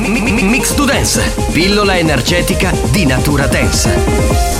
Mix to Dance, pillola energetica di natura dance.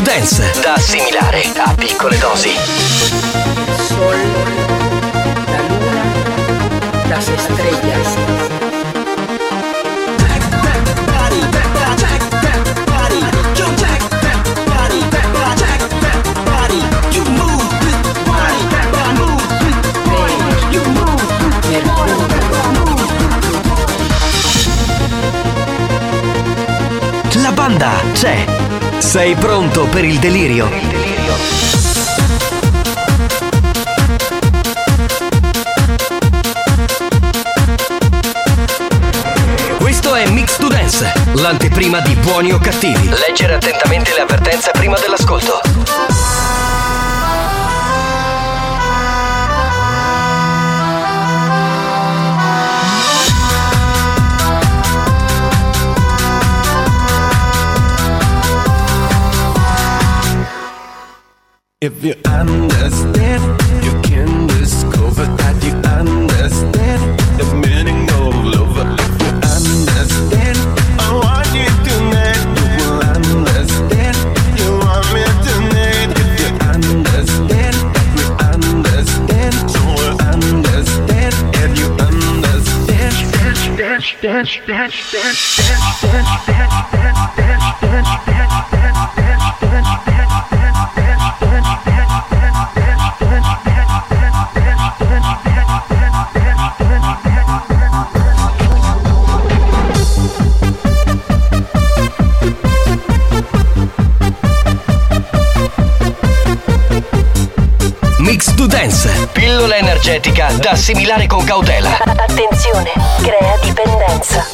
To Dance, da assimilare a piccole dosi. sol, la luna, las estrellas. La banda c'è. Sei pronto per il delirio? Questo è Mix to Dance, l'anteprima di buoni o cattivi. Leggere attentamente le avvertenze prima dell'ascolto. If you understand, you can discover that you understand the meaning of love. If you understand, I want you tonight. You will understand. You want me tonight. If you understand, if we understand. So we understand, and you understand. Dance, dance, dance, dance, dance, dance, dance, dance, dance, assimilare con cautela. Attenzione, crea dipendenza.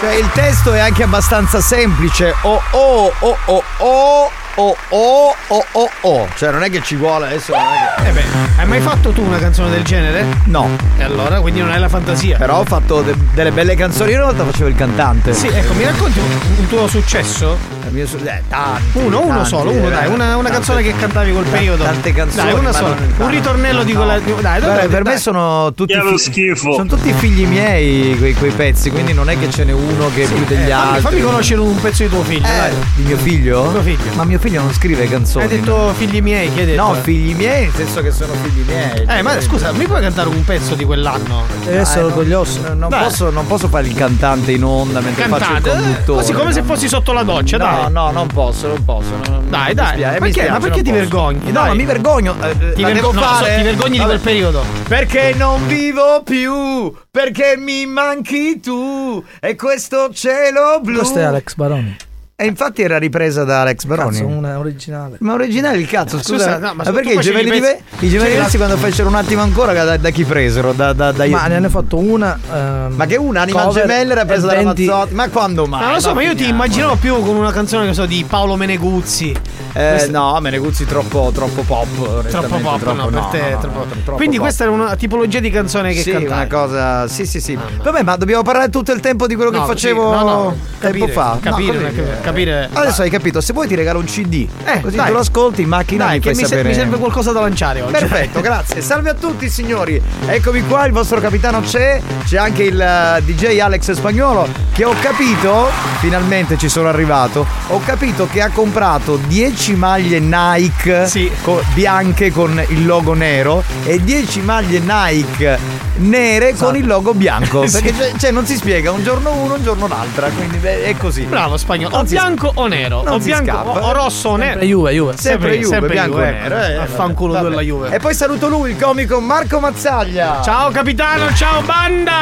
Cioè, il testo è anche abbastanza semplice. Oh oh oh oh oh oh oh oh oh oh. Cioè, non è che ci vuole adesso. È che... Eh beh, hai mai fatto tu una canzone del genere? No. E allora, quindi non hai la fantasia. Però ho fatto de- delle belle canzoni. Io una volta facevo il cantante. Sì, ecco, mi racconti un, un tuo successo? Il mio so- eh, tanti, Uno, uno tanti, solo, uno eh, dai, una, una canzone che cantavi quel periodo. Tante canzoni. Dai, una sola. non- Un ritornello di no. quella. Dai, dai, dai, per dai. me sono tutti, Che lo fi- schifo. sono tutti figli miei quei, quei pezzi, quindi non è che ce n'è uno che è più degli Eh, altri. fammi conoscere un pezzo di tuo figlio, Eh, dai. di mio figlio? Tuo figlio. Ma mio figlio non scrive canzoni. Hai detto figli miei, che hai detto? No, figli miei, nel senso che sono figli miei. Eh, ma scusa, mi puoi cantare un pezzo di quell'anno? Deve essere Ah, no, orgoglioso. no, Non Dai. posso, non posso fare il cantante in onda mentre faccio il conduttore. Così come se fossi sotto la doccia, No, dai. no, non posso, non posso. non- Dai, dai. dispiace, mi Perché? dispiace, Ma perché ti posso. vergogni? No, non mi vergogno. eh, Ti vergo- no, so- ti vergogni di Vabbè. quel periodo. Perché non vivo più, perché mi manchi tu e questo cielo blu. Questo è Alex Baroni. E infatti era ripresa da Alex Baroni. Cazzo, una originale. Ma originale il cazzo, Ma scusa. scusa, no, ma ma perché i gemelli, di pezzi- Ve- i gemelli diversi quando fecero un attimo ancora da, da chi presero? Da, da, da Ma ne hanno fatto una. ehm, Ma che una anima gemella era presa dalla 20 Mazzotti? Ma quando mai? Ma non lo so, No, ma io ti immaginavo più con una canzone che so di Paolo Meneguzzi. Eh, Questa- no, Meneguzzi troppo, troppo pop. Troppo pop, troppo- no, per te no, troppo. no, troppo Quindi pop. questa era una tipologia di canzone che sì, cantavi. una cosa. Sì, sì, sì. Vabbè, ma dobbiamo parlare tutto il tempo di quello No, che facevo no, no, tempo capire, fa. capire, No, così, cap- capire. Adesso hai capito, se vuoi ti regalo un CD. Eh, così dai. tu lo ascolti in macchina Dai, mi fai mi, se- sapere. mi serve qualcosa da lanciare oggi. Perfetto, grazie. Salve a tutti signori. Eccomi qua, il vostro capitano c'è. C'è anche il eh, DJ Alex Spagnuolo che ho capito, finalmente ci sono arrivato, ho capito che ha comprato 10 maglie Nike Sì. co- bianche con il logo nero e 10 maglie Nike nere con il logo bianco. Sì. Perché cioè, cioè, non si spiega un giorno uno, un giorno l'altra. Quindi beh, è così. Bravo spagnolo. Si- bianco o nero. non o si bianco scappa. o, rosso o Sempre nero. Juve, Juve. Sempre, Sempre- Juve, sempre bianco Juve, e nero. ecco. eh, Affanculo vabbè. della Juve. E poi saluto lui, il comico Marco Mazzaglia. Ciao capitano, ciao banda!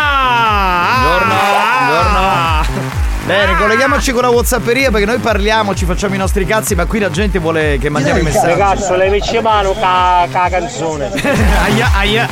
Buongiorno, Ah! buongiorno. Bene, colleghiamoci con la Whatsapperia perché noi parliamo, ci facciamo i nostri cazzi, ma qui la gente vuole che mandiamo i messaggi. Ragazzo, le vici mano ca, ca canzone. Aia, aia.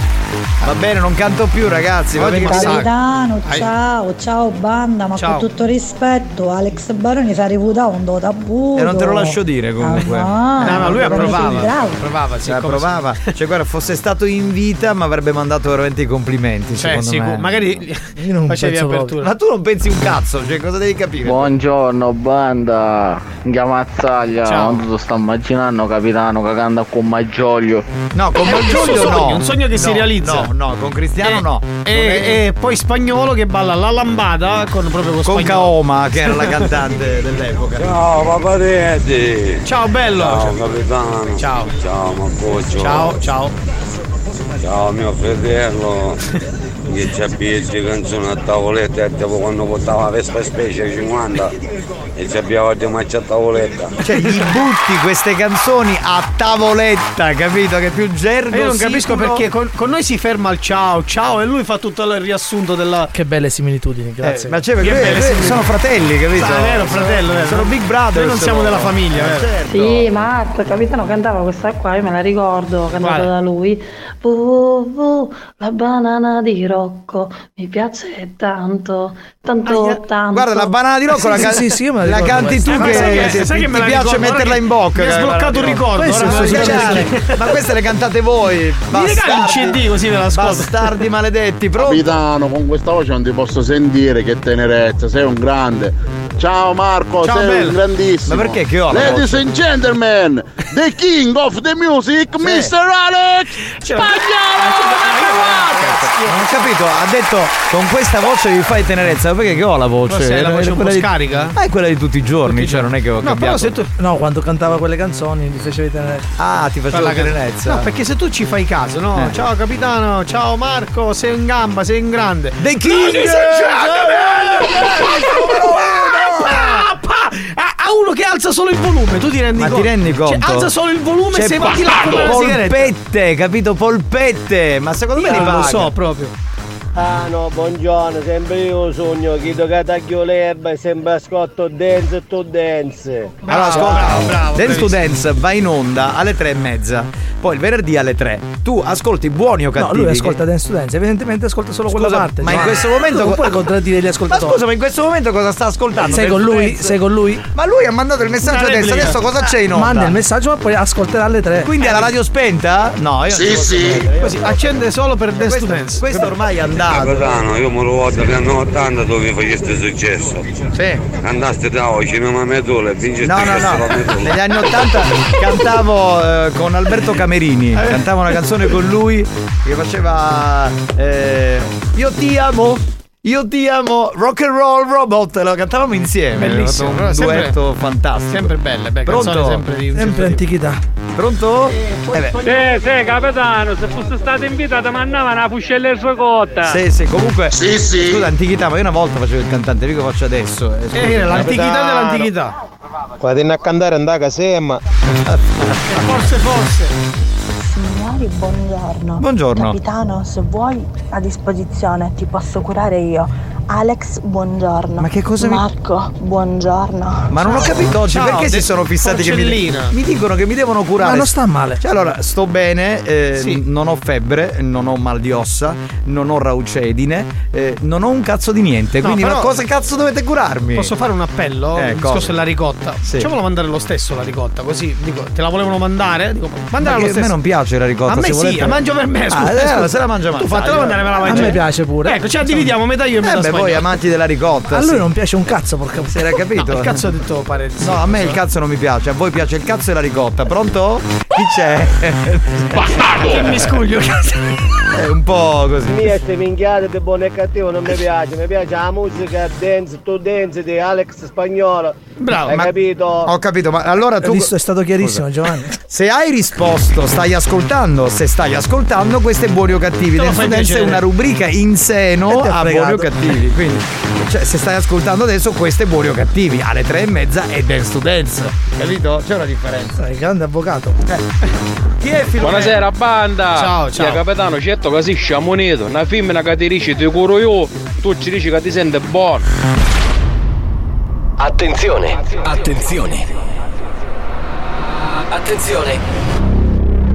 Va bene, non canto più, ragazzi. Va bene. Capitano, ciao, ciao banda, ma Ciao. con tutto rispetto, Alex Baroni si è riputa un do tabù. E non te lo lascio dire comunque. Ah, No, ma lui Baroni approvava. sul bravo. Approvava, sì, Cioè, come- provava. Cioè, guarda, fosse stato in vita, mi avrebbe mandato veramente i complimenti. Cioè, secondo sicuro. me. Magari Io non facevi apertura. Ma tu non pensi un cazzo, cioè, cosa devi capire? Buongiorno banda, chiamazzaglia, Ciao. quando tu sto immaginando capitano che canta con Maggioglio. No, con sogno, no. un sogno che si No, realizza. No, no, con Cristiano E- no. E, è- e poi spagnolo che balla la lambada con proprio con con. Kaoma, che era la cantante dell'epoca. Ciao papà Teddy. Ciao bello. Ciao capitano. Ciao. Ciao Maccoccio. Ciao, ciao. Ciao mio fratello. Che ci abbia canzone a tavoletta e tipo quando portava la Vespa Specie 50 e ci abbiamo di macchia a tavoletta. Cioè, gli butti queste canzoni a tavoletta, capito? Che più gergo. Io non capisco sicuro. perché con, con noi si ferma al ciao, ciao e lui fa tutto il riassunto della. Che belle similitudini, Eh, grazie. ma c'è Che perché belle lui- sono fratelli, capito? Ah, è vero, fratello, vero. Sono Big Brother. Noi non siamo della famiglia, vero? Certo. Sì, Marco, il capitano cantava questa qua, io me la ricordo, cantata da lui. Www, la banana di Rocco, mi piace tanto, tanto, tanto. Guarda, la banana di Rocco la, can- sì, sì, la la canti tu che, sai sai la piace ricordo? metterla in bocca. mi ha sbloccato un ricordo. Questo la ma queste le cantate voi. Mi regali un bastardi. CD così me l'ascolto. Bastardi maledetti, pronto? Capitano, con questa voce non ti posso sentire, che tenerezza, sei un grande. Ciao Marco, Ciao, sei bello. un grandissimo. Ma perché che ho la Ladies and gentlemen, the king of the music, Mr. Alex Cioè, Non ho capito, ha detto con questa voce vi fai tenerezza, ma perché che ho la voce? È la È voce un po' quella di- scarica? Ma è quella di tutti i giorni, cioè non è che ho No, cambiato. però se tu. No, quando cantava quelle canzoni mi facevi tenere. Ah, ti Parla- tenerezza. No, perché se tu ci fai caso, no? Eh. Ciao capitano, ciao Marco, sei in gamba, sei in grande. The King! Pa, pa! A, a uno che alza solo il volume, tu ti rendi Ma conto? ti rendi conto? Cioè, alza solo il volume C'è se va di là come una sigaretta. polpette, capito? Polpette, ma secondo me Io li non lo so proprio. Ah no, buongiorno, sempre io sogno che do che taglio l'erba e sembra scotto dance e tu dance. Allora, ascolta, bravo, bravo, Dance to. Dance va in onda alle tre e mezza. Poi il venerdì alle 3. Tu ascolti buoni o No, cattivi? lui ascolta Dance to Dance, evidentemente ascolta solo quella Scusa, parte. ma in Cioè, questo momento non co- puoi contraddire gli Ma ascoltatori. scusa, ma in questo momento cosa sta ascoltando? sei con to lui, Dance? sei con lui. Ma lui ha mandato il messaggio Una adesso, adesso cosa c'è in onda? Manda il messaggio, ma poi ascolterà alle tre. Quindi ha la radio spenta? No, io Sì, sì. Così accende solo per Dance to Questo, Dance. questo ormai è andato. Scusato. Capitano, io mi ricordo che anni 80 dove faceste successo. Sì. Andaste da al cinema Metole e vinceste No, no, no. Negli anni 80 cantavo eh, con Alberto Camerini. Cantavo una canzone con lui che faceva eh, Io ti amo. Io ti amo, rock and roll robot, lo cantavamo insieme. Bellissimo, un sempre- duetto fantastico. Sempre belle, beh, Pronto? sempre di Sempre antichità. Pronto? Eh beh. Sì, sì, capitano, se fosse stato invitato mandava una fuscella in cotta. Sì, sì, comunque. Sì, sì. Scusa, antichità, ma io una volta facevo il cantante, dico faccio adesso. Eh, scusi, Eh, l'antichità dell'antichità. Guardate a cantare andare a Sema. Forse, forse. Signori, buongiorno. Buongiorno. Capitano, se vuoi a disposizione ti posso curare io. Alex, buongiorno. Ma che cosa mi- Marco, buongiorno. Ma non ho capito oggi Ciao, perché si sono fissati che mi, mi dicono che mi devono curare. Ma non sta male. Cioè, allora, sto bene, eh, Sì. non ho febbre, non ho mal di ossa, non ho raucedine, eh, non ho un cazzo di niente. No, Quindi, ma cosa cazzo dovete curarmi? Posso fare un appello? Eh, il discorso della ricotta. Sì. Facciamolo mandare lo stesso la ricotta, così dico, te la volevano mandare? Dico, mandala Ma lo stesso. a me non piace la ricotta. A me se sì, volete- la mangio per me. Ah, Scusa, eh, scusa. allora se la mangia Tu Mazzaglia, fatela mandare, me la A mangi. me piace pure. Ecco, ce la dividiamo metà io e metà Eh beh, voi amanti della ricotta. A lui sì. non piace un cazzo, porca Si era capito? No, il cazzo ha detto pare. No, a me il cazzo non mi piace, a voi piace il cazzo e la ricotta. Pronto? Chi c'è? Bastardo! Che miscuglio, È un po' così. Mia ste minchiate di buono e cattivo non mi piace, mi piace la musica dance to dance di Alex Spagnolo. Bravo, Hai ma- capito? Ho capito, ma allora tu. Visto, è stato chiarissimo, Scusa. Giovanni. Se hai risposto, stai ascoltando. Se stai ascoltando, questo è Buoni o Cattivi. Dance Dance è una rubrica in seno a Buoni o. Cattivi. Quindi, cioè, se stai ascoltando adesso, questo è Buoni o Cattivi. Alle tre e mezza è Dance to Dance. Capito? C'è una differenza. Il grande avvocato. Chi è Filomena? Buonasera banda! Ciao, ciao. Io capitano, certo che si sciamonito, una femmina che ti dice ti curo io, tu ci dici che ti sente buono. Attenzione, attenzione. Attenzione.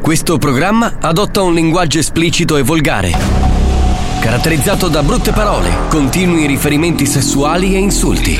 Questo programma adotta un linguaggio esplicito e volgare, caratterizzato da brutte parole, continui riferimenti sessuali e insulti.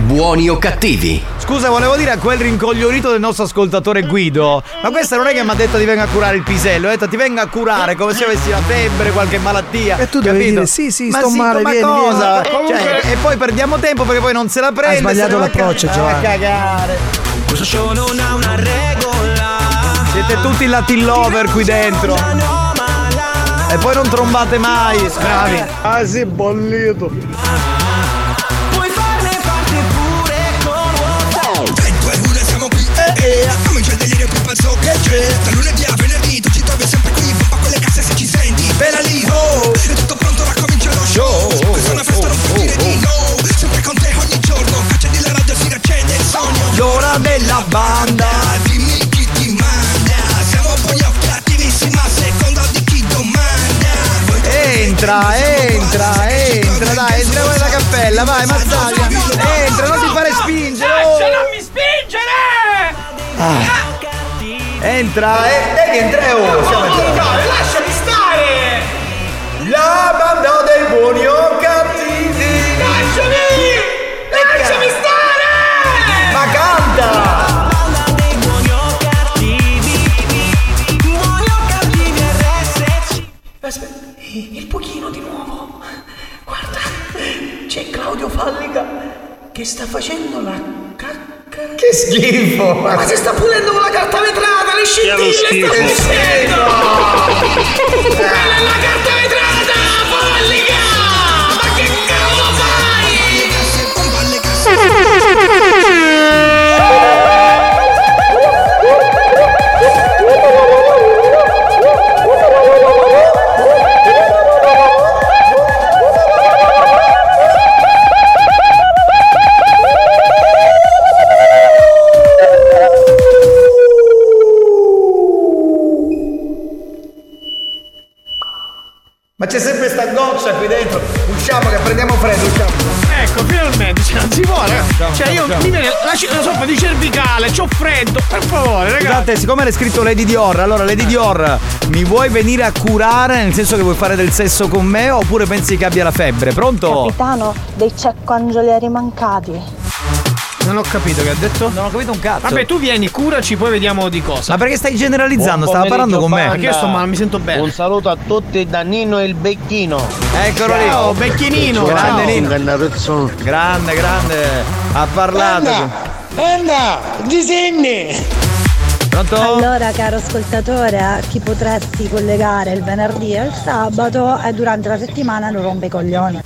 Buoni o cattivi? Scusa, volevo dire a quel rincoglionito del nostro ascoltatore Guido, ma questa non è che mi ha detto ti venga a curare il pisello, ha detto ti venga a curare come se avessi la febbre, qualche malattia. E tu dovevi dire, sì, sì, ma sto male, ma vieni, cosa? vieni. Cioè, e poi perdiamo tempo perché poi non se la prende. sbagliato va a l'approccio, ca- Giovanni. A cagare. Questo show non ha una regola. Siete tutti Latin lover qui dentro. E poi non trombate mai, bravi. Ah sì, bollito. C'è Da lunedì a venerdì tu ci trovi sempre qui. Pompa quelle casse se ci senti. Bella lì, oh. È tutto pronto, ora comincia lo show. Questa è una festa, non puoi dire di no. Sempre con te ogni giorno. Accendi la radio, si riaccende il sogno. L'ora della banda. Dimmi chi ti manda. Siamo poi cattivissimi a seconda di chi domanda. Entra, entra, entra, dai, entra quella cappella, vai, mazzaglia. Entra, e e che entra, oh, siamo entrati. lasciami stare! La banda dei buoni o cattivi. Lasciami! Lasciami stare! Ma canta! Aspetta, il pochino di nuovo. Guarda, c'è Claudio Fallica che sta facendo la. Che schifo! Ma si sta pulendo con la carta vetrata, le scintille schifo. sta uscendo! Quella è la carta vetrata, Scusate, siccome l'hai scritto Lady Dior, allora Lady Dior, mi vuoi venire a curare nel senso che vuoi fare del sesso con me oppure pensi che abbia la febbre? Pronto? Capitano, dei ceccoangelieri mancati. Non ho capito che ha detto. Non ho capito un cazzo. Vabbè, tu vieni, curaci, poi vediamo di cosa. Ma perché stai generalizzando? Buon Stava parlando con me. Perché io sto male, mi sento bene. Un saluto a tutti da Nino il Becchino. Eccolo lì. Ciao, Becchinino. Grande. Nino. Grande, grande. Ha parlato. Anna, disegni. Pronto? Allora, caro ascoltatore, a chi potresti collegare il venerdì e il sabato e durante la settimana non rompe i coglioni.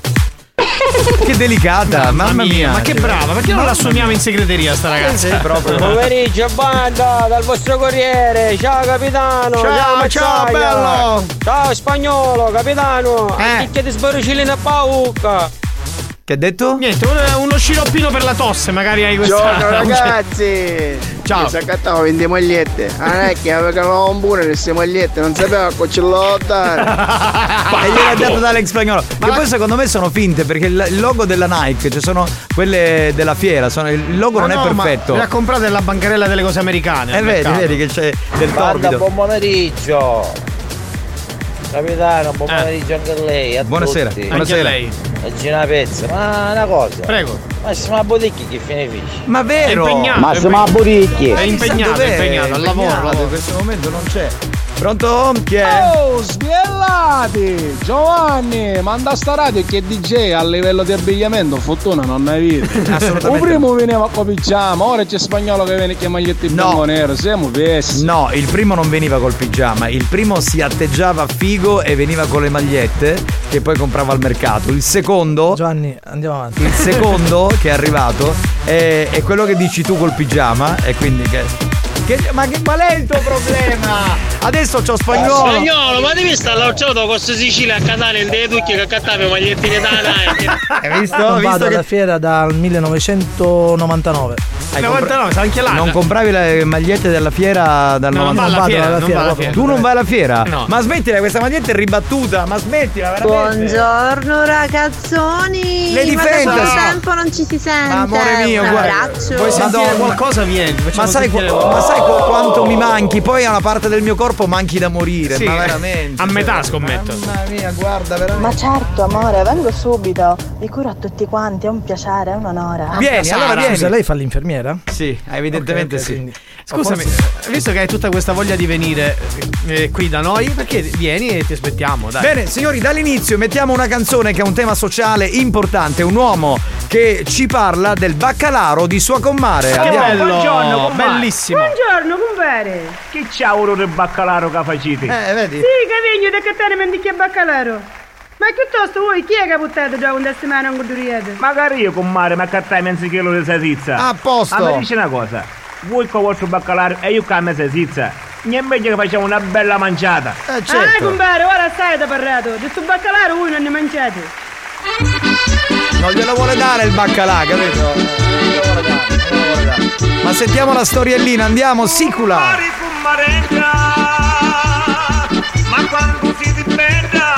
Che delicata, mamma, mia. Ma che brava, perché non Mamma la assumiamo in segreteria sta ragazza? Sì, proprio. Pomeriggio, banda, dal vostro corriere. Ciao capitano. Ciao, ciao, Mazzaglia. bello. Ciao spagnolo, capitano. Eh. Anche di sboricilina pauca. Che ha detto? Niente, uno, uno sciroppino per la tosse, magari hai questa. Buongiorno ragazzi. Ciao. Mi sa cattavo 20 magliette. Ah, non è che avevano un pure queste magliette, non sapevo a ce l'ho dare. E gliel'ha dato da Alex Spagnolo. Che poi secondo me sono finte perché il logo della Nike, cioè sono quelle della fiera, sono- il logo Ma non no, è ma perfetto. Le ha comprate nella bancarella delle cose americane. Eh, al vedi, vedi che c'è del torbido. buon pomeriggio. Capitano, buon pomeriggio anche a lei. A Buonasera, tutti. buonasera. Anche lei. Oggi una pezza, ma una cosa. Prego. Massimo a Boticchi che fine fici. Ma vero? È impegnato. Massimo a Boticchi. È impegnato, è impegnato, al lavoro. al Impegnato, lavoro. In questo momento non c'è. Pronto? Chi è? Oh, sbiellati! Giovanni, manda sta radio che DJ a livello di abbigliamento, fortuna non ne vedi. Assolutamente Il primo veniva con pigiama, ora c'è spagnolo che viene con magliette in No. bianco nero, siamo pessi. No, il primo non veniva col pigiama, il primo si atteggiava figo e veniva con le magliette che poi comprava al mercato. Il secondo, Giovanni, andiamo avanti. il secondo che è arrivato è, è quello che dici tu col pigiama e quindi che, che- ma che qual è il tuo problema? Adesso c'ho spagnolo. Spagnolo, ma devi stare all'occiato con questa Sicilia a Catania il dei tucchi che cattava magliettine da Nike. Hai visto? Non visto vado alla che fiera dal 1999. hai 99, sarà anche là. non compravi le magliette della fiera dal No, non 90? va alla vado fiera, alla non fiera, va alla proprio. fiera. Tu non vai alla fiera? No. Ma smettila, questa maglietta è ribattuta, ma smettila veramente. Buongiorno ragazzoni! Lady Ma da quanto tempo non ci si sente? Amore mio, Un guarda. abbraccio. Vuoi sentire Madonna. qualcosa? Vieni. Ma sai, ma sai qua- quanto mi manchi? Poi a una parte del mio corpo manchi da morire, Sì, ma veramente. a metà, cioè, scommetto. Mamma mia, guarda, veramente. Ma certo, amore, vengo subito. Vi curo a tutti quanti, è un piacere, è un onore. Vieni, allora vieni. Scusa, lei fa l'infermiera? Sì, evidentemente Ok, ok, sì. quindi- Scusami, visto che hai tutta questa voglia di venire eh, qui da noi, perché vieni e ti aspettiamo, dai. Bene, signori, dall'inizio mettiamo una canzone che è un tema sociale importante. Un uomo che ci parla del baccalaro di sua commare. Che Andiamo. bello, buongiorno, compare. bellissimo. Buongiorno, compare. Chi c'ha oro del baccalaro che facite? Eh, vedi? Sì, cavigno da cattare mendicchia baccalaro. Ma piuttosto voi chi è che ha buttato già una settimana un guduriete? Magari io con mare ma cattai mezzo chilo di salsiccia. A posto. Ah, ma dici una cosa. Voi con il vostro baccalaro e io con la mia salsiccia. Non è meglio che facciamo una bella mangiata. Eh, Ah, certo. compare, ora stai da parlato. Di sto baccalaro voi non ne mangiate. Non glielo vuole dare il baccalà, capito? Non glielo vuole dare, non glielo vuole dare. Ma sentiamo la storiellina, andiamo, sicula. Ma quando si dipenda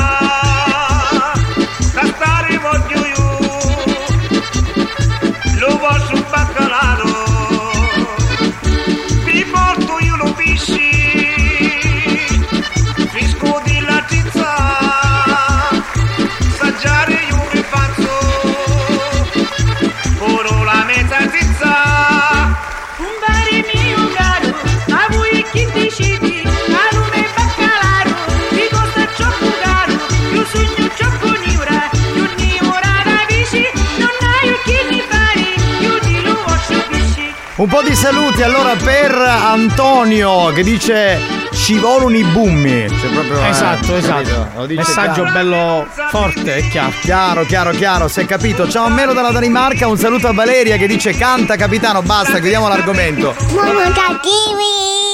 Un po' di saluti allora per Antonio che dice ci vogliono i bummi. Cioè proprio, eh, Esatto, capito? esatto. Lo dice Messaggio chiaro. bello forte e chiaro. Chiaro, chiaro, chiaro, si è capito. Ciao Melo dalla Danimarca, un saluto a Valeria che dice canta capitano, basta, chiudiamo l'argomento. Buono cattivi!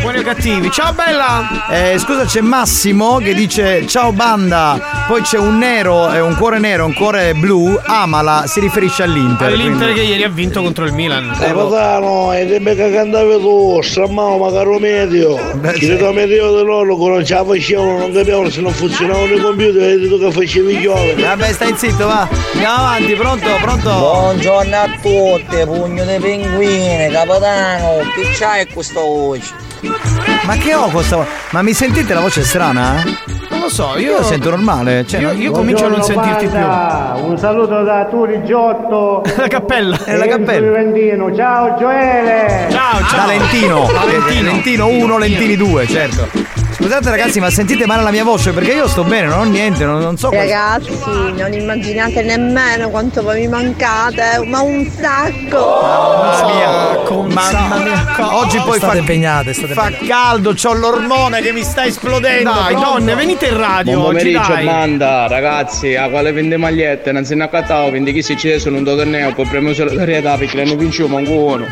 Buoni o cattivi. Ciao bella! Eh, scusa, c'è Massimo che dice ciao banda, poi c'è un nero, eh, un cuore nero, un cuore blu, amala, si riferisce all'Inter. All'Inter quindi- che ieri ha vinto contro il Milan. Capitano, e deve che cantavi tu, strammavo magari medio. Il tuo medio di loro non ce la facevano, non capivano se non funzionavano i computer, vedi tu che facevi giovane. Vabbè, stai zitto, va. Andiamo avanti, pronto, pronto. Buongiorno a tutti, pugno di pinguine, capitano, che c'hai questa voce? Ma che ho questa voce? Ma mi sentite la voce strana? Non lo so, Io la sento normale. Cioè, Io- io comincio a non sentirti più. Un saluto da Turi Giotto. La cappella. È la cappella. Valentino. Ciao Gioele. Ciao, Da Lentino. Lentino 1, Lentini 2, certo. Scusate ragazzi, ma sentite male la mia voce perché io sto bene, non ho niente, non, non so cosa- Ragazzi, non immaginate nemmeno quanto voi mi mancate, ma un sacco! Mamma mia, mamma mia. Oggi poi State fa, impegnate, state fa caldo, c'ho l'ormone che mi sta esplodendo. Dai, pronto? donne, venite in radio Buon oggi, pomeriggio dai. banda, ragazzi, a quale vende magliette, non se ne accattavo, quindi chi si ci sono un torneo, poi premio solidarietà perché ne vinciamo anche uno.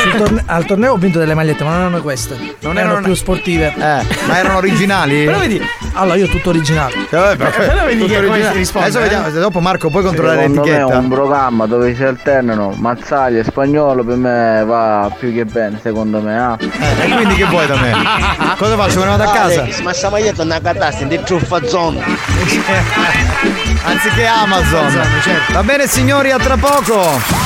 Sul torne- al torneo ho vinto delle magliette, ma non erano queste. Non erano erano- più sportive. Eh, ma erano originali? Però vedi, allora io tutto originale. Eh, beh, Però vedi tutto che come originale. si risponde, Adesso eh? vediamo, dopo Marco puoi controllare Secondo me è l'etichetta. un programma dove si alternano mazzaglia e spagnolo per me va più che bene, secondo me. Ah. E quindi che vuoi da me? Cosa faccio? Me ne vado a casa? Alex, ma sta maglietta è catasta, è di truffazzone. Anziché Amazon. certo. Va bene signori, a tra poco.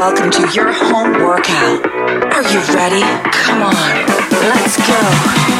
Welcome to your home workout. Are you ready? Come on, let's go.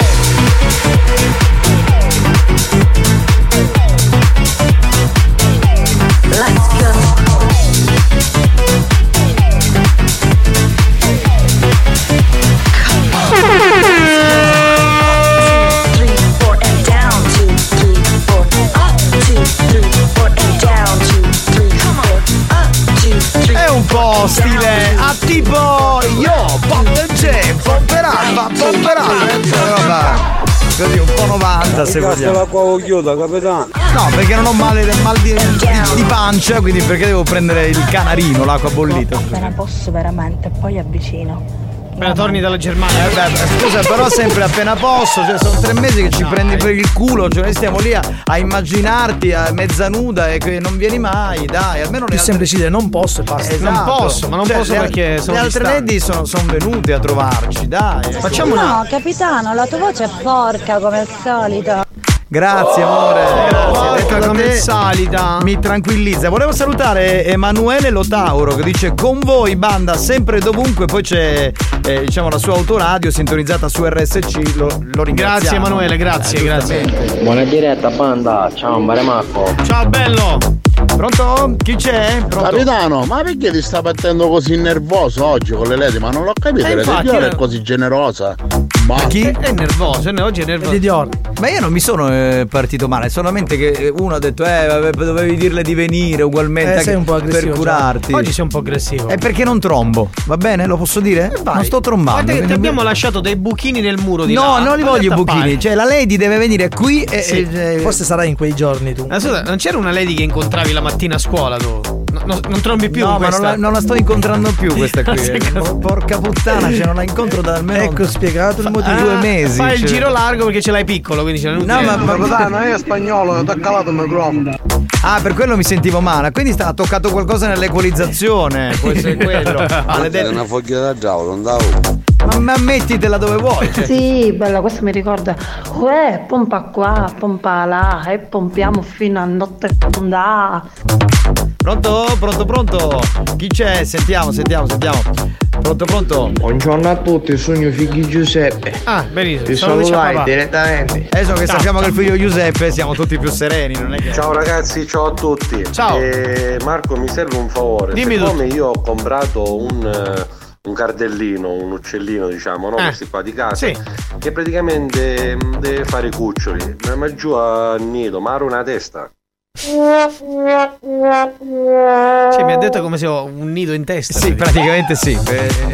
90 se vogliamo. l'acqua chiuda, capitano. No, perché non ho male, mal di, di, di pancia, quindi perché devo prendere il canarino, l'acqua bollita. Appena posso veramente, poi avvicino. Appena torni dalla Germania. Eh beh, scusa, però sempre appena posso, cioè sono tre mesi che ci prendi per il culo, cioè noi stiamo lì a, a immaginarti a mezza nuda e che non vieni mai, dai, almeno Più semplice dire non posso e basta. Esatto. Non posso, ma non Cioè, posso le- perché sono Le altre lady sono, sono venute a trovarci, dai. Facciamo una. No, capitano, la tua voce è porca come al solito. Grazie amore, grazie. Da come salita. Mi tranquillizza. Volevo salutare Emanuele Lotauro che dice con voi banda sempre e dovunque, poi c'è eh, diciamo la sua autoradio sintonizzata su RSC, lo, lo. Grazie Emanuele, grazie, Eh, grazie. Buona diretta banda, ciao Marco. Ciao bello! Pronto? Chi c'è? Pronto? Capitano, ma perché ti sta battendo così nervoso oggi con le ledi? Ma non l'ho capito, Eh, la infatti, Dior io- è così generosa. Ma Chi? È nervoso, è- oggi è nervoso. Ma io non mi sono eh, partito male, solamente che uno ha detto, eh, vabbè, dovevi dirle di venire ugualmente Eh, anche sei un po' per curarti. Oggi sei un po' aggressivo. È perché non trombo, va bene? Lo posso dire? non sto trombando. Guarda che ti abbiamo lasciato dei buchini nel muro di No, là. non li voglio i buchini. Cioè, la lady deve venire qui e. Sì. e- Forse sarà in quei giorni tu. Ma scusa, non c'era una lady che incontravi la mattina a scuola tu? No, no, non trombi più No, con ma non questa? la, non la sto incontrando più questa qui. Eh. Porca puttana, cioè non la incontro da almeno. Ecco spiegato il motivo. due mesi. Fai il cioè. giro largo perché ce l'hai piccolo, quindi ce l'hai No, ma, ma Capitano, è spagnolo, ti ha calato il microfono. Ah, per quello mi sentivo male. Quindi sta, ha toccato qualcosa nell'equalizzazione. Può essere quello. È una foglia da giallo, non davo. Ma, ma mettitela dove vuoi. cioè. Sì, bella, questo mi ricorda. Uè, pompa qua, pompa là, e pompiamo fino a notte fonda. Pronto? Pronto, pronto? Chi c'è? Sentiamo, sentiamo, sentiamo. Pronto, pronto? Buongiorno a tutti, sono il figlio Giuseppe. Ah, benissimo. Ti a salutai papà. direttamente. Adesso che sappiamo che il figlio Giuseppe siamo tutti più sereni, non è che. Ciao ragazzi, ciao a tutti. Ciao. Eh, Marco, mi serve un favore. Dimmi Siccome io ho comprato un, eh, un cardellino, un uccellino, diciamo, no? Eh. Questi qua di casa. Sì. Che praticamente mm, deve fare i cuccioli. Ma, ma giù al nido, ma ha una testa. Cioè, mi ha detto come se ho un nido in testa. Sì, praticamente sì.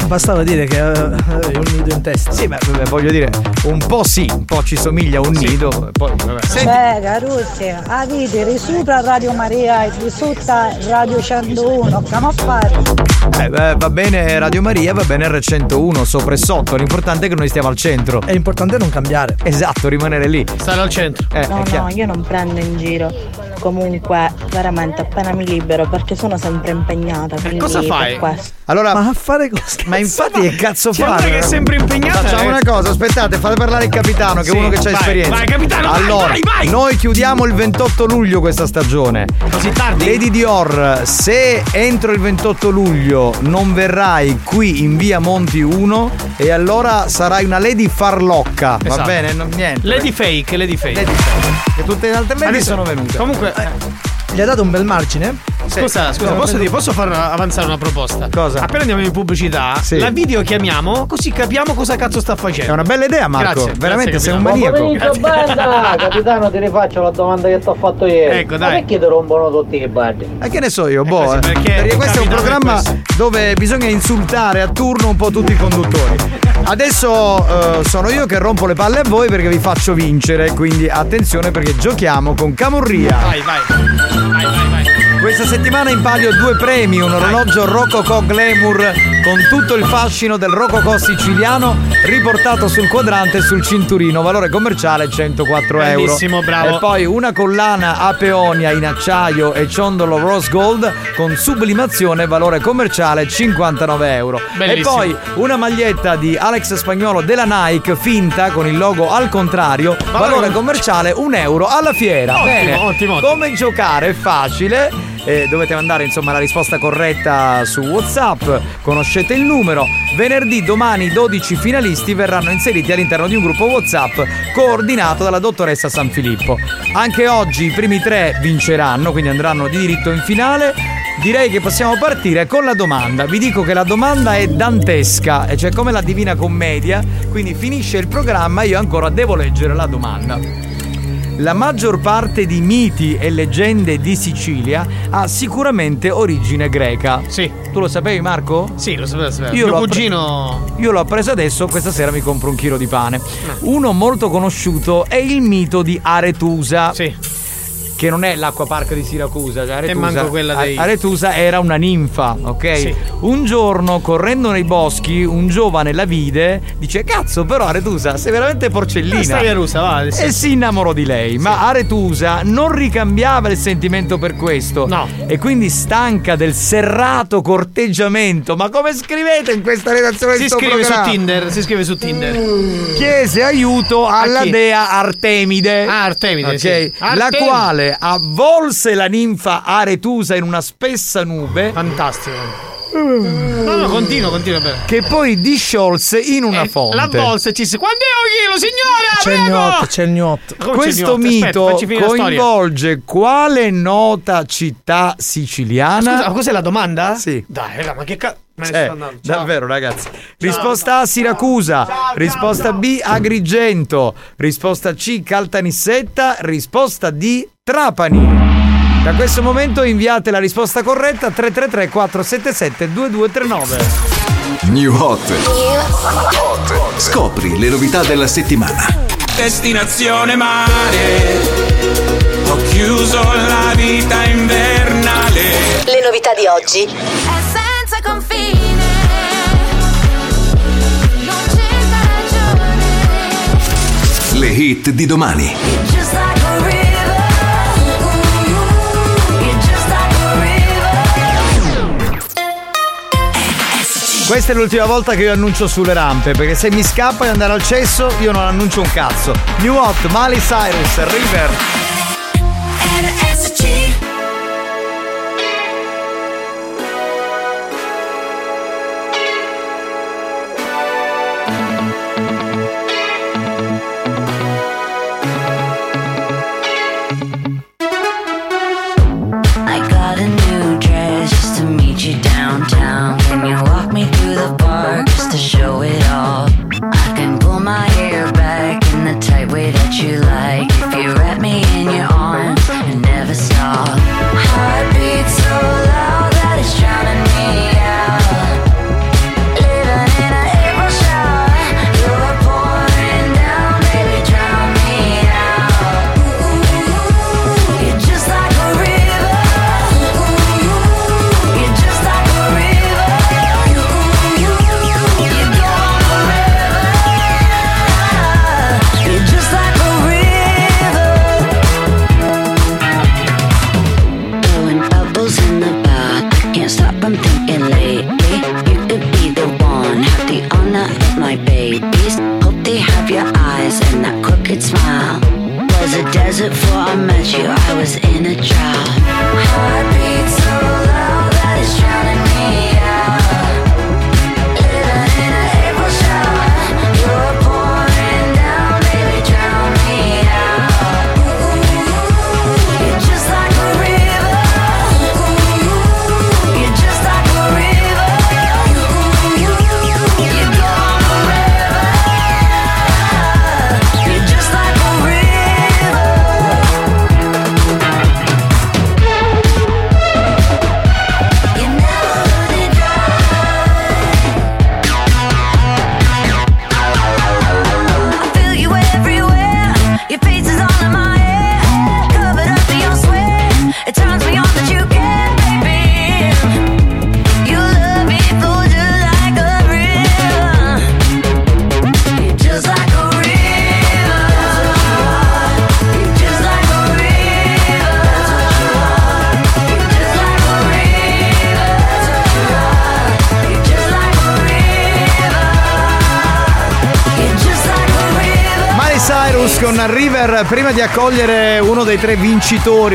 Bastava dire che eh, avevi un nido in testa. Sì, ma beh, voglio dire, un po' sì, un po' ci somiglia a un nido. Poi, vabbè. Beh, Caruzzi, avete risuta Radio Maria e risuta Radio 101, che a fare? Eh, beh, va bene Radio Maria, va bene R101, sopra e sotto. L'importante è che noi stiamo al centro. È importante non cambiare. Esatto, rimanere lì. Stare al centro. Eh, No, è chiaro. no, io non prendo in giro. Comunque, veramente appena mi libero perché sono sempre impegnata. Quindi cosa per fai? questo. Allora, Ma a fare cosa? ma infatti che cazzo fare? una che è sempre impegnata, Facciamo eh. una cosa, aspettate, fate parlare il capitano, che Sì, è uno che ha vai, esperienza. vai, capitano, vai, allora, vai, vai. noi chiudiamo il 28 luglio questa stagione. Così tardi? Lady Dior, se entro il 28 luglio non verrai qui in via Monti 1, e allora sarai una Lady farlocca. Va Esatto. bene? Non, niente. Lady fake, lady fake. Lady fake. Che tutte le altre Adesso- sono venute. Comunque, Gli ha dato un bel margine? scusa, scusa, posso, dire, posso far avanzare una proposta? Cosa? Appena andiamo in pubblicità, Sì. la video chiamiamo così capiamo cosa cazzo sta facendo. È una bella idea, Marco. Grazie, Veramente grazie, sei un capitano. maniaco. banda! Capitano, ti rifaccio la domanda che ti ho fatto ieri. Ecco, Ma dai. perché ti rompono tutti i bardi? E che ne so io, boh. così, eh. perché questo è un è programma questo. dove bisogna insultare a turno un po' tutti i conduttori. Adesso eh, sono io che rompo le palle a voi perché vi faccio vincere. Quindi attenzione perché giochiamo con Camurria. Vai, vai. Vai, vai, vai. Questa settimana in palio due premi, un orologio Rococò Glamour con tutto il fascino del Rococò siciliano riportato sul quadrante e sul cinturino, valore commerciale 104 euro. Bellissimo, bravo. E poi una collana a peonia in acciaio e ciondolo rose gold con sublimazione, valore commerciale 59 euro. Bellissimo. E poi una maglietta di Alex Spagnolo della Nike finta con il logo al contrario, valore commerciale 1 euro alla fiera. Ottimo, Bene. ottimo, ottimo. Come giocare è facile. Eh, dovete mandare insomma la risposta corretta su WhatsApp. Conoscete il numero. Venerdì, domani, 12 finalisti verranno inseriti all'interno di un gruppo WhatsApp coordinato dalla dottoressa San Filippo. Anche oggi i primi tre vinceranno, quindi andranno di diritto in finale. Direi che possiamo partire con la domanda. Vi dico che la domanda è dantesca, cioè come la Divina Commedia, quindi finisce il programma e io ancora devo leggere la domanda. La maggior parte di miti e leggende di Sicilia ha sicuramente origine greca. Sì. Tu lo sapevi, Marco? Sì, lo sapevo, sapevo. Io Mio l'ho pre- cugino. Io l'ho appreso adesso, questa sera mi compro un chilo di pane. Uno molto conosciuto è il mito di Aretusa. Sì. Che non è l'acquapark di Siracusa, cioè Aretusa, manco quella dei- Aretusa era una ninfa, ok? Sì. Un giorno, correndo nei boschi, un giovane la vide, dice cazzo però Aretusa sei veramente porcellina. Eh, stai russa, va, sì. E si innamorò di lei, ma Aretusa non ricambiava il sentimento per questo. No. E quindi stanca del serrato corteggiamento, ma come scrivete in questa redazione Si scrive su programma? Tinder, si scrive su Tinder. chiese aiuto alla dea Artemide. Ah, Artemide, Ok? sì. La Artemide. quale avvolse la ninfa Aretusa in una spessa nube. Fantastico. No, no, continua, continua bene. Che poi disciolse in una Eh, fonte. La bolsa ci si. Quando è un chilo, signora? C'è il gnotto, c'è il il Questo? Aspetta, mito storia. coinvolge quale nota città siciliana? Scusa, ma cos'è la domanda? Sì. Dai, raga, ma che cazzo. Eh. Ciao. davvero ragazzi. Risposta A Siracusa, risposta B Agrigento, risposta C Caltanissetta, risposta D Trapani. Da questo momento inviate la risposta corretta 333 477 2239. New Hot. Scopri le novità della settimana. Destinazione mare. Ho chiuso la vita invernale. Le novità di oggi. È senza confine. Non c'è ragione. Le hit di domani. Questa è l'ultima volta che io annuncio sulle rampe, perché se mi scappa di andare al cesso io non annuncio un cazzo. New Hot, Miley Cyrus, River. RSC.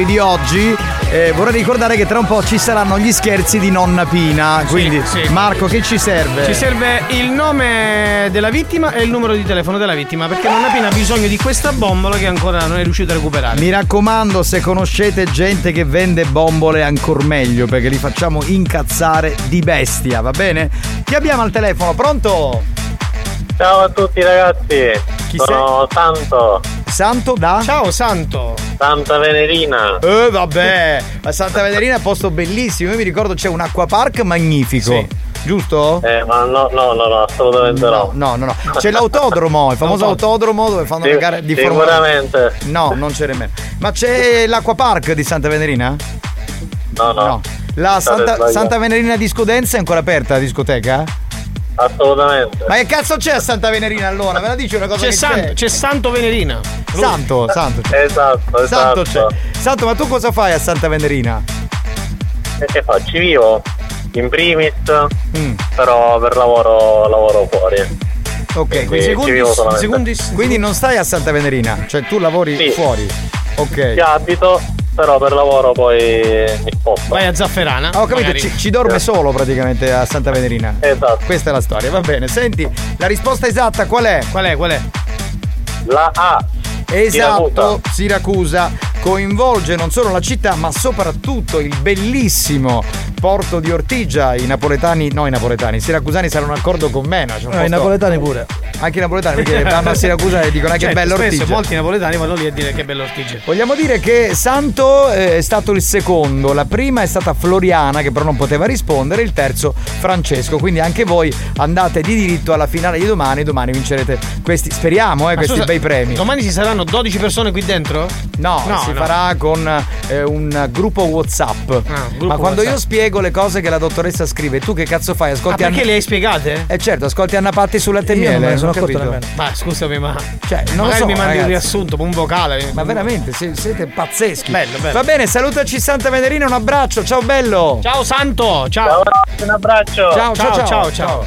Vincitori di oggi, eh, vorrei ricordare che tra un po' ci saranno gli scherzi di nonna Pina. Quindi, sì. Marco, che ci serve? Ci serve il nome della vittima e il numero di telefono della vittima perché Nonna Pina ha bisogno di questa bombola che ancora non è riuscito a recuperare. Mi raccomando, se conoscete gente che vende bombole, ancor meglio, perché li facciamo incazzare di bestia, va bene? Chi abbiamo al telefono? Pronto? Ciao a tutti ragazzi, sono Santo, Santo da? Ciao Santo! Santa Venerina. Eh vabbè, a Santa Venerina è un posto bellissimo. Io mi ricordo c'è un acquapark magnifico. giusto? Eh, ma no, no, no, no, assolutamente no. No, no, no. C'è l'autodromo, il famoso autodromo dove fanno le Sì, gare di Formula Sicuramente. No, non c'è nemmeno. Ma c'è l'acquapark di Santa Venerina? No, no. La State Santa. Santa Venerina Disco Dance è ancora aperta la discoteca? Assolutamente. Ma che cazzo c'è a Santa Venerina allora? Me la dici una cosa C'è, che San- c'è? c'è Santo Venerina. Santo, Santo. Esatto, Santo esatto. c'è. Santo, ma tu cosa fai a Santa Venerina? E che faccio? Vivo in primis, Mm. però per lavoro lavoro fuori. Ok, Quindi ci vivo solamente. Quindi non stai a Santa Venerina, cioè tu lavori Sì. fuori. Ok. Ci abito, però per lavoro poi mi sposto. Vai a Zafferana. Ho capito, magari. ci, ci dorme solo praticamente a Santa Venerina. Esatto. Questa è la storia, va bene. Senti, la risposta esatta qual è? Qual è? Qual è? La A. Esatto, Siracusa. coinvolge non solo la città, ma soprattutto il bellissimo porto di Ortigia. I napoletani, no, i napoletani, i siracusani saranno d'accordo con me. No? No, i posto- napoletani pure. Anche i napoletani, perché vanno a Siracusa e dicono ah, che Certo, bello spesso Ortigia. molti napoletani vanno lì a dire che bello Ortigia. Vogliamo dire che Santo eh, è stato il secondo, la prima è stata Floriana che però non poteva rispondere, il terzo Francesco, quindi anche voi andate di diritto alla finale di domani, domani vincerete questi, speriamo, eh, questi scusa, bei premi. Domani ci saranno 12 persone qui dentro? No, No, si no. farà con eh, un gruppo WhatsApp. Ma quando io WhatsApp. Spiego le cose che la dottoressa scrive, tu che cazzo fai? Ah, Ascolti perché Anna- le hai spiegate? Eh certo, ascolti Anna Patti sulla Io non me sono accorto nemmeno. Ma scusami, ma. Cioè, non Magari so, mi mandi ragazzi. un riassunto, un vocale. Ma veramente, siete pazzeschi. Bello, bello. Va bene, salutaci Santa Venerina, un abbraccio, ciao bello. Ciao Santo, ciao. Un abbraccio. Ciao, ciao, ciao, ciao, ciao.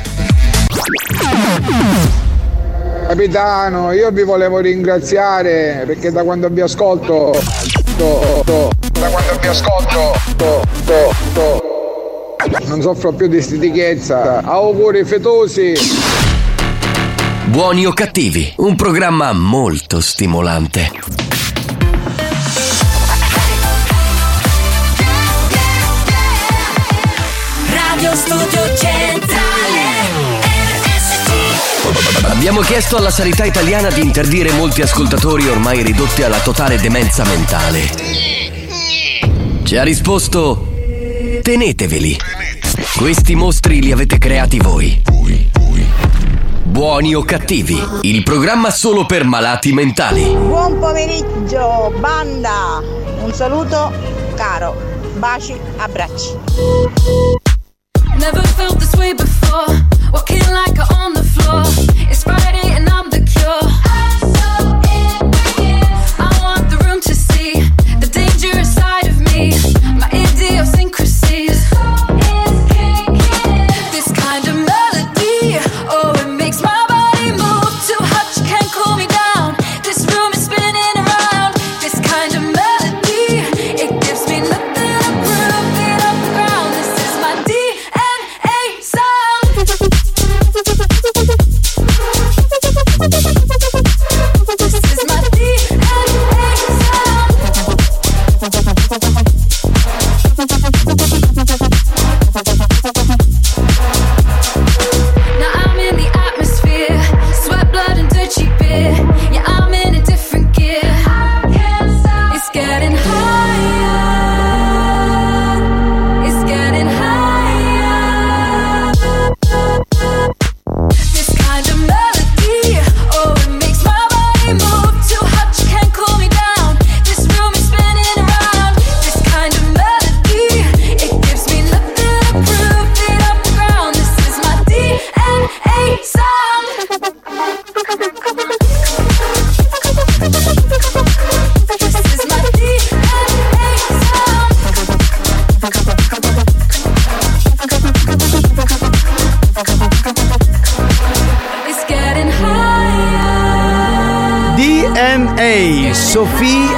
Capitano, io vi volevo ringraziare perché da quando vi ascolto. to- to- da quando vi ascolto. to- to- to- non soffro più di stitichezza. Auguri fetosi. Buoni o cattivi, un programma molto stimolante. Radio Studio Centrale Abbiamo chiesto alla sanità italiana di interdire molti ascoltatori ormai ridotti alla totale demenza mentale. Ci ha risposto: teneteveli. Questi mostri li avete creati voi. Buoni o cattivi, il programma solo per malati mentali. Buon pomeriggio, banda! Un saluto caro. Baci, abbracci. Never felt this way before. Walking like I'm on the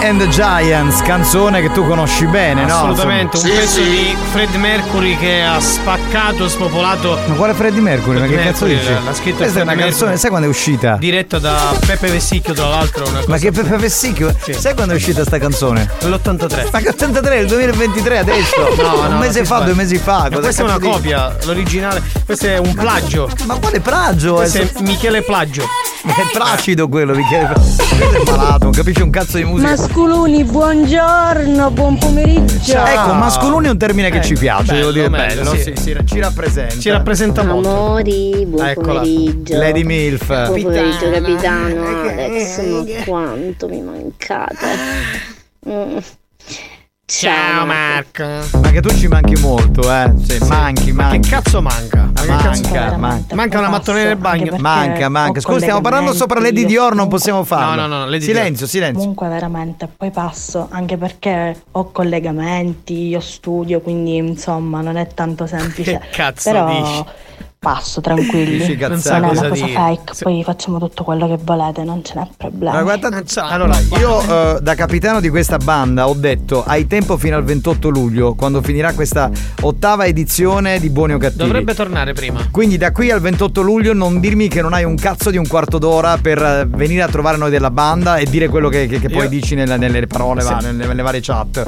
and the Giants, canzone che tu conosci bene, no? Assolutamente, un pezzo di Fred Mercury che ha spaccato, spopolato. Ma quale Freddie Mercury? Ma che Freddie cazzo Mercury, dici? L'ha scritto Questa è Freddie una canzone, Mercury. sai quando è uscita? Diretta da Peppe Vessicchio, tra l'altro. Una cosa Ma che Peppe Vessicchio? Sai quando è uscita sta canzone? L'83. Ma che 83, il 2023 adesso? No, un no, mese ti fa, due mesi fa. Ma cosa questa è una copia, l'originale. Questo è un plagio. Ma quale plagio? Questo È è Michele Plagio. È placido quello, Michele. È malato, non capisce un cazzo di musica. Masculuni, buongiorno, buon pomeriggio. Ecco, masculoni è un termine che Ecco, ci piace, bello, devo dire bello, bello, sì. sì, sì, ci rappresenta. Ci rappresenta molto. Amori, buon Eccola. pomeriggio. Lady Milf. Buon pomeriggio, capitano Alex, ma quanto mi mancate. Mm. Ciao Marco. Ma che tu ci manchi molto, eh. Sì, manchi, Ma che manchi. cazzo manca? Ma manca, manca. Manca una mattonella nel bagno. Manca, manca. Scusa, stiamo parlando sopra Lady Dior, non possiamo farlo. No, no, no, Lady silenzio, silenzio. Comunque veramente, poi passo, anche perché ho collegamenti, io studio, quindi insomma non è tanto semplice. Che cazzo Però dici? Passo tranquilli, Dici non è una Cosa cosa dire. fake, poi facciamo tutto quello che volete, non ce n'è problema. Ma guarda, allora, io eh, da capitano di questa banda ho detto hai tempo fino al 28 luglio, quando finirà questa ottava edizione di Buoni o Cattivi. Dovrebbe tornare prima. Quindi da qui al 28 luglio non dirmi che non hai un cazzo di un quarto d'ora per eh, venire a trovare noi della banda e dire quello che, che- che poi Io- dici nella- nelle parole, Sì. va, nelle, nelle varie chat.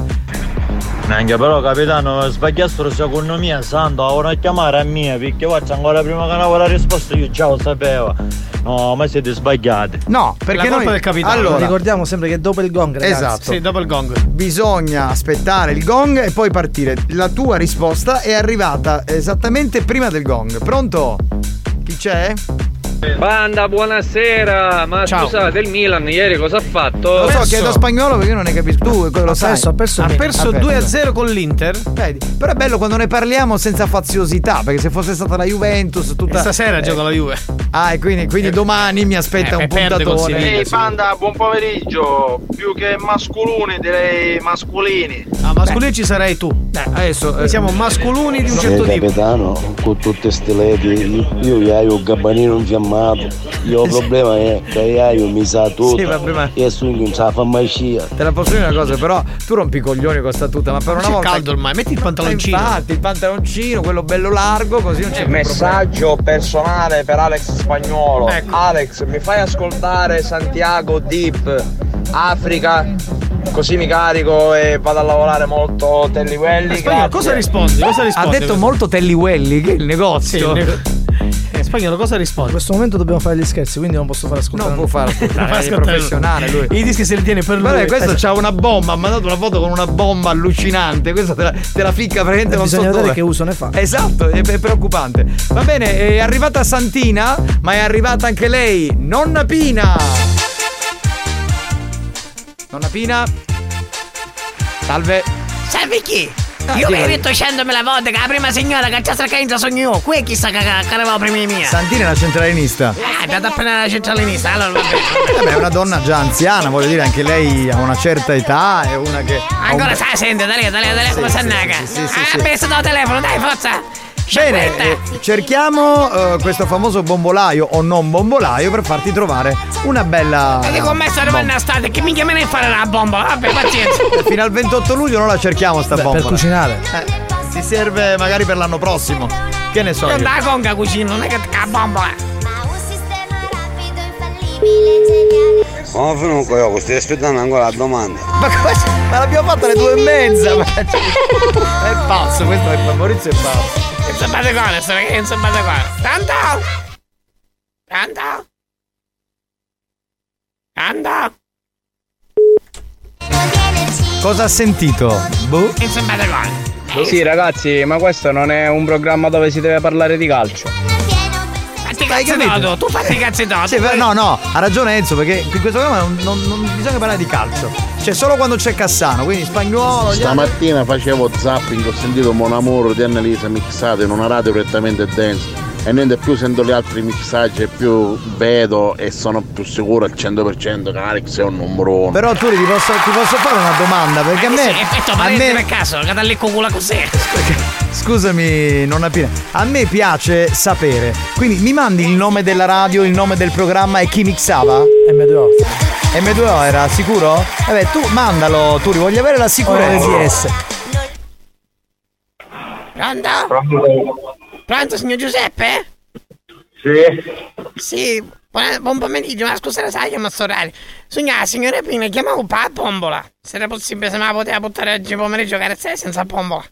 Anche però capitano sbagliassero secondo me santo ora a chiamare a mia perché faccio ancora prima che avevo la risposta io già lo sapevo no ma siete sbagliati No, perché colpa noi del capitano. Allora, Ricordiamo sempre che dopo il gong, ragazzi. Esatto. Sì, dopo il gong. Bisogna aspettare il gong e poi partire. La tua risposta è arrivata esattamente prima del gong. Pronto? Chi c'è? Banda, buonasera. Ma Ciao. scusate, il Milan ieri cosa ha fatto? Lo so, chiedo spagnolo perché io non ne capisco. Tu lo sai. perso, ha perso Ha perso ha perso. 2-0 con l'Inter. Vedi? Però è bello quando ne parliamo senza faziosità, perché se fosse stata la Juventus tutta. E stasera eh, gioca la Juve. Ah, e quindi, quindi domani mi aspetta Eh, un puntatore. Ehi banda, buon pomeriggio. Più che masculini direi mascolini. Ah, mascolini ci sarai tu. Eh, adesso Noi siamo masculini di un certo tipo. capitano, con tutte ste ledi, io, io hai un gabbanino infiammato. Io il problema è che io mi sa tutto. Sì, vabbè, ma- E su non sa farmacia. Te la posso dire una cosa, però tu rompi i coglioni con sta tuta, ma per una C'è volta. caldo ormai, metti il pantaloncino. Infatti, il pantaloncino, quello bello largo, così non c'è più Messaggio personale per Alex Spagnolo. Ecco. Alex, mi fai ascoltare Santiago Deep Africa? Così mi carico e vado a lavorare molto Telly Welly. Cosa rispondi? Cosa problema. rispondi? Ha detto molto Telly Welly, che è il negozio. Sì, il nego- Eh, Spagnolo, cosa rispondi? In questo momento dobbiamo fare gli scherzi, quindi non posso fare ascoltare. Non può fare ascoltare, è professionale lui. I dischi se li tiene per lui. Guarda, questo Esatto. c'ha una bomba, ha mandato una foto con una bomba allucinante. Questa te la, te la ficca praticamente Eh, non so dove. che uso ne fa. Esatto, è, è preoccupante. Va bene, è arrivata Santina, ma è arrivata anche lei, nonna Pina. Nonna Pina. Salve. Salve chi? Ah, io mi detto la volta che la prima signora che c'è cercando sogno io. Qui chissà che arrivava prima di mia. Santina è una centralinista. Ah, è andata appena la centralinista, allora. Vabbè, è una donna già anziana, voglio dire, anche lei ha una certa età, è una che. ha un- Ancora sai, sente, da lì, da lì, da lì, come Sì, si annaga. sì, sì, sì, Ah, sì. telefono, dai, forza. Bene, eh, cerchiamo eh, questo famoso bombolaio o non bombolaio per farti trovare una bella. E dico, me sono bomba. estate, che minchia me ne fare la bomba? Vabbè, pazienza. Fino al 28 luglio non la cerchiamo sta Beh, bomba. per cucinare. Eh, ti serve magari per l'anno prossimo. Che ne so. Io io. da conca cucino, non è che la bomba. Ma comunque io stai aspettando ancora la domanda. Ma cosa? Ma l'abbiamo fatta alle due e mezza. Ma... È pazzo, questo è Maurizio è pazzo. Non so fate cosa, sto che non so fate cosa. Tanto! Tanto! Tanto! Cosa ha sentito? Boh. Fate cosa. Sì ragazzi, ma questo non è un programma dove si deve parlare di calcio. Fatti todo, tu fatti cazzi todo. Sì, no, no, ha ragione Enzo, perché in questo programma non, non- non bisogna parlare di calcio. C'è solo quando c'è Cassano, quindi spagnolo. Stamattina facevo zapping, ho sentito Mon Amour di Annalisa mixato in una radio prettamente dance e niente più sento gli altri mixaggi e più vedo e sono più sicuro al 100% che Alex è un numero uno. Però tu ti posso, ti posso fare una domanda, perché a me. Sì, effetto a me per caso, che da lì cucula così. scusami, nonna Pina. A me piace sapere. Quindi mi mandi il nome della radio, il nome del programma e chi mixava? M2O. M2O era sicuro? Vabbè, tu mandalo, tu voglio avere la sicurezza. ORDS. Pronto? Pronto, signor Giuseppe? Sì. Sì, buon, pomeriggio, ma scusa, sai che mi sto orario? Signora, signora Pina, chiamavo pa bombola. Se era possibile, se me la poteva buttare oggi pomeriggio carezzare senza bombola.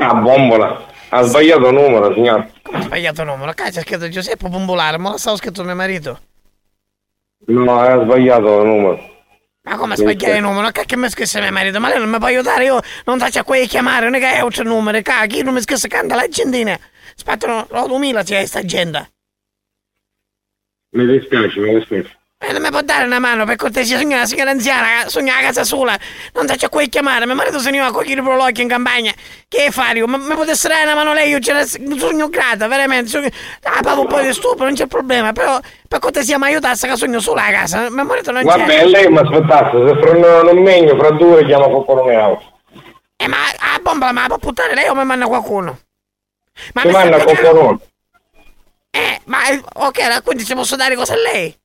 Ah, bombola. Ha sbagliato numero, signor. Come ho sbagliato il numero? Cazzo, c'è scritto Giuseppe Bombolare, ma lo stavo scritto mio marito. No, hai sbagliato il numero. Ma come sbagliare il numero? Che mi scrisse mio marito? Ma lei non mi può aiutare? Io non faccio a quei chiamare, non è che è altro numero. Cacchio, non mi scrisse canta la gentina. Aspettano, lo 2000 c'è sta agenda. Mi dispiace, mi dispiace. E non mi può dare una mano per cortesia, signora, signora anziana, sogna a casa sola. Non a quei chiamare. Mio marito se ne va a cogliere il prolocchio in campagna. Che fare? io? Ma mi potesse dare una mano lei? Io ce la sogno grata, veramente. Sogno... Ah, pago un po' di stupro, non c'è problema. Però per cortesia mi aiutasse che sogno sola a casa. Mio marito non c'è. Vabbè, lei mi aspettasse, se fra un, un megno, fra due chiamo qualcuno mio. Eh, ma a bomba ma la può buttare lei o mi manda qualcuno? Ti mi manda qualcuno. Eh, ma eh, ok, quindi ci posso dare cosa a lei?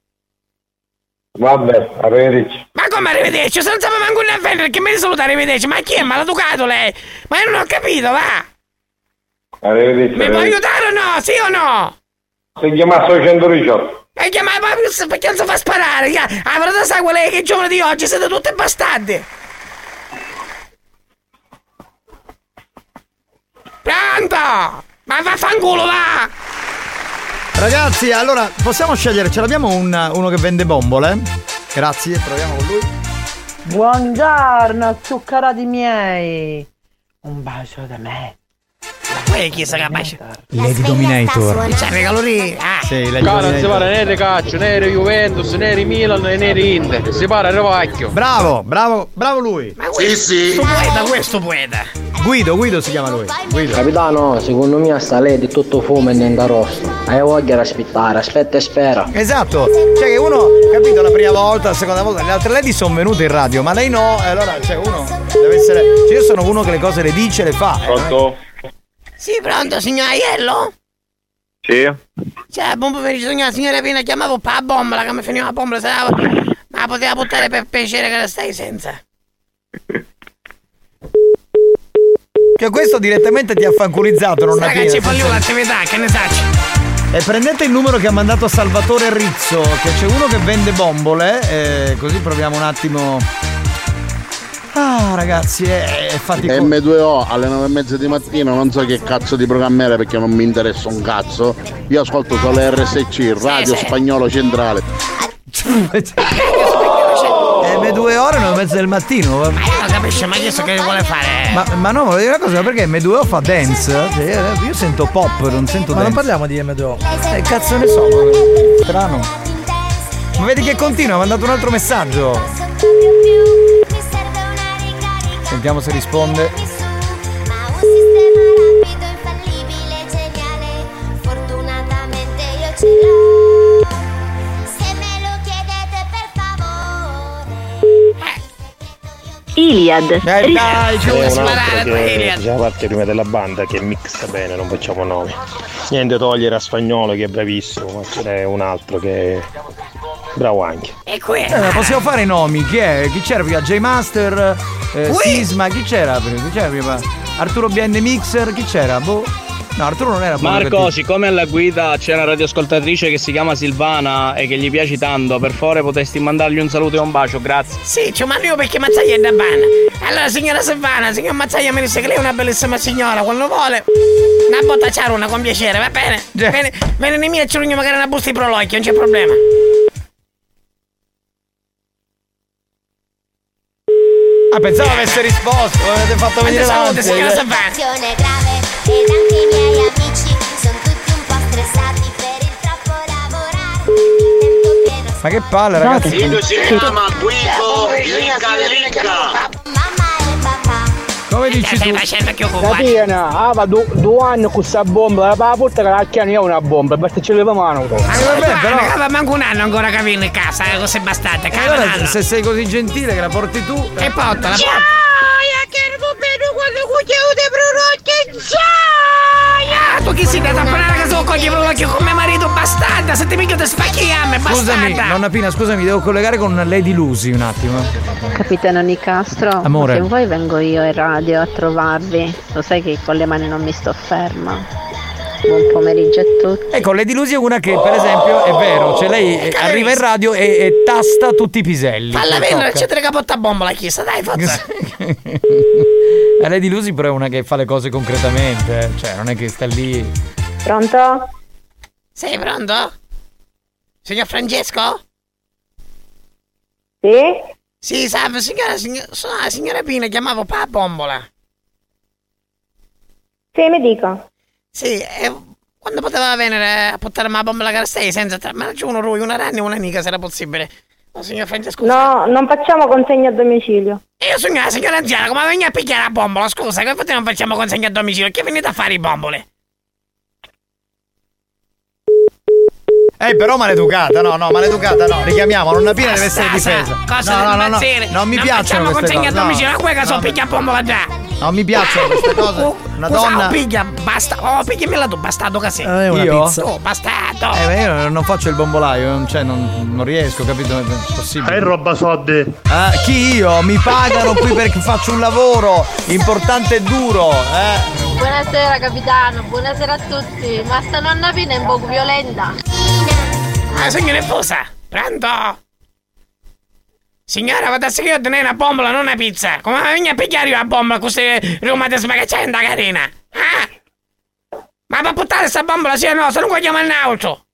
Vabbè, arrivederci. Ma come arrivederci? Se non sapeva manco un offendere, che mi risaluta arrivederci? Ma chi è maleducato lei? Ma io non ho capito, va! Arrivederci. Mi può aiutare o no? Sì o no? Si chiama 118. E chiama ma perché non si fa sparare? Ah, però sai qual è che i giovani di oggi siete tutti bastardi! Pronto! Ma vaffanculo va! Ragazzi, allora possiamo scegliere, ce l'abbiamo un- uno che vende bombole? Grazie, proviamo con lui. Buongiorno, zuccherati miei. Un bacio da me. Poi chi sa capace? Lady Dominator. C'è le calorie! Ah! Sì, Lady Cara, non si parla né di calcio, né di Juventus, né di Milan, né di Inter. Si parla di Rovacchio. Bravo, bravo, bravo lui. Ma questo, Sto poeta, questo poeta! Guido, Guido si chiama lui. Guido. Capitano, secondo me sta lei di tutto fumo e niente rosso. Hai voglia di aspettare, aspetta e spera. Esatto, cioè che uno, capito, la prima volta, la seconda volta, le altre lady sono venute in radio, ma lei no, e allora, cioè uno deve essere. Cioè io sono uno che le cose le dice, le fa. eh, non è- Sì, pronto, signor Aiello? Sì? Cioè, buon pomeriggio, signora, signora Pina, chiamavo per la bombola, che mi finiva la bombola, se la, ma la poteva buttare per piacere che la stai senza. Che questo direttamente ti ha fanculizzato, non ha Ragazzi, fallivo l'attività, che ne sacci? E prendete il numero che ha mandato Salvatore Rizzo, che c'è uno che vende bombole, e così proviamo un attimo. Ah, ragazzi, è, è faticoso. M2O alle 9 e mezza di mattina, non so che cazzo di programmare perché non mi interessa un cazzo. Io ascolto solo RSC, Radio sì. Spagnolo Centrale. M2 ore, 9 e mezza del mattino. Ma io non capisco, ma chiesto che vuole fare? Ma, ma no, volevo dire una cosa, perché M2O fa dance? Cioè, io sento pop, non sento Ma non dance. parliamo di M2O. Eh, cazzo ne so, strano. Ma vedi che continua, ha mandato un altro messaggio. Sentiamo se risponde. Iliad. Eh, dai, Ci giù. sparare, che Iliad. faceva parte prima della banda che mixa bene, non facciamo nomi. Niente togliere a spagnolo che è bravissimo, ma ce n'è un altro che è bravo anche. E qui? Eh, possiamo fare i nomi, chi è? Chi c'era prima? J-Master, eh? Sisma, chi c'era prima? Chi c'era prima? Arturo BN Mixer, chi c'era? Boh. No, Arturo non era Marco, siccome alla guida c'è una radioascoltatrice che si chiama Silvana e che gli piaci tanto, per favore potresti mandargli un saluto e un bacio, grazie. Sì, ci mando io perché Mazzaglia è da bana. Allora, signora Silvana, signor Mazzaglia mi disse che lei è una bellissima signora, quando vuole. Una botta c'ha una con piacere, va bene? Vieni nei miei e ci riuniamo magari una busta di prolocchio, non c'è problema. Ah, pensavo avesse risposto, avete fatto venire salute, l'ansia. signora. Silvana. Grave ed anche miei Ma che palle, ragazzi. si chiama Guido Licca Licca. Mamma e papà. Come dici stai tu? che? Capina, ah, ma du- due anni con questa bomba, la porta che la chiami io una bomba, basta ci leva mano. Ma vabbè, però... Ma manco un anno ancora capire in casa, eh, cose bastate, E un allora, se sei così gentile che la porti tu. E porta, la porta. Ah, tu chi sei da tamponare che sono cogli prolocchio con mio marito bastarda? Se ti mica ti spacchi a me, Scusami, bastarda. nonna Pina, scusami, devo collegare con Lady Lucy un attimo. Capitano Nicastro, Amore. se vuoi vengo io in radio a trovarvi. Lo sai che con le mani non mi sto ferma. Buon pomeriggio a tutti. Ecco, Lady Lucy è una che, per esempio, è vero, cioè lei eh, arriva in radio e, e tasta tutti i piselli. Falla vendere, tocca. c'è tre capotta a bomba la chiesa, dai, forza. La Lady Lucy però è una che fa le cose concretamente, eh. cioè non è che sta lì. Pronto? Sei pronto? Signor Francesco? Sì? Sì, salve signora, signora, sono la signora Pina, chiamavo la bombola. Sì, mi dica. Sì, e quando poteva venire a portare la bombola che stai senza tra... Ma c'è uno lui, una ranni e una nica, se era possibile. Oh, signor Francesco, No, non facciamo consegna a domicilio. Io sono la signora anziana, come venire a picchiare la bombola? Scusa, che infatti non facciamo consegna a domicilio? Che venite a fare i bombole? Eh, però maleducata, no, no, maleducata, no. Richiamiamo, nonna Pina deve essere difesa. Cosa no, no, no, no, non mi non piacciono queste consegna cose. a domicilio, no. ma quella so picchia bombola già. Non mi piacciono queste cose. Una Scusa, donna. oh, piglia, basta. Oh, pigliamela tu, bastardo che sei. Eh, una Io? pizza. Oh, bastardo. Eh, ma io non faccio il bombolaio, non- cioè non, non riesco, capito? È possibile. Hai roba soldi. Ah, chi io? Mi pagano qui perché faccio un lavoro importante e duro, eh. Buonasera capitano, buonasera a tutti. Ma sta nonna Pina è un po' violenta. Ah, signora Fusa, pronto? Signora, vado a seguire a tenere una bombola, non una pizza. Come vieni a pigliare la bombola c'è in da carina? Ah? Ma per portare sta bombola sì o no? Se non vogliamo il auto.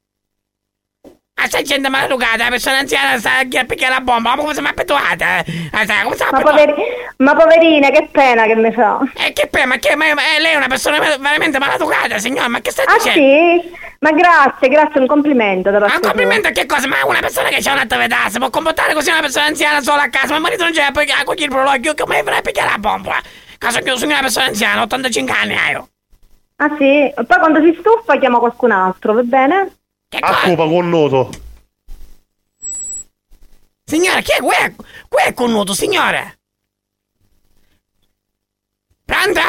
Ah, stai gente maleducata, la persona anziana sta a pigliare la bombola, ma come siamo abituati? Eh? Ah, Ma, poveri- ma poverina, che pena che mi fa. E che pena, ma, che, ma, ma lei è una persona veramente maleducata, signora, ma che stai Ah dicendo? sì? Ma grazie, grazie, un complimento da Ma parte un complimento a che cosa? Ma una persona che ha un'attività si può comportare così una persona anziana sola a casa? Ma il marito non c'è a a cogliere il prologio, come farai a pigliare la bombola? Caso che io sono una persona anziana, 85 anni hai io. Ah sì? Poi quando si stufa chiama qualcun altro, va bene? A copa con noto. Signora, chi è? Qui è, qui è connuto, signore? Pronto?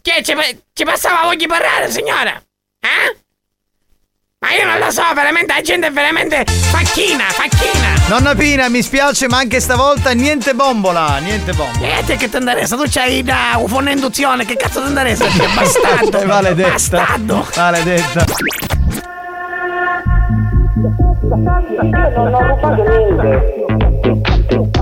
Che ci, ci passava voglia di parlare, signora? Eh? Ma io non lo so, veramente, la gente è veramente facchina, facchina. Nonna Pina, mi spiace, ma anche stavolta niente bombola, niente bombola. E a te che ti interessa? Tu c'hai da un forno induzione, che cazzo ti interessa? Bastardo! Eh, maledetta. Bastardo! Maledetta. Io non ho rubato niente.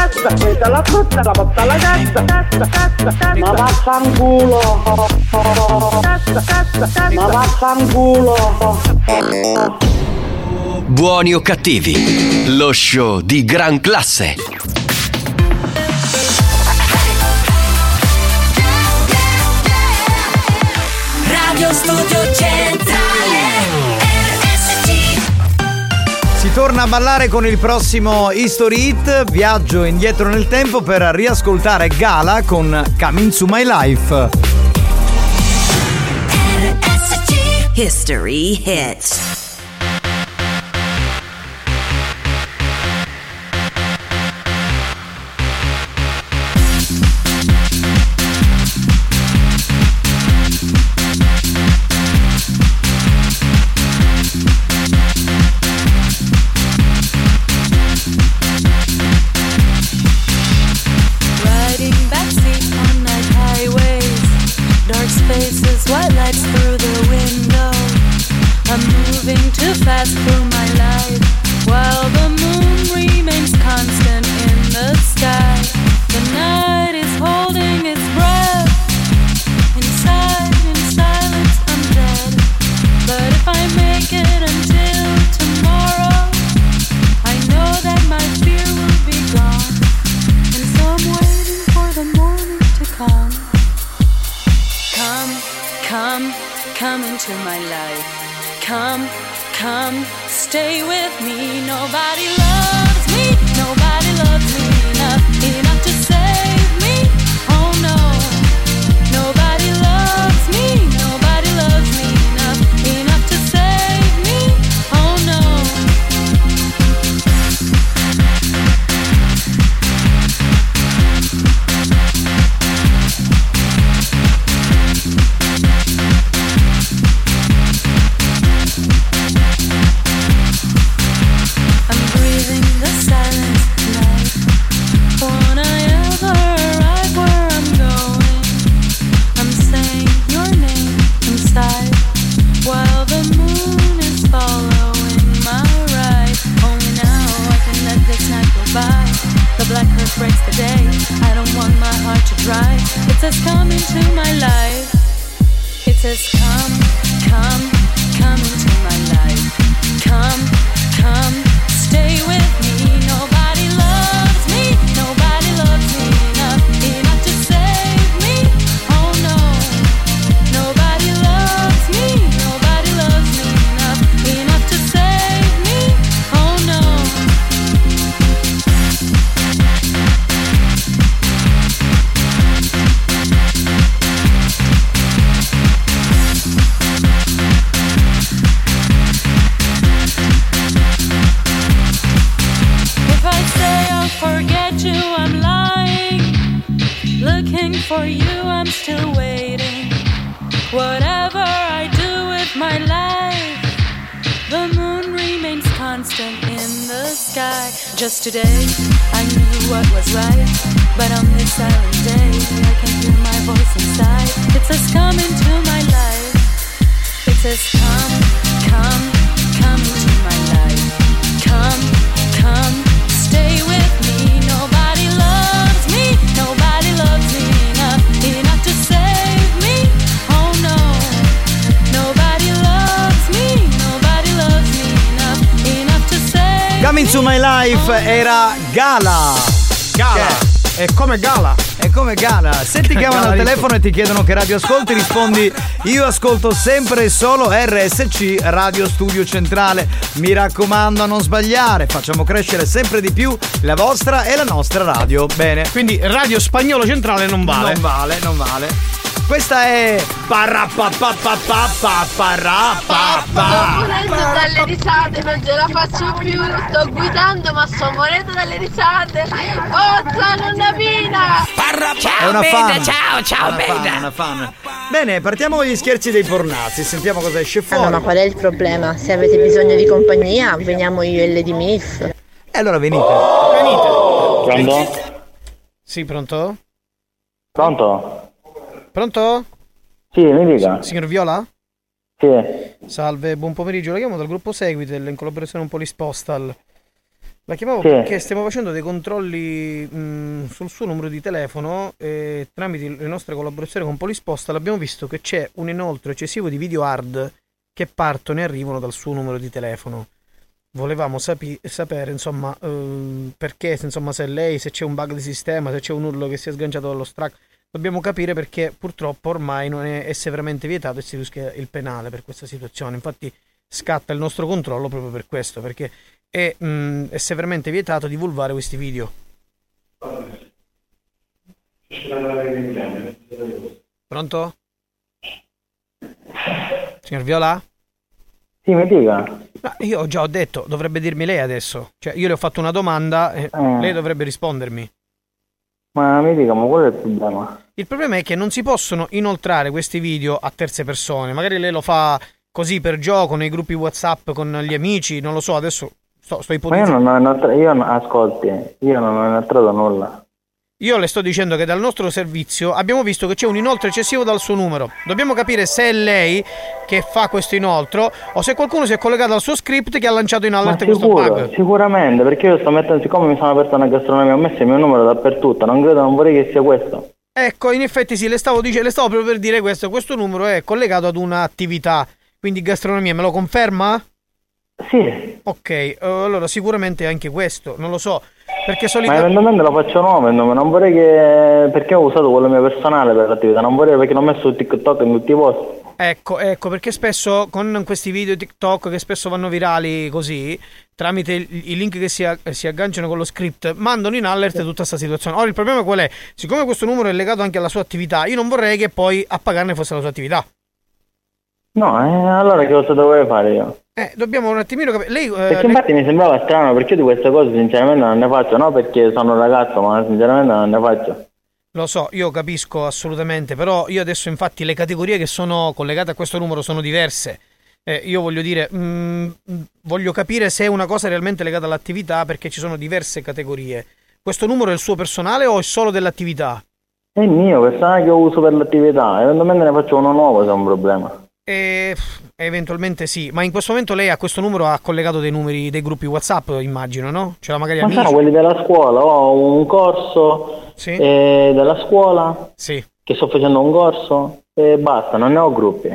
prendo la frutta la porta alla cassa, cassa, cassa, cassa. Ma vaffanculo. Cassa, cassa, cassa. Ma vaffanculo. Buoni o cattivi, lo show di gran classe. Radio Studio Centrale Si torna a ballare con il prossimo History Hit, viaggio indietro nel tempo per riascoltare Gala con Coming to My Life. History Hit telefono e ti chiedono che radio ascolti, rispondi io ascolto sempre e solo RSC Radio Studio Centrale. Mi raccomando a non sbagliare, facciamo crescere sempre di più la vostra e la nostra radio. Bene. Quindi Radio Spagnolo Centrale non vale. Non vale, non vale. Questa è Sto morendo dalle risate, non ce la faccio più. Sto guidando, ma sto morendo dalle risate. Forza, nonna Pina! È una fan. ciao, ciao, Una fan, una fan. Bene, partiamo con gli scherzi dei pornazzi, sentiamo cosa esce fuori. Allora, ma qual è il problema? Se avete bisogno di compagnia, veniamo io e Lady Milf. E allora venite. Pronto? Sì, pronto? Pronto? Pronto? Sì, mi dica. Signor Viola? Sì. Salve, buon pomeriggio. La chiamo dal gruppo Seguitel in collaborazione con Police Postal. La chiamavo Sì. perché stiamo facendo dei controlli mh, sul suo numero di telefono e tramite le nostre collaborazioni con Police Postal abbiamo visto che c'è un inoltre eccessivo di video hard che partono e arrivano dal suo numero di telefono. Volevamo sapi- sapere, insomma, ehm, perché, insomma, se lei, se c'è un bug di sistema, se c'è un urlo che si è sganciato dallo strack. Dobbiamo capire perché purtroppo ormai non è, è severamente vietato e si rischia il penale per questa situazione. Infatti scatta il nostro controllo proprio per questo, perché è, mh, è severamente vietato divulgare questi video. Pronto? Signor Viola? Sì, mi dica. Ma io già ho detto, dovrebbe dirmi lei adesso. Cioè, io le ho fatto una domanda e Eh. lei dovrebbe rispondermi. Ma mi dica, ma qual è il problema? Il problema è che non si possono inoltrare questi video a terze persone. Magari lei lo fa così per gioco nei gruppi WhatsApp con gli amici, non lo so, adesso sto, sto Ma io ipotizzando. non ho inoltrato, ascolti, io non ho inoltrato nulla. Io le sto dicendo che dal nostro servizio abbiamo visto che c'è un inoltro eccessivo dal suo numero. Dobbiamo capire se è lei che fa questo inoltro o se qualcuno si è collegato al suo script che ha lanciato in Ma allerta questo sicuro, bug. sicuramente, perché io sto mettendo, siccome mi sono aperto una gastronomia, ho messo il mio numero dappertutto, non credo, non vorrei che sia questo. Ecco, in effetti sì, le stavo, dice- le stavo proprio per dire questo. Questo numero è collegato ad un'attività, quindi gastronomia, me lo conferma? Sì. Ok, eh, allora sicuramente anche questo, non lo so, perché Ma solitamente... eventualmente lo faccio il nome, non vorrei che. perché ho usato quello mio personale per l'attività, non vorrei perché l'ho messo su TikTok in tutti i posti. Ecco, ecco, perché spesso con questi video TikTok che spesso vanno virali così, tramite i link che si, si agganciano con lo script, mandano in alert tutta questa situazione. Ora il problema qual è? Siccome questo numero è legato anche alla sua attività, io non vorrei che poi a pagarne fosse la sua attività. No, eh, allora che cosa dovevo fare io? Eh, dobbiamo un attimino capire. Lei, eh, Perché lei- infatti mi sembrava strano, perché di queste cose sinceramente non ne faccio, no perché sono un ragazzo, ma sinceramente non ne faccio. Lo so, io capisco assolutamente, però io adesso infatti le categorie che sono collegate a questo numero sono diverse. Eh, io voglio dire, mm, voglio capire se è una cosa realmente legata all'attività perché ci sono diverse categorie. Questo numero è il suo personale o è solo dell'attività? È il mio personale che uso per l'attività, eventualmente ne faccio uno nuovo se è un problema. E, eventualmente sì, ma in questo momento lei a questo numero ha collegato dei numeri dei gruppi WhatsApp, immagino, no? Cioè magari Ma amici. sono quelli della scuola, ho un corso Sì. eh, della scuola Sì. che sto facendo un corso e basta, non ne ho gruppi.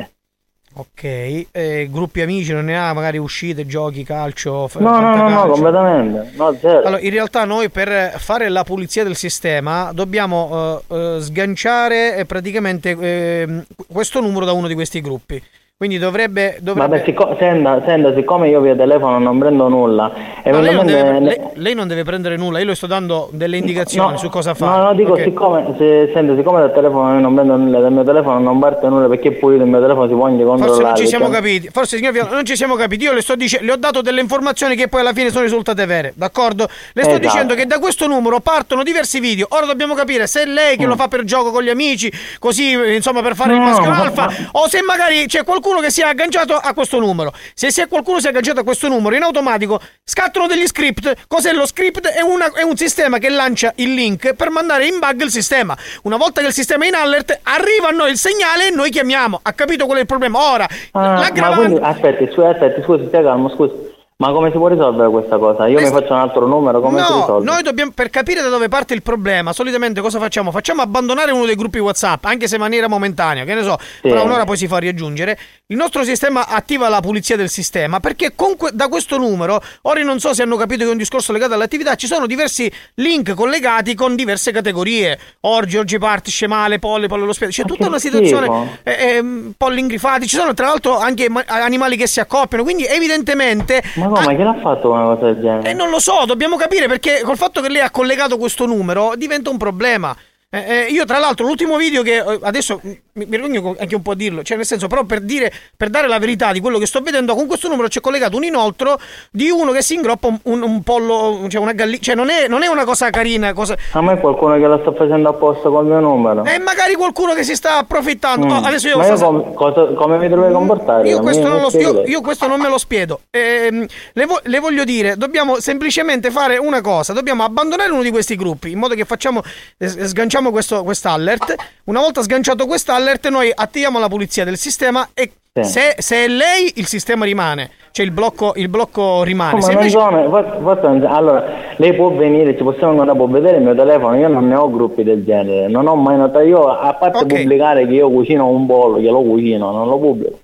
Ok, eh, gruppi amici, non ne ha magari uscite, giochi, calcio? f- No, no, no, no, completamente. No. Allora, in realtà noi per fare la pulizia del sistema dobbiamo eh, eh, sganciare eh, praticamente ehm, questo numero da uno di questi gruppi. Quindi dovrebbe... dovrebbe... Vabbè, sicco- senta, senta, siccome io via telefono non prendo nulla, No, lei, non deve, lei- lei non deve prendere nulla, io le sto dando delle indicazioni No, su cosa fare. No, no, dico, ok? siccome, se, senta, siccome dal telefono io non prendo nulla, dal mio telefono non parte nulla perché poi il mio telefono si può anche controllare. Forse non ci siamo perché- capiti, forse signor Viola, non ci siamo capiti. Io le sto dicendo, le ho dato delle informazioni che poi alla fine sono risultate vere, d'accordo? Le sto Esatto. dicendo che da questo numero partono diversi video. Ora dobbiamo capire se è lei che lo fa per gioco con gli amici, così insomma per fare il Mm. No, maschio ma- alfa, o se magari c'è qualcuno che si è agganciato a questo numero. Se si è qualcuno si è agganciato a questo numero, in automatico scattano degli script. Cos'è lo script? È, una- è un sistema che lancia il link per mandare in bug il sistema. Una volta che il sistema è in alert, arriva a noi il segnale e noi chiamiamo. Ha capito qual è il problema? Ora, Ah, l'aggravante... quindi, aspetti, scusi, aspetti, scusi, stia calmo, scusi. Ma come si può risolvere questa cosa? Io mi faccio un altro numero, come si No, risolve? noi dobbiamo, per capire da dove parte il problema, solitamente cosa facciamo? Facciamo abbandonare uno dei gruppi WhatsApp, anche se in maniera momentanea, che ne so, Sì. tra un'ora poi si fa riaggiungere. Il nostro sistema attiva la pulizia del sistema perché que- da questo numero, ora non so se hanno capito che è un discorso legato all'attività, ci sono diversi link collegati con diverse categorie. Orgi, orgi party, scemale, polle, polle allo spiedo. C'è tutta una situazione. eh, ehm, polli ingrifati, ci sono tra l'altro anche ma- animali che si accoppiano, quindi evidentemente Ma come, chi l'ha fatto una cosa del genere? eh, non lo so, dobbiamo capire perché col fatto che lei ha collegato questo numero diventa un problema. Eh, eh, io tra l'altro l'ultimo video che eh, adesso mi, vergogno anche un po' a dirlo, cioè nel senso però per dire per dare la verità di quello che sto vedendo con questo numero c'è collegato un inoltro di uno che si ingroppa un, un- un pollo, cioè una gallina, cioè non è, non è una cosa carina, cosa... A me qualcuno che lo sta facendo apposta col mio numero. E magari qualcuno che si sta approfittando. Mm. Oh, adesso io Ma io com- cosa- come mi dovrei comportare? Io questo, non lo spiego lei. io questo non me lo spiedo. Ehm, le, vo- le voglio dire, dobbiamo semplicemente fare una cosa: dobbiamo abbandonare uno di questi gruppi in modo che facciamo, eh, sganciamo questo quest'alert. Una volta sganciato quest'alert, noi attiviamo la pulizia del sistema e Sì. se, se è lei, il sistema rimane, cioè il blocco, il blocco rimane. Ma non invece- forse non- allora, lei può venire, ci possiamo andare, può vedere il mio telefono, io non ne ho gruppi del genere, non ho mai notato, io a parte pubblicare che io cucino un bollo, glielo cucino, non lo pubblico.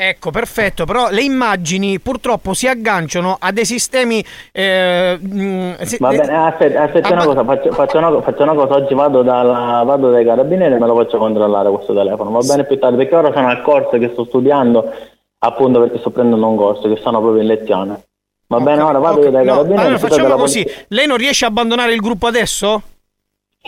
Ecco, perfetto, però le immagini purtroppo si agganciano a dei sistemi... eh, mm, si- Va bene, aspetta, aspetta una cosa, faccio, faccio una, faccio una cosa, oggi vado, dalla, vado dai carabinieri e me lo faccio controllare questo telefono, va bene più tardi, perché ora sono al corso che sto studiando, appunto perché sto prendendo un corso, che sono proprio in lezione. Va bene, ora vado io dai No, carabinieri. allora facciamo così. Lei non riesce a abbandonare il gruppo adesso?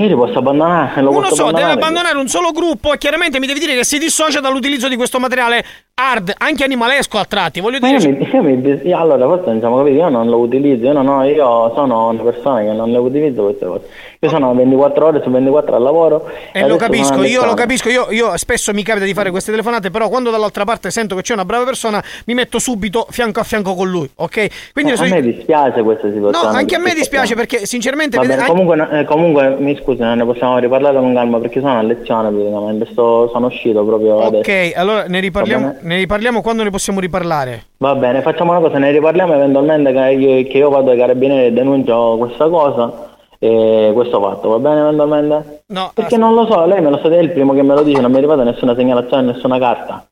Io li posso abbandonare, lo Non lo so, deve abbandonare. abbandonare un solo gruppo e chiaramente mi devi dire che si dissocia dall'utilizzo di questo materiale hard, anche animalesco a tratti. Voglio dire, io mi, io mi- io- allora forse non siamo capiti, io non lo utilizzo, io, non ho- io sono una persona che non le utilizzo queste cose. Io sono 24 ore su 24 al lavoro. E lo adesso capisco, io lo capisco, io, io spesso mi capita di fare queste telefonate, però quando dall'altra parte sento che c'è una brava persona, mi metto subito fianco a fianco con lui, ok? Quindi Eh, le a so- me dispiace questa No, situazione. anche a me dispiace perché sinceramente... Va vede- anche- comunque, no- eh, comunque mi scusi, non ne possiamo riparlare con calma perché sono a lezione praticamente, sto- sono uscito proprio adesso. Ok, allora ne riparliamo, ne riparliamo quando ne possiamo riparlare. Va bene, facciamo una cosa, ne riparliamo eventualmente che io, che io vado ai carabinieri e denuncio questa cosa e questo fatto, va bene eventualmente? No, Perché non lo so, lei me lo sa, è il primo che me lo dice, non mi è arrivata nessuna segnalazione, nessuna carta.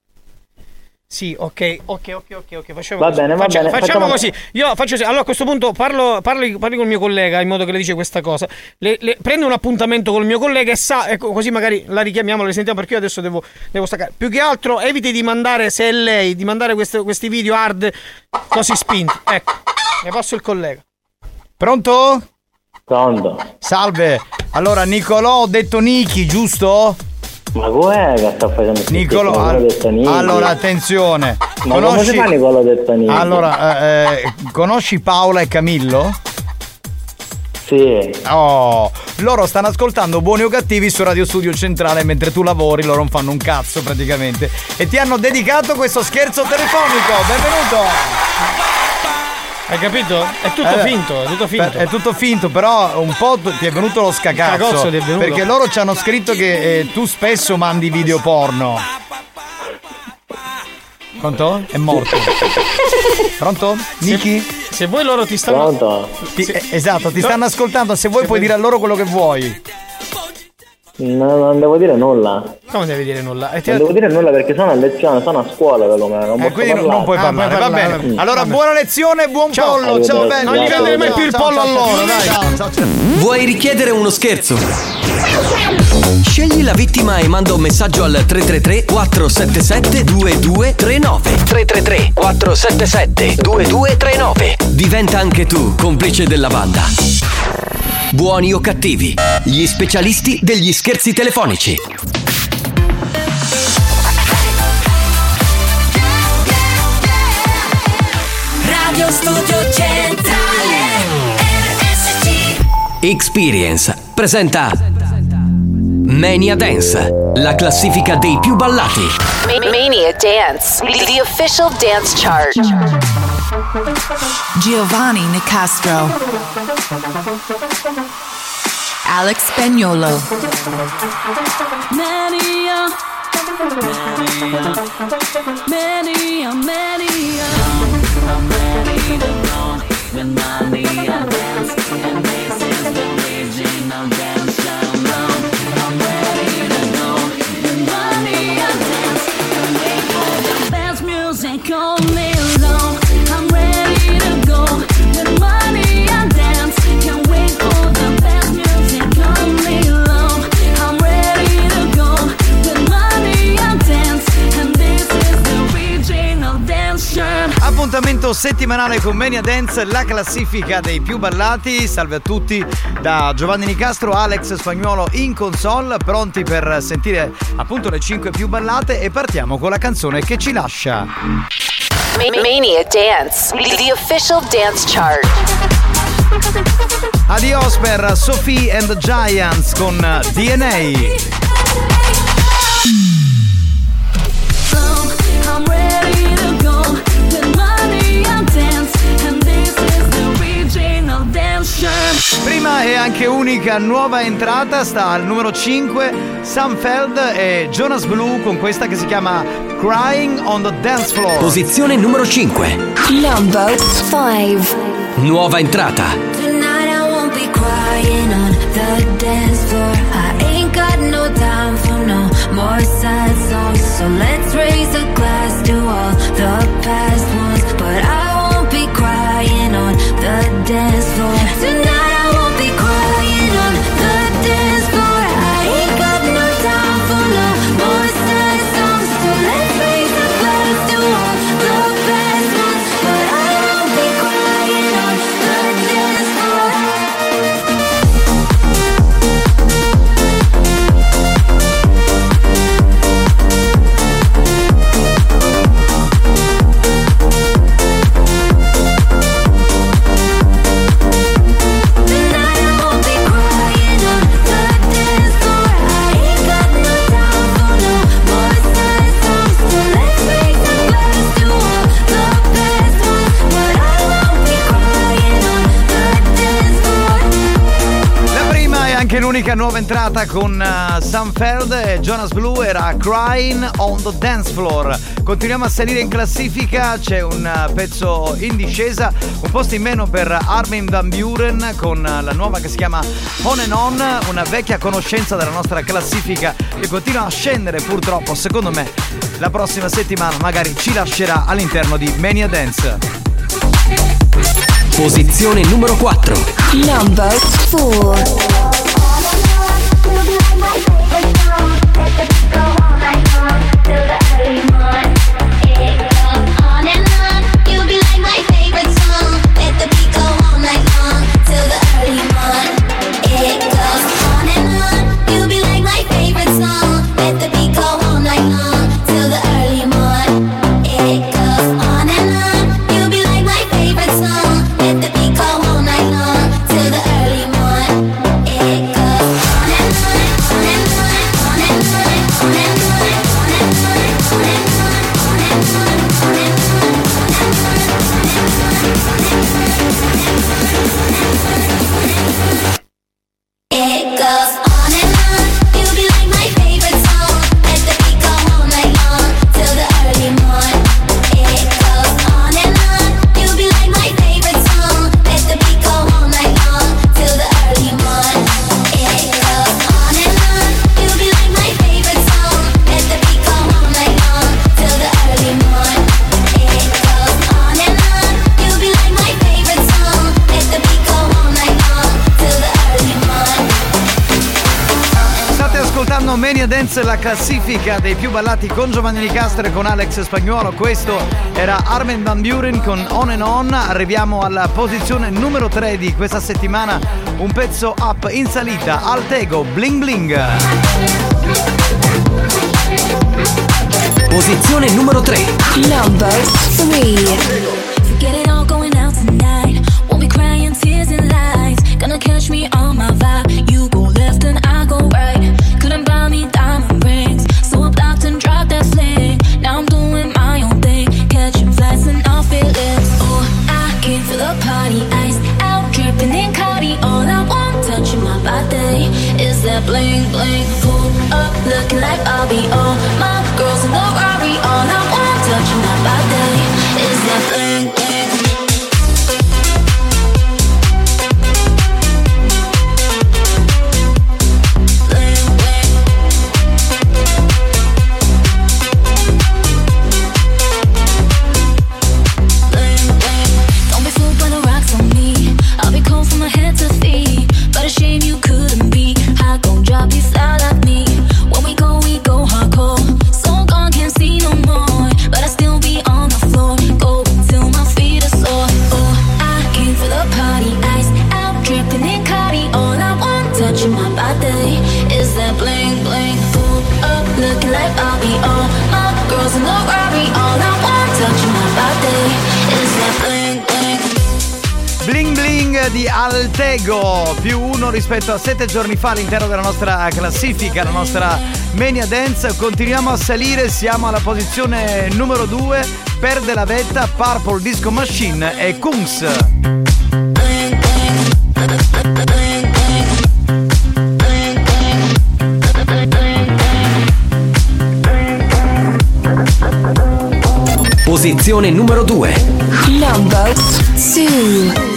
Sì, ok, ok, ok, ok, ok, facciamo Va così. bene, va Faccia- bene, Facciamo facciamo- così. Io faccio così. Allora a questo punto parlo, parli, parli con il mio collega in modo che le dice questa cosa. Le, le- prende un appuntamento col mio collega e sa, ecco, così magari la richiamiamo, la risentiamo perché io adesso devo, devo staccare. Più che altro eviti di mandare, se è lei, di mandare queste- questi video hard così spinti. Ecco, ne passo il collega. Pronto? Pronto. Salve. Allora, Nicolò, ho detto Niki, giusto? Ma com'è che sta facendo Nicolò, schifo? al- Nicolò detto Niki. allora attenzione. Ma come si fa Nicolò detto Niki? Allora, eh, eh, conosci Paola e Camillo? Sì. Oh, loro stanno ascoltando Buoni o Cattivi su Radio Studio Centrale mentre tu lavori, loro non fanno un cazzo praticamente. E ti hanno dedicato questo scherzo telefonico. Benvenuto! Hai capito? È tutto Eh, finto, è tutto finto. È tutto finto, però un po' ti è venuto lo scacazzo. Cagozzo ti è venuto. Perché loro ci hanno scritto che eh, tu spesso mandi video porno. Pronto? È morto. Pronto? Niki? Se vuoi loro ti stanno. Pronto? Ti- eh, esatto, ti stanno ascoltando. Se vuoi puoi dire a loro quello che vuoi. No, non devo dire nulla. Come devi dire nulla? Ti Non devo dire nulla perché sono a lezione, sono a scuola per me. Non Eh, quindi non, non puoi Ah, parlare, va parlare, bene. vabbè. Allora, Vabbè. buona lezione, buon pollo. Ciao, bello. Non gli Ciao, vendere mai ciao, più il ciao, pollo ciao, a loro, ciao, dai. ciao, ciao, ciao. Vuoi richiedere uno scherzo? Scegli la vittima e manda un messaggio al 333 477 2239 333 477 2239 Diventa anche tu complice della banda. Buoni o cattivi, gli specialisti degli scherzi telefonici. Radio Studio Centrale RSC Experience presenta Mania Dance, la classifica dei più ballati. Mania Dance, the official dance chart. Giovanni Nicastro. Alex Spagnolo. Mania. Mania, mania. I'm ready to go with mania dance, and this is the original dance Appuntamento settimanale con Mania Dance, la classifica dei più ballati. Salve a tutti da Giovanni Nicastro, Alex Spagnuolo in console, pronti per sentire appunto le 5 più ballate e partiamo con la canzone che ci lascia. Mania Dance, the official dance chart. Adios per Sophie and the Giants con DNA. Prima e anche unica nuova entrata sta al numero 5 Sunfeld e Jonas Blue con questa che si chiama Crying on the Dance Floor. Posizione numero 5. Number 5. Nuova entrata. Tonight I won't be crying on the dance floor. I ain't got no time for no more sad songs. So let's l'unica nuova entrata con uh, Sunfeld e Jonas Blue era Crying on the Dance Floor. Continuiamo a salire in classifica, c'è un uh, pezzo in discesa, un posto in meno per Armin Van Buren con uh, la nuova che si chiama On and On, una vecchia conoscenza della nostra classifica che continua a scendere purtroppo, secondo me la prossima settimana magari ci lascerà all'interno di Mania Dance. Posizione numero 4. Number 4. my way, it's on, take it, go on, I know, till the classifica dei più ballati con Giovanni Nicastro e con Alex Spagnuolo. Questo era Armin Van Buren con On and On. Arriviamo alla posizione numero 3 di questa settimana. Un pezzo up in salita. Altego Bling Bling. Posizione numero 3. Number 3. Forget it all going out tonight. Won't be crying tears and lies. Gonna catch me on my vibe. Rispetto a sette giorni fa all'interno della nostra classifica, la nostra Mania Dance. Continuiamo a salire, siamo alla posizione numero 2, perde la vetta Purple Disco Machine e Kungs. Posizione numero 2. Number 2.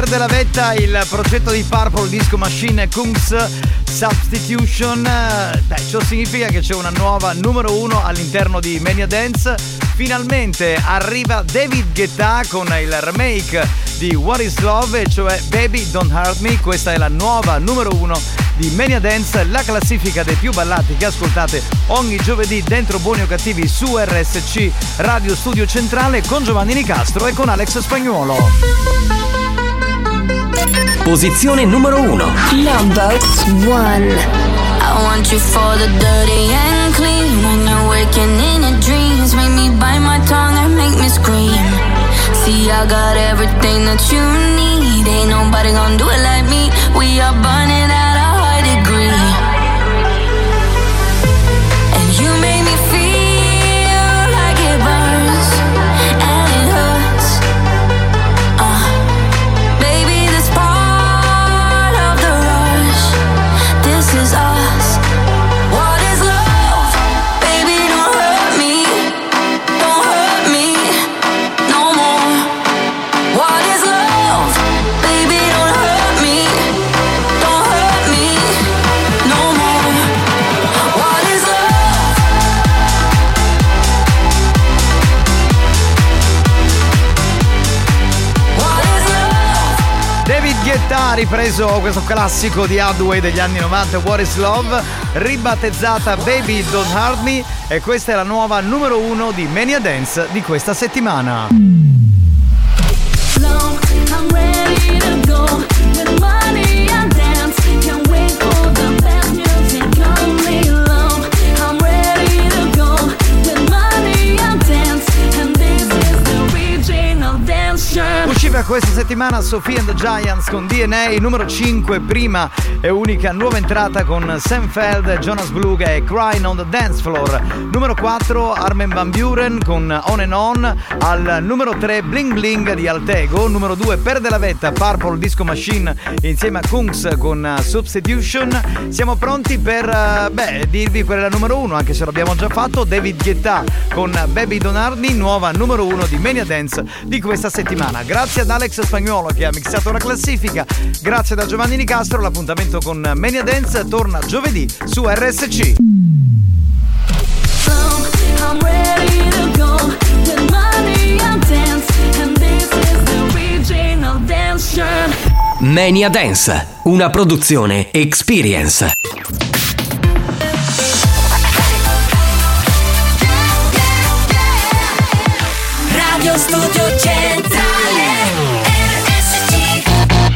Perde la vetta il progetto di Purple Disco Machine Kungs Substitution. Eh, Beh, ciò significa che c'è una nuova numero uno all'interno di Mania Dance. Finalmente arriva David Guetta con il remake di What is Love, cioè Baby Don't Hurt Me. Questa è la nuova numero uno di Mania Dance, la classifica dei più ballati che ascoltate ogni giovedì dentro Buoni o Cattivi su RSC Radio Studio Centrale con Giovanni Nicastro e con Alex Spagnuolo. Posizione numero 1. Number 1. I want you for the dirty and clean. When you're waking in dreams, make me bite my tongue and make me scream. See, I got everything that you need. Ain't nobody gonna do it like me. We are burning Guetta ha ripreso questo classico di Hadway degli anni 90, What is Love, ribattezzata Baby Don't Hurt Me e questa è la nuova numero uno di Mania Dance di questa settimana. Usciva questa settimana Sophie and the Giants con DNA, numero 5, prima e unica nuova entrata con Sam Feld, Jonas Blug e Crying on the Dance Floor. Numero 4 Armin Van Buren con On and On, al numero 3 Bling Bling di Altego, numero 2 Perde la vetta Purple Disco Machine insieme a Kungs con Substitution. Siamo pronti per uh, beh, dirvi qual è la numero 1, anche se l'abbiamo già fatto, David Guetta con Baby Donardi, nuova numero 1 di Mania Dance di questa settimana. Grazie ad Alex Spagnuolo che ha mixato la classifica, grazie da Giovanni Nicastro, l'appuntamento con Mania Dance torna giovedì su RSC. Mania Dance, una produzione Experience. Radio Studio Centrale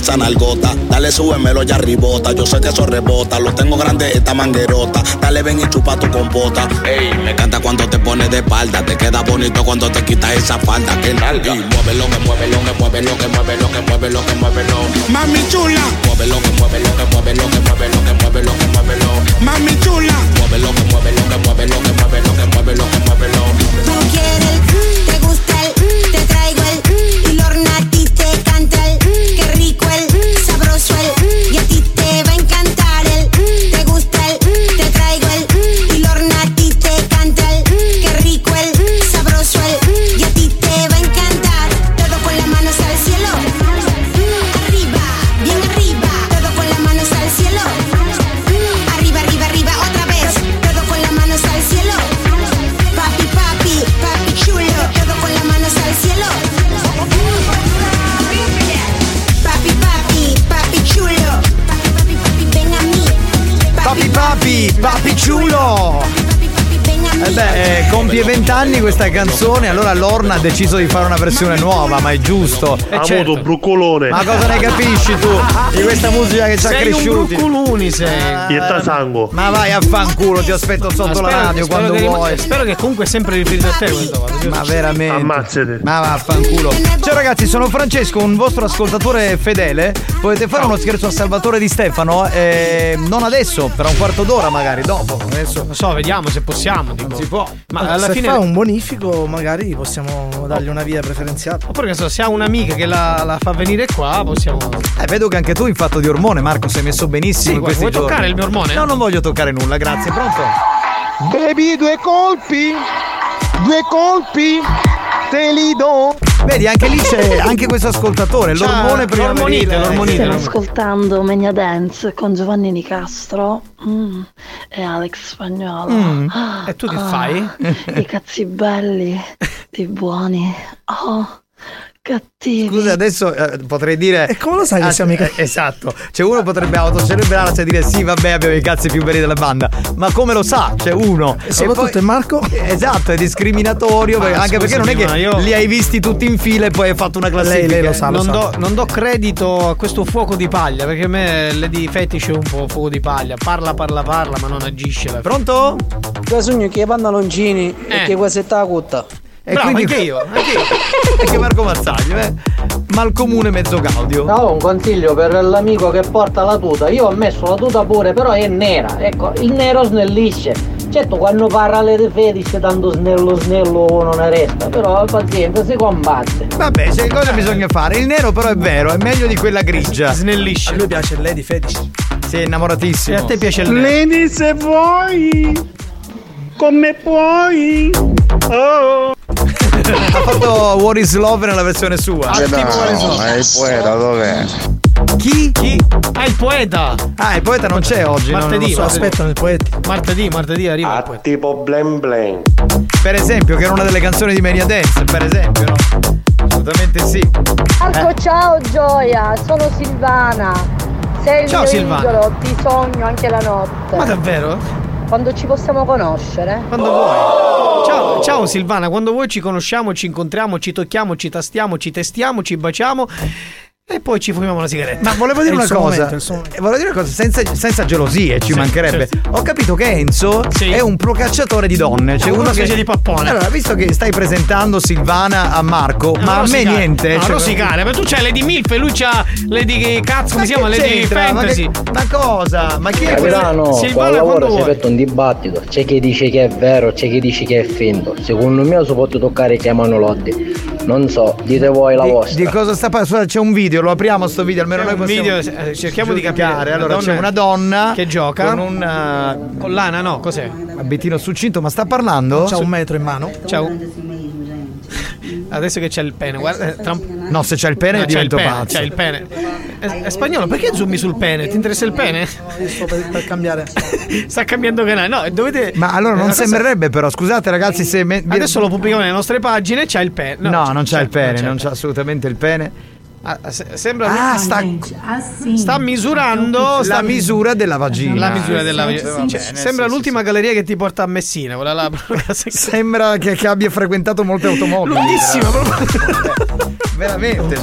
esa nalgota. Dale, súbemelo ya ribota. Yo sé que eso rebota. Lo tengo grande esta manguerota. Dale, ven y chupa tu compota. Ey, me encanta cuando te pones de espalda. Te queda bonito cuando te quitas esa falda. Que nalga. Y muévelo, que muévelo, que muévelo, que muévelo, que muévelo, que muévelo. Mami chula. Muévelo, que muévelo, que muévelo, que muévelo, que muévelo, que muévelo. Mami chula. Muévelo, que muévelo, que muévelo, que muévelo, que muévelo, que muévelo. Compie vent'anni questa canzone, allora Lorna ha deciso di fare una versione nuova, ma è giusto. Eh, Amuto, certo. brucolone. Ma cosa ne capisci tu di questa musica che ci ha Sei un cresciuti? bruculuni, sei. Ietta sangue. Ma vai a fanculo, ti aspetto sotto la spero- radio spero quando che rim- vuoi. Spero che comunque sempre riferito a te questa cosa. Ma veramente. Ammazzate. Ma vaffanculo. Ciao ragazzi, sono Francesco, un vostro ascoltatore fedele. Potete fare uno scherzo a Salvatore di Stefano? Eh, non adesso, tra un quarto d'ora magari, dopo. Adesso. Non so, vediamo se possiamo. Non si può. Ma alla se fine. fa un bonifico, magari possiamo dargli una via preferenziata. Oppure che so, se ha un'amica che la, la fa venire qua, possiamo. Eh, vedo che anche tu in fatto di ormone, Marco, sei messo benissimo Sì, in questi vuoi giorni. toccare il mio ormone? No, non voglio toccare nulla, grazie. Pronto? Baby, due colpi, due colpi, te li do. Vedi, anche lì c'è anche questo ascoltatore, l'ormone primaverile. Stiamo ascoltando Mania Dance con Giovanni Nicastro mm, e Alex Spagnolo. Mm, Ah, e tu che ah, fai? I cazzi belli, i buoni. Oh, cattivi. Scusa, adesso eh, potrei dire. E come lo sai che siamo i cattivi? Esatto. Cioè, uno potrebbe autocelebrarsi e dire sì, vabbè, abbiamo i cazzi più belli della banda. Ma come lo sa? C'è uno. E soprattutto è Marco? Esatto, è discriminatorio. Perché- anche perché non è che io- li hai visti tutti in fila e poi hai fatto una classifica. non, do, non do credito a questo fuoco di paglia perché a me Lady Fetish è un po' fuoco di paglia. Parla, parla, parla, ma non agisce. Pronto? Io sogno che i pantaloncini Eh. e che questa è la cutta. E quindi- anche io, anche io. Anche Marco Mazzaglio, eh? Malcomune mezzo gaudio. No, un consiglio per l'amico che porta la tuta. Io ho messo la tuta pure, però è nera. Ecco, il nero snellisce. Certo, quando parla le fetish tanto snello snello non resta, però pazienza, si combatte. Vabbè, c'è cosa bisogna fare? Il nero però è vero, è meglio di quella grigia. Snellisce. A lui piace il Lady Fetish. È innamoratissimo. E a te piace il nero? Lady se vuoi, come puoi. Oh. Ha fatto What is Love nella versione sua. Eh no, ma il poeta dov'è? Chi? Chi? Ah, il poeta. Ah, il poeta non c'è oggi. no, Martedì, lo so. aspettano il poeta. Martedì, martedì arriva poeta. Tipo blen blen. Per esempio, che era una delle canzoni di Mania Dance, per esempio, no? Assolutamente sì. Marco, ciao Gioia, sono Silvana. Sei il Ciao, mio Silvana. idolo, ti sogno anche la notte. Ma davvero? Quando ci possiamo conoscere? Quando vuoi. Ciao, ciao Silvana, quando vuoi ci conosciamo, ci incontriamo, ci tocchiamo, ci tastiamo, ci testiamo, ci baciamo e poi ci fumiamo una sigaretta. Ma volevo dire una cosa, momento. Eh, volevo dire una cosa senza, senza gelosie, ci Sì, mancherebbe. certo. Ho capito che Enzo è un procacciatore di donne. Cioè È una uno specie che- di pappone. Allora, visto che stai presentando Silvana a Marco, ma a me niente. No, cioè- rosicare, ma tu c'hai Lady Milf e lui c'ha Lady Cazzo, come si chiama? Lady c'entra? Ma Fantasy. che- Ma cosa? Ma chi è Capitano, questo? qua Silvana, al lavoro si è fatto un dibattito. C'è chi dice che è vero, c'è chi dice che è finto. Secondo me si può toccare chiamano Lotti. Non so, dite voi la Di, vostra. di cosa sta parlando? C'è un video, lo apriamo sto video, almeno noi un possiamo video, eh, cerchiamo di capire. Allora c'è una donna che gioca con un eh, con l'ana, no, cos'è? abitino succinto, ma sta parlando? C'ha un metro in mano. Ciao. Adesso che c'è il pene, guarda. eh, tra un- No, se c'è il pene No, c'è divento il pene, pazzo. C'è il pene. È, è spagnolo, perché zoomi sul pene? Ti interessa il pene? Sto per, per cambiare. Sta cambiando canale. No, dovete. Ma allora è non cosa- sembrerebbe però, scusate ragazzi se... me- Adesso lo pubblichiamo nelle nostre pagine, c'ha il pene. No, non c'è il pene, c'è non c'è assolutamente il pene. Ah, se- sembra Ah, sta, sta misurando sta la misura della vagina. la misura della Sì, vagina. Cioè, sembra sì, l'ultima galleria che ti porta a Messina, quella là. Sembra che, che abbia frequentato molte automobili. Lunghissima, proprio. Veramente.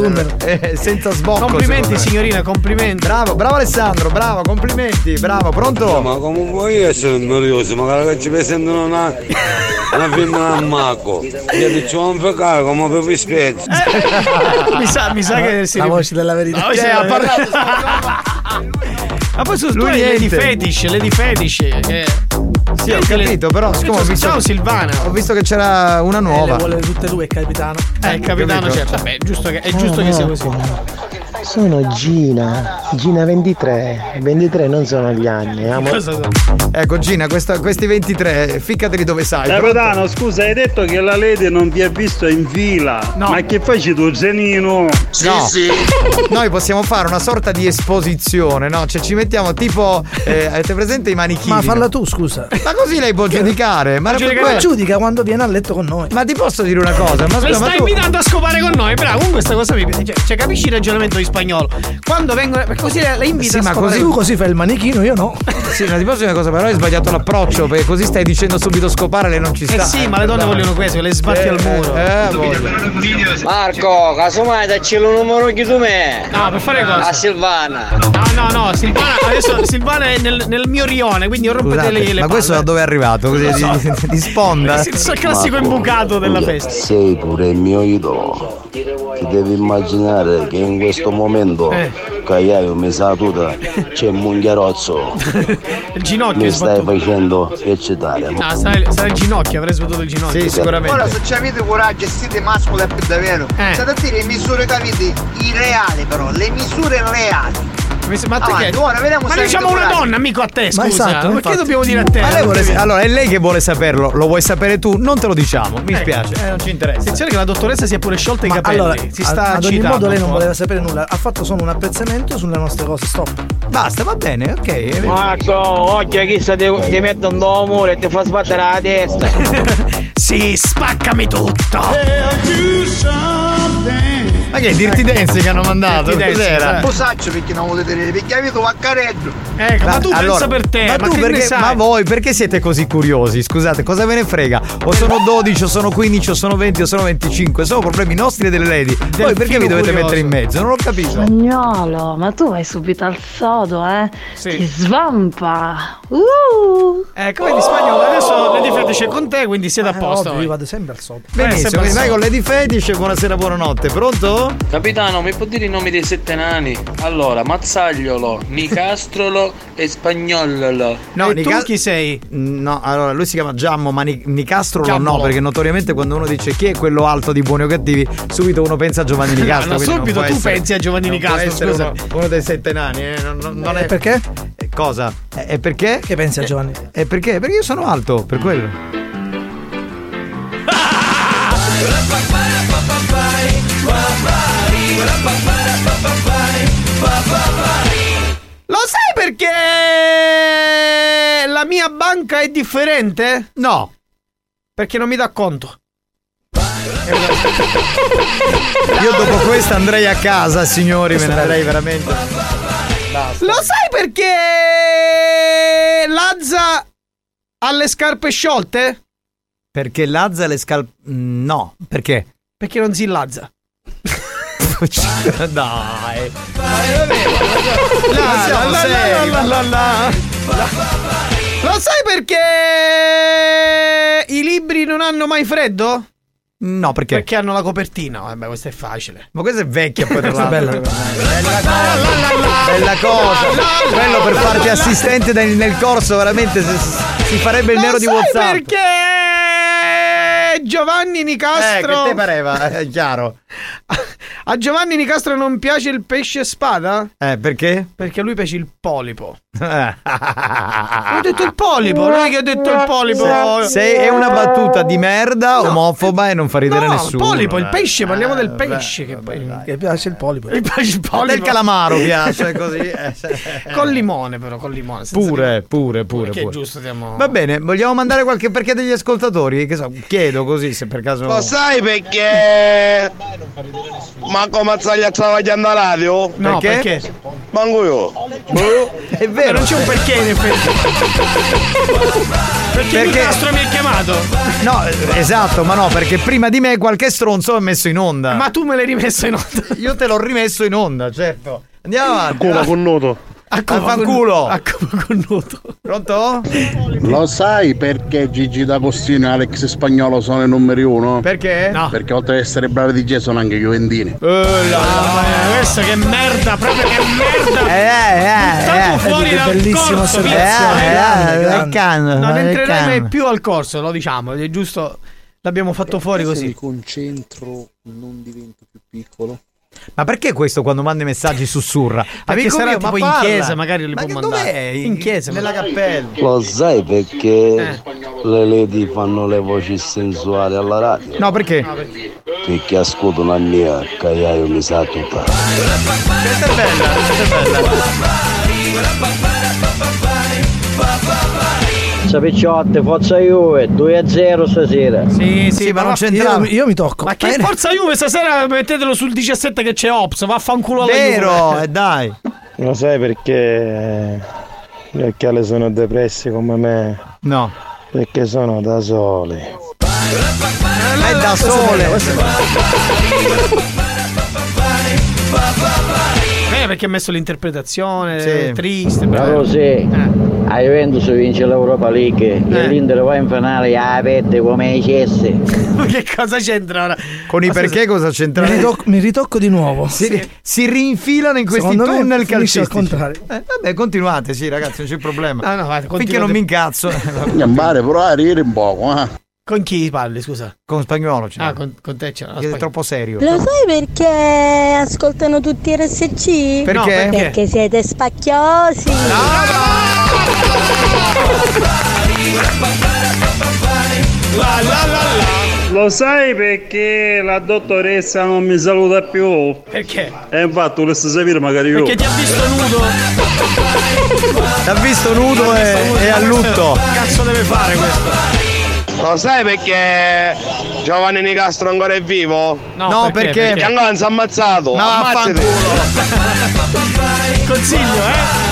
eh, senza sbocco. Complimenti, signorina, complimenti. Bravo, bravo Alessandro, bravo, complimenti, bravo, pronto? Ma come vuoi essere noioso? Magari che ci presentano una, una femmina a Marco. Io ti c'ho un fecare come per vi spezzi. mi, sa, mi sa che si La voce della verità. La voce Cioè, ha parlato. Ma poi hai Lady niente. Fetish, Lady Fetish. Che... Sì, ho capito, però siccome ho visto, Ciao Silvana. ho visto che c'era una Eh, le nuova. vuole tutte e due, capitano. Eh, il capitano, capito. certo. Vabbè, è giusto che, è giusto che sia così. Sono Gina, Gina 23, 23 non sono gli anni, amo. Cosa sono? Ecco Gina, questa- questi 23, ficcateli dove sai. Capitano, scusa, hai detto che la Lady non ti ha visto in fila. Ma che fai tu, Zenino? no, noi possiamo fare una sorta di esposizione, no? Cioè ci mettiamo tipo, eh, avete presente i manichini? Ma falla no? tu, scusa. Ma così lei può giudicare. Ma, Ma ma- giudica quando viene a letto con noi. ma ti posso dire una cosa? Ma, scusa, ma stai tu- invitando a scopare con noi, bravo, con questa cosa mi piace. Cioè, cioè, capisci il ragionamento di spagnolo? Quando vengono. Così la la invita Sì, a ma così- Tu così fai il manichino, io no. Sì, ma ti posso dire una cosa, però hai sbagliato l'approccio, perché così stai dicendo subito scopare, lei non ci sta. Eh sì, ma le donne vogliono questo, le sbatti Eh, al muro. eh. Marco, casomai dacci il numero che tu me. No, per fare cosa? A Silvana. No, no, no, Silvana, adesso Silvana è nel, nel mio rione, quindi rompete Scusate, le, le ma questo da palle. dove è arrivato? Così di, di- di sponda? Sì, il classico imbucato della festa. Sei pure il mio idolo. Ti devi immaginare che in questo momento Eh. che hai un tuta c'è un munghiarozzo. Il ginocchio Mi stai sbattuto. facendo eccitare. No, sarà, il ginocchio, avrei sbattuto il ginocchio. Sì, sicuramente. Ora se ci avete coraggio e siete mascoli è per davvero. Eh. State a dire le misure che avete, i reali però, le misure reali. Ma te che? ora vediamo Ma se diciamo una donna, amico a te, Ma scusa. esatto, perché infatti. dobbiamo dire a te? Ma lei vuole, allora è lei che vuole saperlo, lo vuoi sapere tu? Non te lo diciamo, mi Ecco. spiace, eh, non ci interessa. Attenzione che la dottoressa si è pure sciolta i Ma capelli. allora, si a- sta ad ogni modo lei non voleva sapere nulla, ha fatto solo un apprezzamento sulle nostre cose, stop. Basta, va bene, ok. Marco, occhio sta ti, ti mette un muro e ti fa sbattere la testa. Sì, spaccami tutto. Ma che è Dirty Dancing che hanno mandato? Dirty Cos'era? eh. Cosaccio perché non volete dire? Perché avete vaccareddo. Ecco, ma tu Allora, pensa per te, ma, ma, tu perché, sai? ma voi perché siete così curiosi? Scusate, cosa ve ne frega? O sono 12, o sono 15, o sono 20, o sono 25. Sono problemi nostri e delle lady. Voi perché vi dovete curioso. mettere in mezzo? Non ho capito. Spagnolo, ma tu vai subito al sodo, eh? Ti svampa. Uh. Ecco, vedi spagnolo, adesso Lady Fetish è con te, quindi siete a posto. Ovvio, io vado sempre al sodo. Benissimo, sempre quindi vai con Lady Fetish. Buonasera, buonanotte. Pronto? Capitano, mi può dire i nomi dei sette nani? Allora, Mazzagliolo, Nicastrolo e Spagnololo. No, Nica- chi sei? No, allora lui si chiama Giammo, ma Ni- Nicastro no, Giammolo. perché notoriamente quando uno dice chi è quello alto di buoni o cattivi, subito uno pensa a Giovanni Nicastro. No, non subito tu essere- pensi a Giovanni Nicastro, scusa. Uno, uno dei sette nani, eh, non, non- non Eh, è perché? Eh, Cosa? Eh, E perché? Che pensi a Giovanni? E perché? Perché io sono alto, per quello. Lo sai perché la mia banca è differente? No. Perché non mi dà conto. Io dopo questa andrei a casa, signori, me ne andrei veramente. Lo sai perché Lazza ha le scarpe sciolte? Perché Lazza le scal... No, perché? Perché non si lazza. Dai. La, la, la, la. Lo sai perché i libri non hanno mai freddo? No, perché? Perché hanno la copertina. Vabbè, questo è facile. Ma questa è vecchia poi tra l'altro. bella. Bella cosa. Quello per farti assistente nel, nel corso veramente si, si farebbe il Lo nero di sai WhatsApp. perché Giovanni Nicastro Eh, che te pareva, è chiaro. A Giovanni Nicastro non piace il pesce spada? Eh, perché? Perché a lui piace il polipo. Ho detto il polipo, non è che ho detto il polipo. Se, se è una battuta di merda, omofoba e non fa ridere No, il nessuno. polipo, il dai. pesce, parliamo del vabbè, pesce che poi Che piace il polipo. il pesce il polipo. Del calamaro piace così. eh, Con limone però, con limone. senza Pure, pure, pure. Perché è giusto, diamo... Va bene, vogliamo mandare qualche perché degli ascoltatori? Che so, chiedo così se per caso. Lo sai perché? Ma come Mazzaglia travagliando alla radio? No, perché? Manco io. È vero. non c'è un perché in effetti. perché, Perché- Nicastro mi ha chiamato. No, esatto, ma no, perché prima di me qualche stronzo ha messo in onda. Ma tu me l'hai rimesso in onda. Io te l'ho rimesso in onda, certo. Andiamo avanti. Come connuto? A fanculo. A connuto. Pronto? Lo sai perché Gigi D'Agostino e Alex Spagnolo sono i numeri uno? Perché? No. Perché oltre ad essere bravi DJ sono anche juventini. Mamma mia, questa che merda, proprio che merda. Eh, eh, Buttato eh. fuori che dal corso. Eh, eh, il canno, Non mai più al corso, lo diciamo, è giusto. L'abbiamo fatto fuori Se mi così. concentro non divento più piccolo. Ma perché questo quando manda i messaggi sussurra? Perché sarà mio, tipo ma in chiesa, magari li Ma può mandare. dov'è? In chiesa, Nella cappella. Lo sai perché le lady fanno le voci sensuali alla radio? No, perché? Perché ascoltano la mia, che io mi sa tutta. Questa è bella, questa è bella. Ciao picciotte, forza Juve, 2 a 0 stasera. Sì, sì, Sì, ma non va- c'entrava. Io, io mi tocco. Ma che forza Juve stasera mettetelo sul 17 che c'è Ops, vaffanculo alla Vero, Juve. eh, dai. Lo sai perché gli occhiali sono depressi come me? No. Perché sono da soli. È da sole. Eh, perché ha messo l'interpretazione Sì. triste. Però sì, Eh. a Juventus vince l'Europa League e l'Inter va in finale a pette come i cessi. Ma che cosa c'entra ora? Con i Ma perché cosa Mi c'entra? ritocco, mi ritocco di nuovo. Si, si rinfilano in questi Secondo tunnel calcistici. contrario. Eh, vabbè, continuate, sì, ragazzi, non c'è problema. No, no, vai, Finché non mi incazzo. Gambare, però a ridere un poco, eh. Con chi parli, scusa? Con spagnolo c'è. Ah, con, con te c'è. Perché è troppo serio. Lo sai perché ascoltano tutti RSC? Perché? No, perché? Perché siete spacchiosi. La, la, la, la. Lo sai perché la dottoressa non mi saluta più? Perché? E infatti volessi sapere magari io. Perché ti ha visto nudo. T'ha visto nudo e, e a lutto. Che cazzo deve fare questo? Lo sai perché Giovanni Nicastro ancora è vivo? No, No, perché? perché? Perché ancora non si è ammazzato. No, Ammazzati. Consiglio, eh?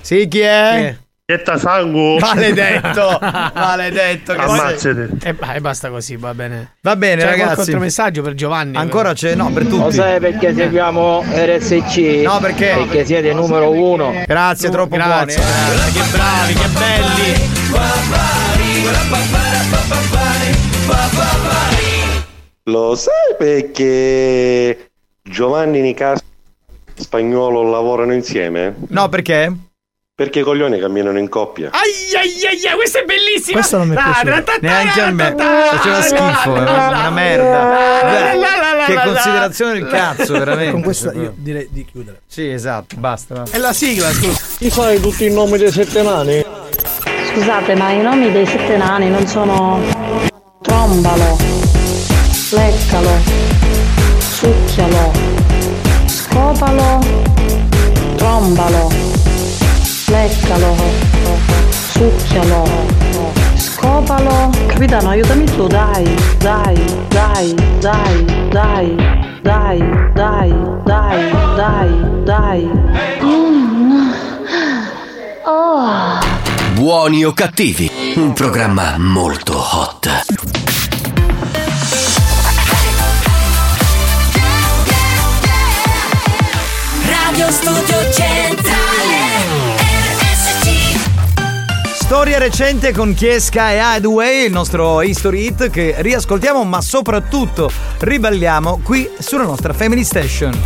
Sì, chi è? Getta sangue. Maledetto, maledetto. che Ammazzati. E, e basta così, va bene. Va bene, C'è ragazzi. contromessaggio per Giovanni? Ancora c'è, no, per tutti. Lo sai perché seguiamo RSC? No, perché? Perché siete numero uno. Grazie, troppo Grazie, buoni. grazie, che bravi, che belli. Lo sai perché Giovanni Nicastro e Spagnolo lavorano insieme? No, perché? Perché i coglioni camminano in coppia. Ai ai ai ai, questa è bellissima. Questo non mi ta- Neanche a me. Faceva schifo, è una, una merda. Che considerazione del cazzo, veramente. Con questa io direi di chiudere. Sì, esatto, basta. È la sigla, scusa. Ti sai tutti i nomi dei sette nani? Scusate, ma i nomi dei sette nani non sono trombalo, leccalo, succhialo, scopalo, trombalo, leccalo, succhialo, scopalo. Capitano, aiutami tu, dai, dai, dai, dai, dai, dai, dai, dai, dai, dai. Mm. Oh. Buoni o cattivi, un programma molto hot. Radio Studio Centrale Storia recente con Chiesca e Hideaway, il nostro History Hit che riascoltiamo ma soprattutto riballiamo qui sulla nostra Family Station.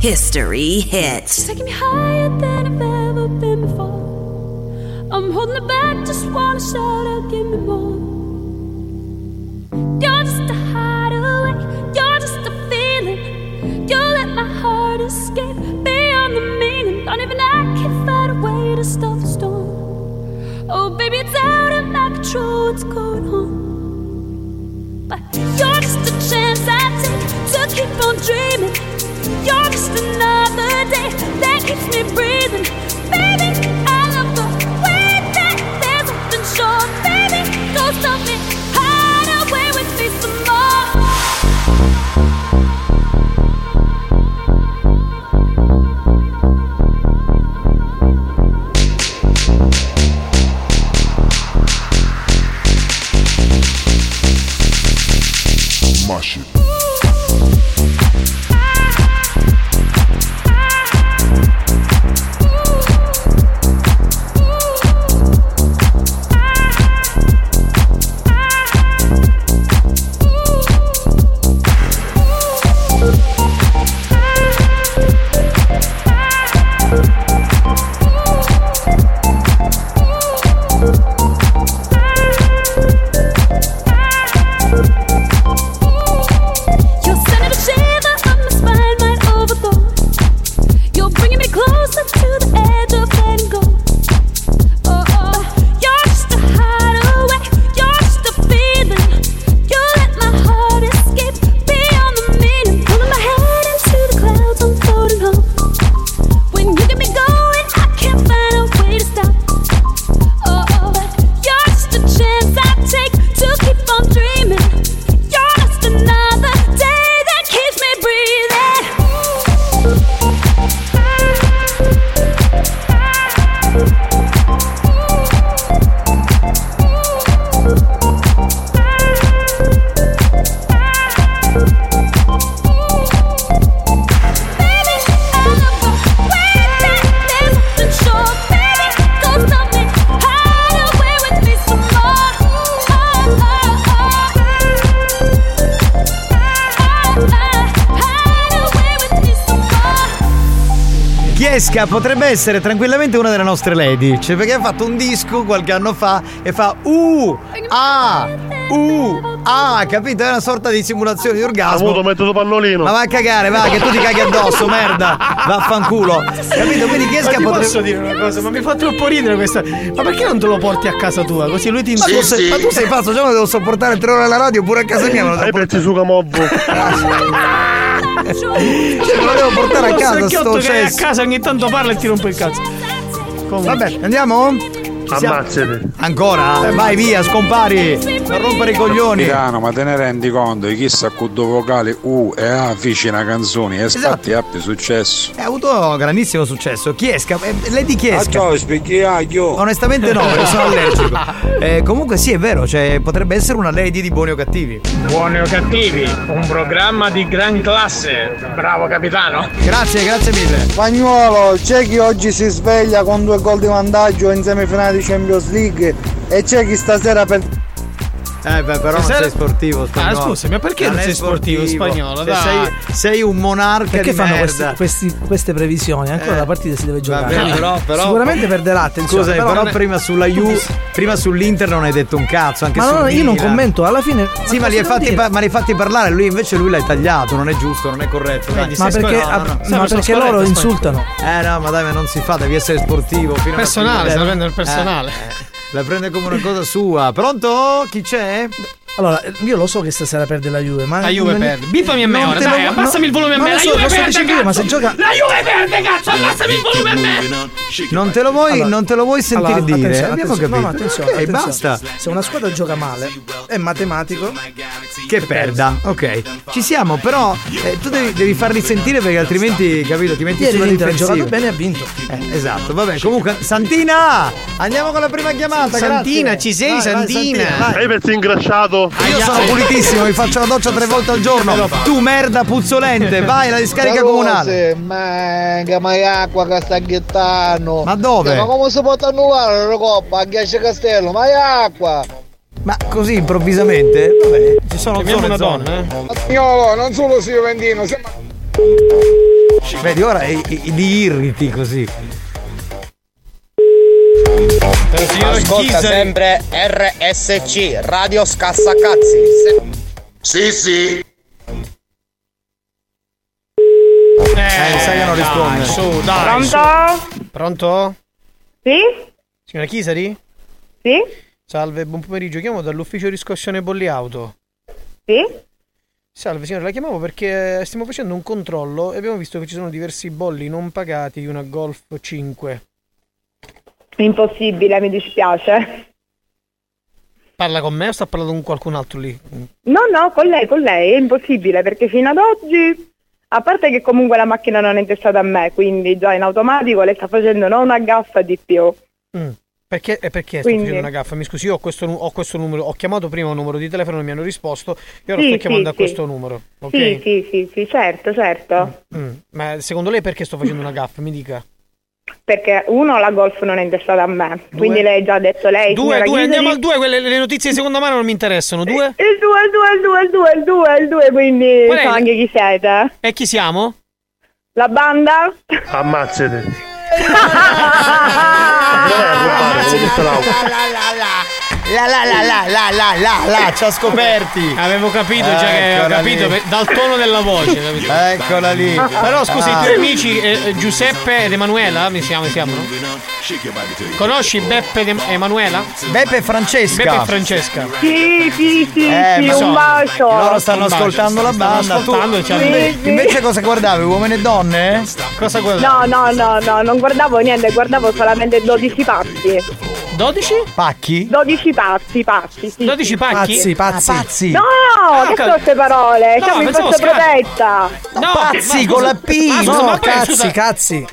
History Hits Taking me higher than I've ever been before. I'm holding it back, just wanna shout out, give me more. You're just a hideaway, you're just a feeling. You let my heart escape beyond the meaning. Don't even I can find a way to stop the storm. Oh, baby, it's out of my control, what's going on? But you're just a chance I take to keep on dreaming. You're just another day that keeps me breathing. Baby, I love the way that there's something sure. Baby, don't stop me. my it. Essere tranquillamente una delle nostre lady, cioè perché ha fatto un disco qualche anno fa e fa uh, ah, uh, ah, capito? È una sorta di simulazione di Ha orgasmo. avuto mezzo pallolino. Ma va a cagare, va, che tu ti caghi addosso, merda. Vaffanculo. Capito? Quindi Chiesca ma ti potrebbe. posso dire una cosa, ma mi fa troppo ridere questa. Ma perché non te lo porti a casa tua? Così lui ti Ma, tu sei, ma tu sei pazzo, già me lo devo sopportare tre ore alla radio, pure a casa mia me lo devo Hai pezzi su Camobbo. Cioè, me lo devo portare a casa sto che hai a cesso. casa ogni tanto parla e ti rompe il cazzo. Vabbè, andiamo? Ci siamo? Ammazzate. Ancora? Vai via, scompari! Non rompere i coglioni! Capitano, ma te ne rendi conto di chissà con due vocali U e A vicina canzoni e Esatto. spatti abbia successo. Ha avuto grandissimo successo. Chiesca, eh, Lady Chiesca. ciao, specchiaio. Onestamente no, perché sono allergico. Eh, comunque sì, è vero, cioè, potrebbe essere una Lady di buoni o cattivi. Buoni o cattivi, un programma di gran classe. Bravo capitano. Grazie, grazie mille. Spagnuolo, c'è chi oggi si sveglia con due gol di vantaggio in semifinale di Champions League e c'è chi stasera per... Eh beh, però non Stasera- sei sportivo spagnolo. Ah, scusami, ma perché non è sei sportivo spagnolo? Se Dai. sei, sei un monarca Perché di fanno questi- questi- queste previsioni? Ancora Eh. la partita si deve giocare. bene, però- però- Sicuramente perderà, attenzione. Scusami, però, non è- prima sulla Ju, prima sull'Inter non hai detto un cazzo. Anche Ma no, io non commento, alla fine. Sì, ma li, hai fatti, pa- ma li hai fatti parlare, lui invece lui l'hai tagliato, non è giusto, non è corretto. dai. Ma perché, No, no, no. ma perché loro insultano? Eh no, ma dai, ma non si fa, devi essere sportivo. Personale, se la prende il personale. La prende come una cosa sua. Pronto? Chi c'è? Allora, io lo so che stasera perde la Juve, ma La Juve non- perde. Bippami a me ora, lo- dai, abbassami il volume a me. La so, Juve perde, io, ma se cazzo. gioca La Juve perde, cazzo, abbassami il volume a me. Non te lo vuoi, non te lo vuoi sentire Allora, dire? attenzione, Abbiamo attenzione, capito. no, no, attenzione, ok, attenzione. basta. Se una squadra gioca male, è matematico Che perda, ok. Ci siamo, però eh, tu devi, devi farli sentire perché altrimenti, capito, ti metti Ieri sulla l'Inter ha difensiva. giocato bene e ha vinto. Eh, esatto, vabbè, comunque Santina! Andiamo con la prima chiamata, Santina, grazie. ci sei, Vai, vai, Santina? vai. Hai pezzo Io sono pulitissimo, mi faccio la doccia tre volte al giorno. Tu merda puzzolente, vai la discarica comunale. Ma che mai acqua che sta ghettando. Ma dove? Ma come si può annullare la coppa a Ghiaccio Castello? Ma è acqua! Ma così improvvisamente? Vabbè, ci sono zone una zone. donna, eh. Spagnolo, non solo si Juventino, sembra... Vedi, ora li irriti così. Ascolta sempre RSC, Radio Scassacazzi. Sì, sì. Eh, sai che non risponde. Dai, su, dai. Pronto? su. Pronto? Sì? Signora Chisari? Sì? Salve, buon pomeriggio. Chiamo dall'ufficio riscossione bolli auto. Sì? Salve signora, la chiamavo perché stiamo facendo un controllo e abbiamo visto che ci sono diversi bolli non pagati di una Golf 5. Impossibile, mi dispiace. Parla con me o sta parlando con qualcun altro lì? No, no, con lei, con lei, è impossibile perché fino ad oggi, a parte che comunque la macchina non è intestata a me, quindi già in automatico lei sta facendo non una gaffa di più. Mm. Perché, e perché sto Quindi- facendo una gaffa? Mi scusi, io ho questo, ho questo numero, ho chiamato prima un numero di telefono, non mi hanno risposto, e ora Sì, sto chiamando sì, a sì. questo numero, ok? Sì, sì, sì, sì, certo, certo. Mm. Ma secondo lei perché sto facendo una gaffa? Mi dica. Perché uno, la golf non è intestata a me, quindi lei ha già detto lei. Due, due, Ghiseri- andiamo al due, quelle, le notizie di seconda mano non mi interessano, due? Il 2, il 2, il 2, il 2, il 2, il 2, quindi Qual è so il- anche chi siete. E chi siamo? La banda? Ammazzate. La la la la la la la la, ci ha scoperti. Avevo capito già che ho Eccola capito lì. dal tono della voce, capito? Eccola lì. Però scusi, Ah. i tuoi amici eh, Giuseppe ed Emanuela, mi chiamano, si chiamano? Conosci Beppe ed Em- Emanuela? Beppe e Francesca. Beppe e Francesca. Sì, sì, sì, Eh, sì, so- un bacio. Loro stanno bacio, ascoltando la banda. ascoltando tu, Sì, sì. invece cosa guardavi? Uomini e donne? Cosa guardavi? No, no, no, no, non guardavo niente, guardavo solamente 12 pazzi. 12? Pacchi? 12 pazzi, pazzi, sì. 12 pacchi? Pazzi, pazzi. Ah, pazzi. No, Ah, che sono queste parole? No, Siamo in forza scherzi. protetta. No, pazzi ma con scusa- la P. ma scusa, No, ma cazzi, scusa, cazzi.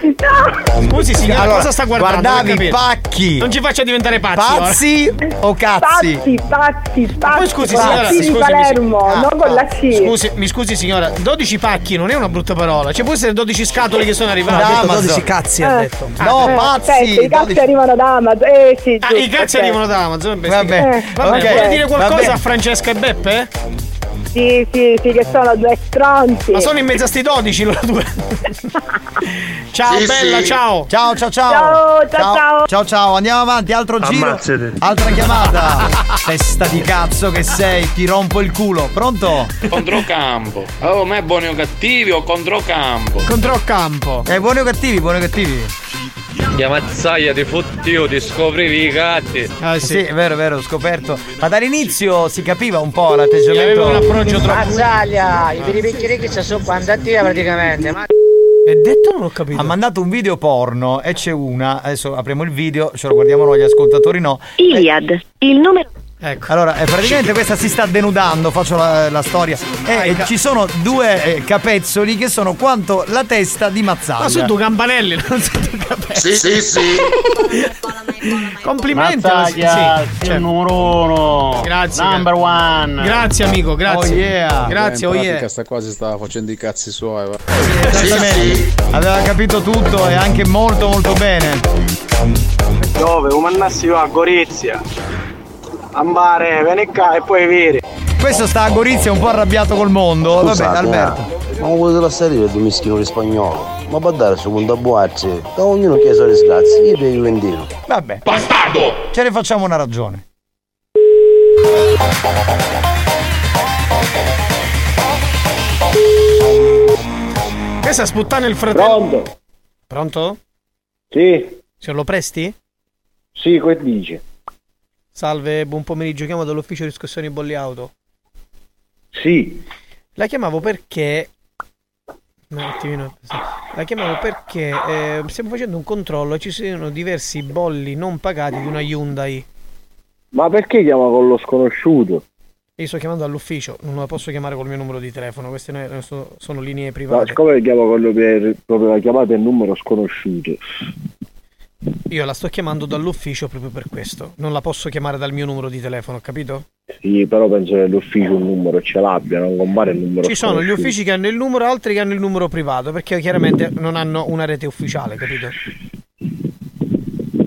No. Scusi signora, Allora, cosa sta guardando? guardavi pacchi. Non ci faccia diventare pazzi. Pazzi o cazzi? Pazzi, pazzi, pazzi. Poi scusi la signora, C di scusi, mi- Palermo, Ah, non con la C. Scusi, mi scusi signora, 12 pacchi non è una brutta parola. Ci può essere 12 scatole che sono Ha arrivate. detto Amazon. 12 cazzi, ha Eh. detto. No, Eh, pazzi. i cazzi 12. arrivano da Amazon. Eh sì, Ah, i cazzi ok. Arrivano da Amazon. Vabbè, Eh. Vabbè, ok. vuole dire qualcosa Vabbè. a Francesca e Beppe? Sì, sì, sì, che sono due stronzi. Ma sono in mezzo a sti 12 loro due. ciao Sì, bella, sì. ciao. Ciao, ciao, ciao. Ciao, ciao, ciao. Ciao, ciao. Andiamo avanti, altro giro. Ammazzate. Altra chiamata. Testa di cazzo che sei, ti rompo il culo. Pronto? Controcampo. Oh, ma è buoni o cattivi o controcampo? Controcampo. Eh, buoni o cattivi, buoni o cattivi? Chiamazzaia di fottio, ti scoprivi i gatti. Ah Sì, è vero, è vero, ho scoperto. Ma dall'inizio si capiva un po' Aveva un l'atteggiamento. approccio troppo. Mazzaglia, i piripicchiri che sono quando attiva praticamente. Ma È detto non l'ho capito. Ha mandato un video porno e c'è una, adesso apriamo il video, ce lo guardiamo noi, gli ascoltatori no. Iliad, il numero. Ecco. Allora, eh, praticamente questa si sta denudando, faccio la, la storia. E eh, ci sono due eh, capezzoli che sono quanto la testa di Mazzaglia. Ma sono due campanelli, non sono due capelli. Sì, sì, sì. Complimenti. Mazzaglia, sì, certo. il numero uno. Grazie. Number one. Grazie amico, grazie. Oh, yeah. Grazie, in oh yeah. sta qua si stava facendo i cazzi suoi. va. Esattamente. Aveva capito tutto e anche molto molto bene. Dove? Come andassi io a Gorizia? Ambare, vieni qua e poi veri. Questo sta a Gorizia un po' arrabbiato col mondo. Vabbè, Scusate, Alberto. eh, Ma serie è di mischino di spagnolo. Ma per dare seconda boace, da ognuno chiede i suoi sgrazi, io per Juventino. Vabbè. Bastardo! Ce ne facciamo una ragione. Questa sputtana il fratello. Pronto? Pronto? Sì. Se lo presti? Sì, che dice? Salve, buon pomeriggio, chiamo dall'ufficio riscossioni bolli auto. Sì. La chiamavo perché. Un attimino. La chiamavo perché eh, stiamo facendo un controllo e ci sono diversi bolli non pagati di una Hyundai. Ma perché chiama con lo sconosciuto? Io sto chiamando all'ufficio, non la posso chiamare col mio numero di telefono, queste sono, sono linee No, private. siccome chiama quello per proprio la chiamata è il numero sconosciuto. Io la sto chiamando dall'ufficio proprio per questo. Non la posso chiamare dal mio numero di telefono, capito? Sì, però penso che l'ufficio un numero ce l'abbia, non compare il numero Ci sono gli uffici che hanno il numero, altri che hanno il numero privato, perché chiaramente non hanno una rete ufficiale, capito?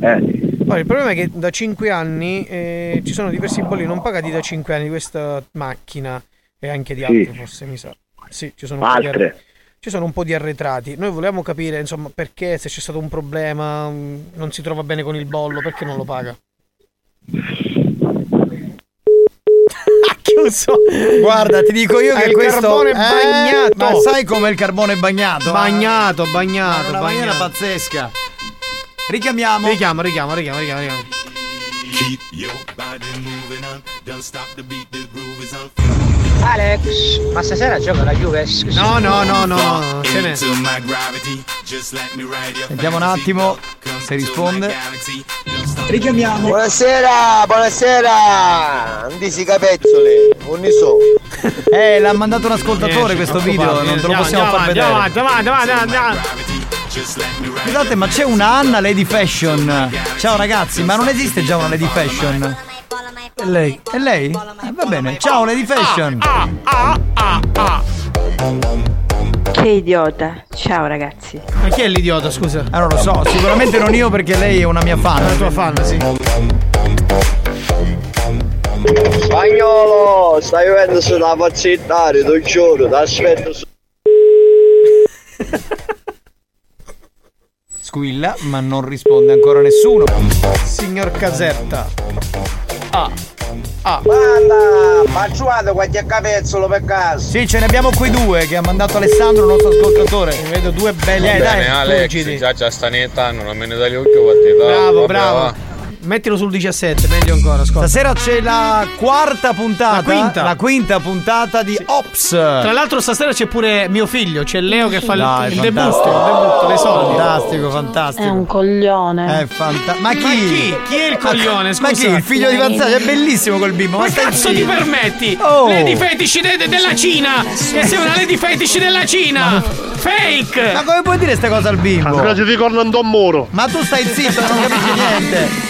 Eh. Poi il problema è che da 5 anni eh, ci sono diversi bolli non pagati da 5 anni di questa macchina e anche di Sì. altre, forse mi sa. Sì, ci sono, Altre. arre- ci sono un po' di arretrati. Noi volevamo capire, insomma, perché se c'è stato un problema, mh, non si trova bene con il bollo, perché non lo paga? Ha chiuso. Guarda, ti dico io Ha che il questo carbone Eh, bagnato. Ma sai com'è il carbone bagnato? Bagnato, Ma bagnato, maniera bagnato. pazzesca. Richiamiamo. Richiamo, richiamo, richiamo, richiamo, richiamo. Keep your body moving on. Don't stop the beat, the groove is on. Alex, ma stasera gioca la Juve? No, no, no, no, ce n'è. Sentiamo un attimo se risponde. Richiamiamo. Buonasera, buonasera. Non disi capezzoli, non ne so. Eh, l'ha mandato un ascoltatore questo video, non te lo possiamo far vedere. Andiamo avanti, avanti, avanti, andiamo. Scusate, ma c'è una Anna Lady Fashion. Ciao ragazzi, ma non esiste già una Lady Fashion? È lei. È lei? Eh, va bene. Ciao Lady Fashion. Che idiota. Ciao ragazzi. Ma chi è l'idiota, scusa? Ah, non lo so, sicuramente non io perché lei è una mia fan. Una tua fan, sì. Spagnolo, stai vedendo su da pazzittare, ti giuro, ti aspetto su. Squilla, ma non risponde ancora nessuno. Signor Caserta. Ah. Ah. Guarda, ma giocate qualche capezzolo per caso. Sì, ce ne abbiamo qui due che ha mandato Alessandro, il nostro ascoltatore. vedo due belli. Eh, dai, Bene, Alex, turgidi. già c'è stanetta, non almeno dagli occhi partita. Bravo, Vabbè, bravo. Mettilo sul 17, meglio ancora, ascolta. Stasera c'è la quarta puntata. La quinta. La quinta puntata di Ops. Tra l'altro stasera c'è pure mio figlio, c'è Leo che fa il- Dai, il, debutto, il debutto, le soldi. Fantastico, fantastico. È un coglione. È fantastico. Ma chi? Ma chi? Chi è il coglione? Scusa. Ma chi? Il figlio di Vanzaglia è bellissimo quel bimbo. Ma Ma cazzo ti permetti? Oh. Lady Fetish de- de- della Cina! E sei una Lady Fetish della Cina! Fake! Ma come puoi dire queste cose al bimbo? Grazie di corno un muro. Ma tu stai zitto, non capisci niente.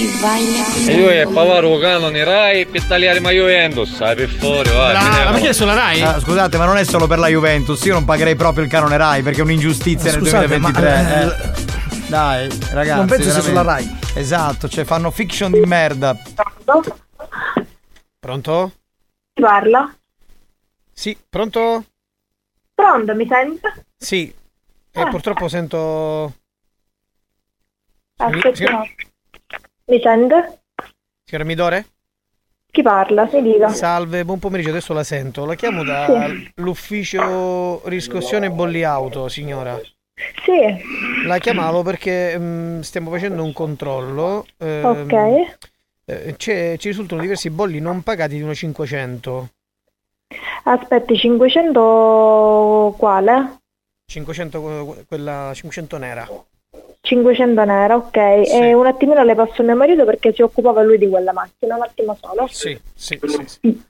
E io e Pavaro canone Rai per tagliare ma Juventus, sai per fuori, va. Brava, andiamo. ma perché è sulla Rai? Ah, scusate, ma non è solo per la Juventus. Io non pagherei proprio il canone Rai perché è un'ingiustizia nel Scusate, 2023. ma- eh. Dai, ragazzi. Non penso sia sulla Rai. Esatto, cioè fanno fiction di merda. Pronto? Chi parla? Sì, pronto? Pronto, mi sente? Sì. E Ah. purtroppo sento. Un attimo. Mi sente? Signora Midore? Chi parla? Si dica. Salve, buon pomeriggio, adesso la sento. La chiamo Sì. dall'ufficio riscossione bolli auto, signora. Sì. La chiamavo perché mm, stiamo facendo un controllo. ehm, Ok. eh, ci risultano diversi bolli non pagati di 1,500. Aspetti, 500 quale? 500, quella 500 nera. 500 nera, ok. E un attimino le passo a mio marito perché si occupava lui di quella macchina, un attimo solo. Sì, sì, sì. sì.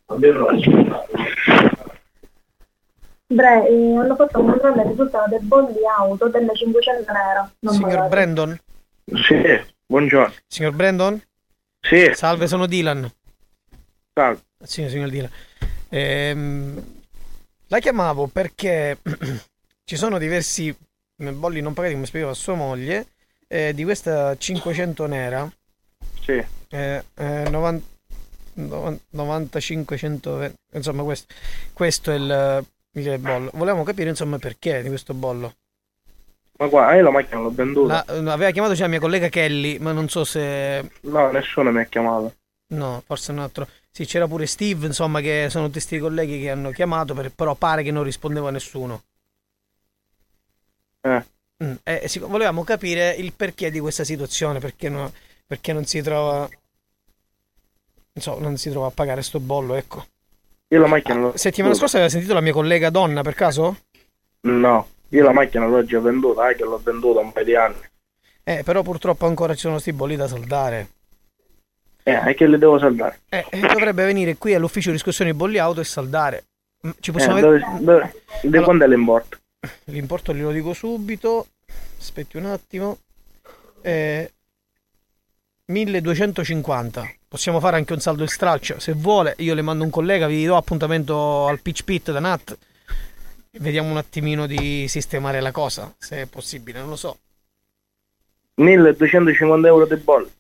Bre, eh, hanno fatto un controllo e risultano dei bolli auto delle 500 nera. Non Signor. Brandon? Sì, buongiorno. Signor Brandon? Sì. Salve, sono Dylan. Salve. Sì, signor Dylan. Ehm, la chiamavo perché ci sono diversi bolli non pagati, come spiegava sua moglie, eh, di questa 500 nera. Sì. Eh, eh, 90, 95 120 insomma questo, questo è il, il bollo volevamo capire insomma perché di questo bollo Ma guarda, io la macchina l'ho venduta. La- aveva chiamato già mia collega Kelly ma non so se No, nessuno mi ha chiamato. no forse un altro sì c'era pure Steve insomma che sono tutti questi colleghi che hanno chiamato per- però pare che non rispondeva nessuno Eh. Mm, eh, volevamo capire il perché di questa situazione perché, no- perché non si trova insomma non si trova a pagare sto bollo ecco Io la macchina l'ho settimana scorsa aveva sentito la mia collega donna per caso? No, io la macchina l'ho già venduta, eh, che l'ho venduta un paio di anni. Eh, però purtroppo ancora ci sono sti bolli da saldare. Eh, e che le devo saldare? Eh, eh, dovrebbe venire qui all'ufficio riscossione bolli auto e saldare. Mm, Ci possiamo Eh, vedere? dove, dove, di Allora- quando è l'importo? L'importo glielo dico subito. Aspetti un attimo. Eh, 1250. Possiamo fare anche un saldo e stralcio. Se vuole, io le mando un collega, vi do appuntamento al pitch pit da Nat. Vediamo un attimino di sistemare la cosa, se è possibile, non lo so. 1250 euro di bolle.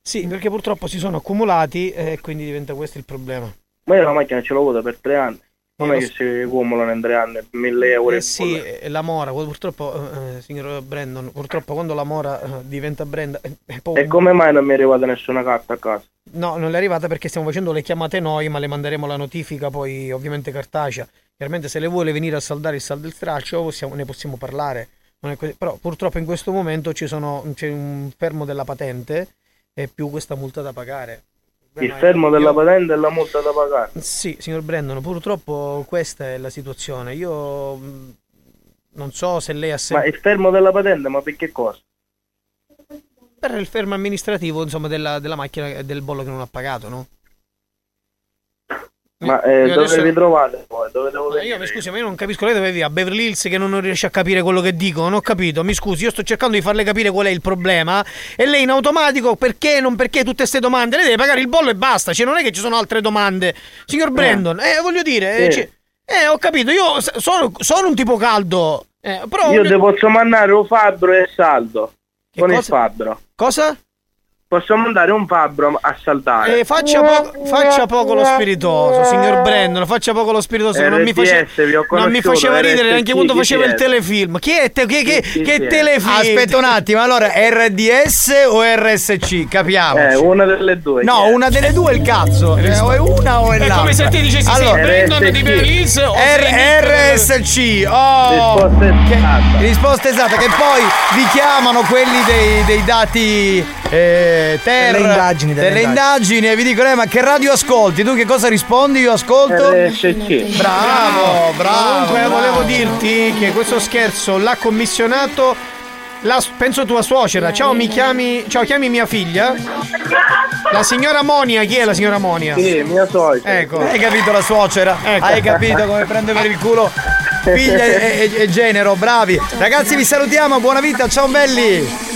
Sì, perché purtroppo si sono accumulati e quindi diventa questo il problema. Ma io la macchina ce l'ho avuta per tre anni. Non Eh, è lo che si accumulano in tre anni 1000 euro Eh sì, eh, la mora, purtroppo, eh, signor Brandon, purtroppo quando la mora eh, diventa eh, eh, poi- E come mai non mi è arrivata nessuna carta a casa? No, non è arrivata perché stiamo facendo le chiamate noi, ma le manderemo la notifica poi ovviamente cartacea. Chiaramente se le vuole venire a saldare il saldo il straccio possiamo- ne possiamo parlare. Però purtroppo in questo momento ci sono, c'è un fermo della patente e più questa multa da pagare. Il fermo della patente e la multa da pagare. Sì, signor Brandon, purtroppo questa è la situazione. Io mh, non so se lei ha Ma sempre... il fermo della patente, ma per che cosa? Per il fermo amministrativo, insomma, della, della macchina e del bollo che non ha pagato, no? Ma eh, dove adesso- vi trovate poi? Dove devo Ma io mi scusi, ma io non capisco lei dove vive a Beverly Hills che non riesce a capire quello che dico, non ho capito, mi scusi, io sto cercando di farle capire qual è il problema e lei in automatico perché non perché tutte queste domande, lei deve pagare il bollo e basta, cioè non è che ci sono altre domande. Signor Brandon, eh, voglio dire, eh, Sì. ci- eh, ho capito, io sono, sono un tipo caldo, eh, però Io voglio- ti posso mandare un fabbro e saldo. con il cosa? fabbro. Cosa? Posso mandare un fabbro a saltare. Eh, faccia, poco, faccia poco lo spiritoso, signor Brandon, faccia poco lo spiritoso, che non mi, face- RTS, vi ho non mi faceva ridere neanche quando chi faceva il telefilm. Chi è? te- che che, Chi- chi che siete? telefilm? Aspetta un attimo, allora RDS o RSC? Capiamo. Eh, una delle due. No, chi è? una delle due è il cazzo. Eh, o è una o è È l'altra. come se te dicessi allora, Brandon di o R- RSC. Oh, Risposta che- esatta. risposta esatta. Che poi vi chiamano quelli dei, dei dati eh, ter, Delle indagini, delle delle indagini e vi dicono: eh, ma che radio ascolti? Tu che cosa rispondi? Io ascolto. RSC. Bravo, bravo. Comunque bravo. volevo dirti che questo scherzo l'ha commissionato la, penso tua suocera. Ciao, mi chiami ciao, chiami mia figlia? La signora Monia, chi è la signora Monia? Sì, mia suocera. Ecco. Hai capito la suocera? Ecco. Hai capito come prende per il culo figlia e, e- e genero, bravi. Ragazzi, vi salutiamo, buona vita, ciao belli.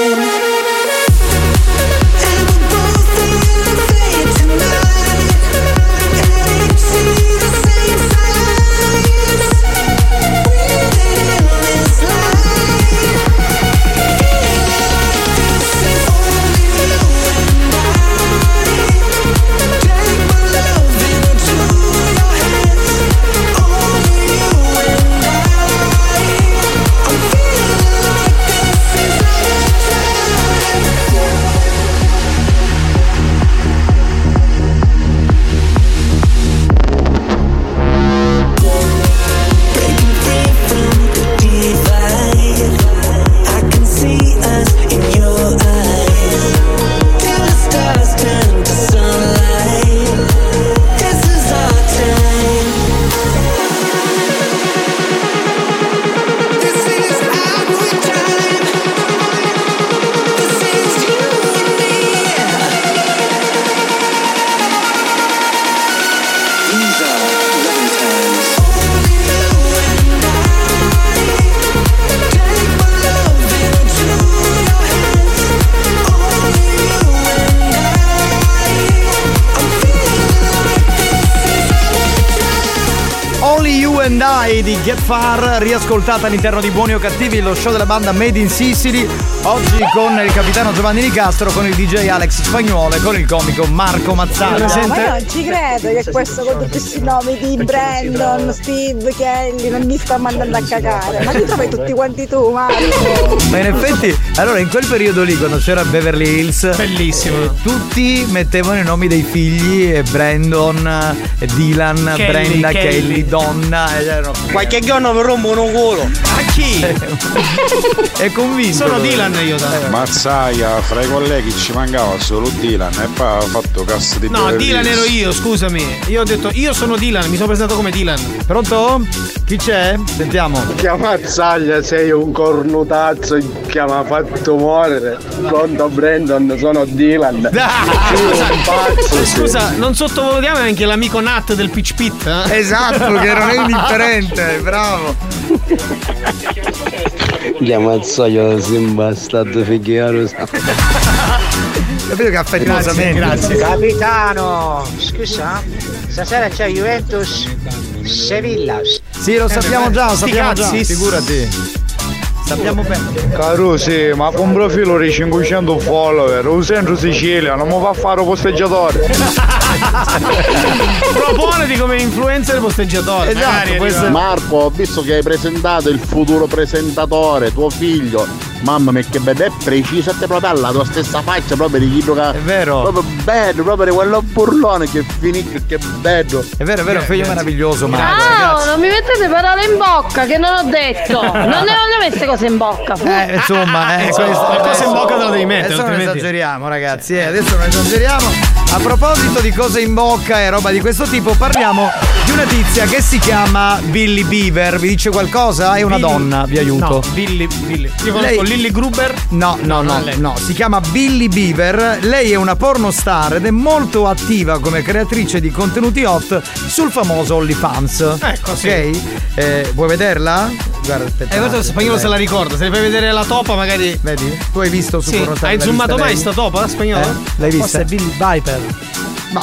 I di Get Far, riascoltata all'interno di Buoni o Cattivi, lo show della banda Made in Sicily. Oggi con il capitano Giovanni Nicastro, con il DJ Alex Spagnuolo e con il comico Marco Mazzara. No, ma io non ci credo che questo con tutti questi nomi di Brandon, Steve, Kelly non mi sta mandando a cagare. Ma li trovi tutti quanti tu, Marco? Ma in effetti, allora in quel periodo lì, quando c'era Beverly Hills, bellissimo. tutti mettevano i nomi dei figli: eh, Brandon, eh, Dylan, Kelly, Brenda, Kelly. Kelly, Donna. ed erano- Qualche giorno mi rompono un culo. A chi? È convinto. Sono Dylan io, sai. Mazzaia, fra i colleghi ci mancava solo Dylan e poi ha fatto cazzo di No, Dylan ero io, scusami. Io ho detto, io sono Dylan, mi sono presentato come Dylan. Pronto? Chi c'è? Sentiamo. Chiamazzaglia, sei un cornutazzo che mi ha fatto morire. Pronto Brandon, sono Dylan. Ah, un scusa, pazzo, sì. scusa, non sottovalutiamo anche l'amico Nat del Pitch Pit. eh? Esatto, che non è indifferente, bravo. Chiamazzaio sembra stato figliaro. Capito che affettuosamente. Capitano, scusa, stasera c'è Juventus Sevilla. Sì, lo sappiamo già, lo sappiamo già. Figurati. Sappiamo bene. Caro sì, ma con un profilo di 500 follower, un centro Sicilia, non mi fa fare posteggiatore. Proponiti come influencer posteggiatore. Esatto, essere- Marco, ho visto che hai presentato il futuro presentatore, tuo figlio. Mamma mia che bello, è preciso te proprio alla tua stessa faccia, proprio di chi gioca. È vero. Proprio bello, proprio di quello burlone che finisce, che bello. È vero, è vero, figlio meraviglioso, Marco. Ciao, non mi mettete parole in bocca che non ho detto. Non ne ho messe cose in bocca. Eh, insomma, eh, Insomma, questo- qualcosa in bocca te la devi mettere, Adesso non esageriamo, ragazzi. eh, adesso non esageriamo. A proposito di cose in bocca e roba di questo tipo, parliamo di una tizia che si chiama Billy Beaver. Vi dice qualcosa? È una Billy- donna, vi aiuto. No, Billy, Billy. Io conosco Lilly Gruber. No, no, no, lei. no, si chiama Billy Beaver. Lei è una pornostar ed è molto attiva come creatrice di contenuti hot sul famoso OnlyFans. Ecco, sì. Ok? Eh, vuoi vederla? Guarda, aspetta. Eh, guarda, lo spagnolo se la ricorda. Se le fai vedere la topa, magari. Vedi? Tu hai visto su Sì, hai zoomato mai sta topa, la spagnolo? Eh? L'hai vista? Forse è Billy Viper. Ma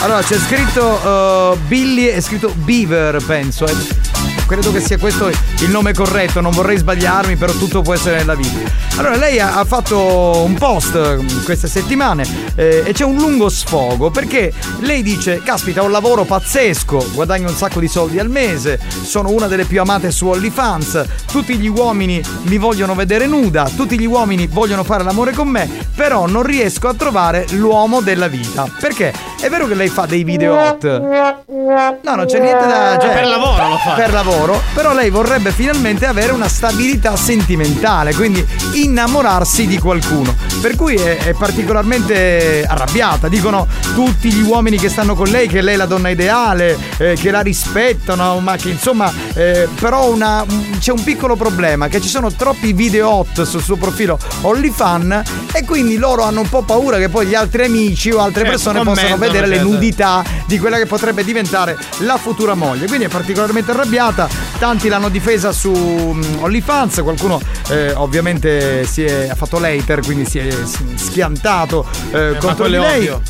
allora c'è scritto uh, Billy, è scritto Beaver, penso. eh. Credo che sia questo il nome corretto, non vorrei sbagliarmi, però tutto può essere nella vita. Allora, lei ha, ha fatto un post eh, queste settimane eh, e c'è un lungo sfogo perché lei dice: Caspita, ho un lavoro pazzesco, guadagno un sacco di soldi al mese, sono una delle più amate su OnlyFans, tutti gli uomini mi vogliono vedere nuda, tutti gli uomini vogliono fare l'amore con me, però non riesco a trovare l'uomo della vita. Perché? È vero che lei fa dei video hot. No, non c'è niente da. Cioè, Per lavoro lo fa. Per lavoro, però lei vorrebbe finalmente avere una stabilità sentimentale, quindi innamorarsi di qualcuno. Per cui è, è particolarmente arrabbiata. Dicono tutti gli uomini che stanno con lei che lei è la donna ideale, eh, che la rispettano, ma che insomma, eh, però una- c'è un piccolo problema, che ci sono troppi video hot sul suo profilo OnlyFan e quindi loro hanno un po' paura che poi gli altri amici o altre Certo, persone possano commentano, vedere le certo. nudità di quella che potrebbe diventare la futura moglie. Quindi è particolarmente arrabbiata, tanti l'hanno difesa su mm, OnlyFans, qualcuno eh, ovviamente si è, ha fatto l'hater, quindi si è schiantato eh, ma contro di lei. ovvio.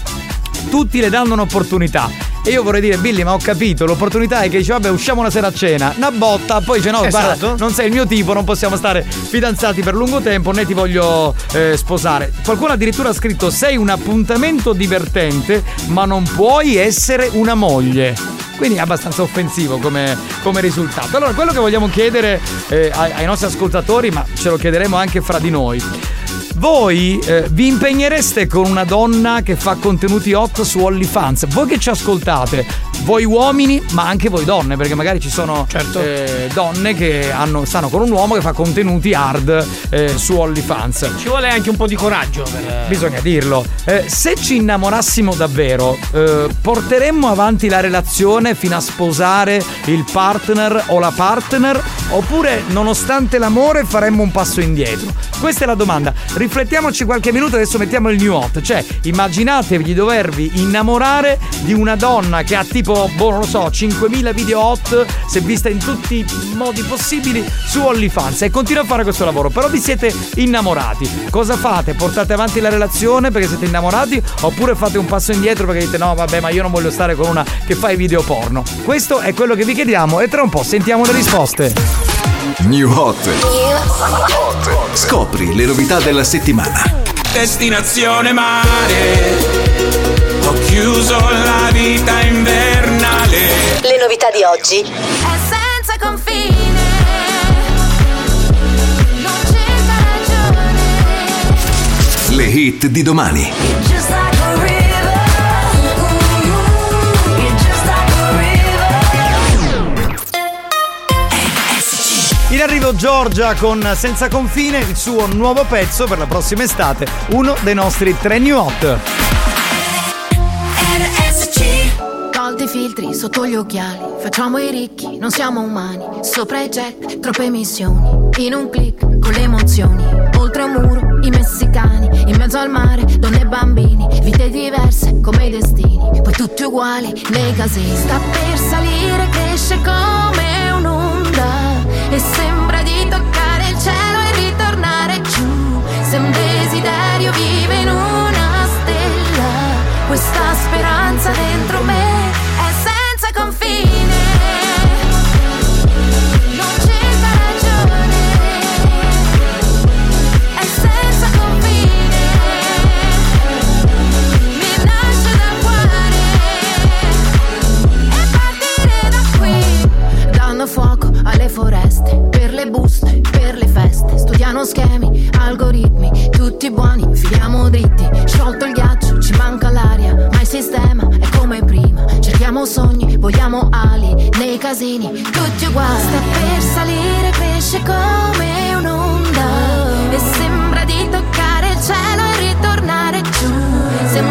Tutti le danno un'opportunità. E io vorrei dire, Billy, ma ho capito, l'opportunità è che dice, vabbè, usciamo una sera a cena, una botta, poi dice, no, Esatto. guarda, non sei il mio tipo, non possiamo stare fidanzati per lungo tempo, né ti voglio eh, sposare. Qualcuno addirittura ha scritto, sei un appuntamento divertente, ma non puoi essere una moglie. Quindi è abbastanza offensivo come, come risultato. Allora, quello che vogliamo chiedere eh, ai, ai nostri ascoltatori, ma ce lo chiederemo anche fra di noi. Voi eh, vi impegnereste con una donna che fa contenuti hot su OnlyFans? Voi che ci ascoltate, voi uomini, ma anche voi donne, perché magari ci sono eh, donne che hanno- stanno con un uomo che fa contenuti hard eh, su OnlyFans. Ci vuole anche un po' di coraggio per. Bisogna dirlo. Eh, se ci innamorassimo davvero, eh, porteremmo avanti la relazione fino a sposare il partner o la partner? Oppure, nonostante l'amore, faremmo un passo indietro? Questa è la domanda. Riflettiamoci qualche minuto, adesso mettiamo il new hot. Cioè, immaginatevi di dovervi innamorare di una donna che ha tipo, boh, non lo so, 5.000 video hot, se vista in tutti i modi possibili, su OnlyFans e continua a fare questo lavoro. Però vi siete innamorati. Cosa fate? Portate avanti la relazione perché siete innamorati? Oppure fate un passo indietro perché dite no, vabbè, ma io non voglio stare con una che fa i video porno? Questo è quello che vi chiediamo e tra un po' sentiamo le risposte. New Hot. Scopri le novità della settimana. Destinazione mare. Ho chiuso la vita invernale. Le novità di oggi. È senza ragione. Le hit di domani. Arrivo Giorgia con Senza Confine, il suo nuovo pezzo per la prossima estate, uno dei nostri tre new hot. Tolti filtri sotto gli occhiali, facciamo i ricchi, non siamo umani. Sopra i jet, troppe missioni. In un click, con le emozioni. Oltre un muro, i messicani. In mezzo al mare, donne e bambini. Vite diverse, come i destini. Poi tutti uguali, nei casini. Sta per salire, cresce come. E sembra di toccare il cielo e ritornare giù. Se un desiderio vive in una stella, questa speranza dentro me schemi, algoritmi, tutti buoni, filiamo dritti. Sciolto il ghiaccio, ci manca l'aria, ma il sistema è come prima. Cerchiamo sogni, vogliamo ali, nei casini, tutti uguali. Sta per salire, cresce come un'onda. E sembra di toccare il cielo e ritornare giù. Se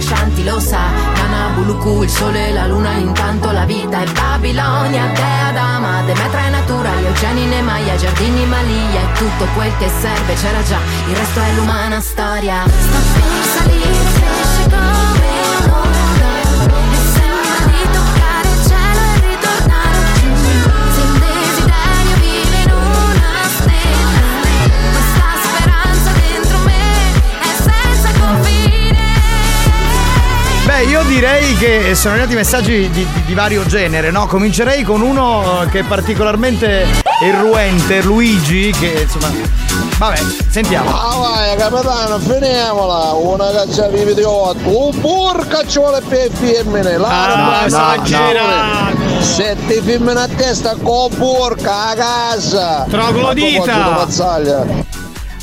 Shanti lo sa Nana il sole e la luna Intanto la vita è Babilonia Dea Dama, Demetra è natura Eugeni Nemaia, Giardini Malia E tutto quel che serve c'era già Il resto è l'umana storia. Sta per salire, Beh, io direi che sono arrivati messaggi di, di- di vario genere, no? Comincerei con uno eh, che è particolarmente irruente, Luigi, che insomma. Vabbè, sentiamo. Ah vai capitano, finiamola! Una caccia di video, un burca ci vuole per femmine, la Ah, no, esagerato. Sette femmine a testa con burca a casa! Troglodita.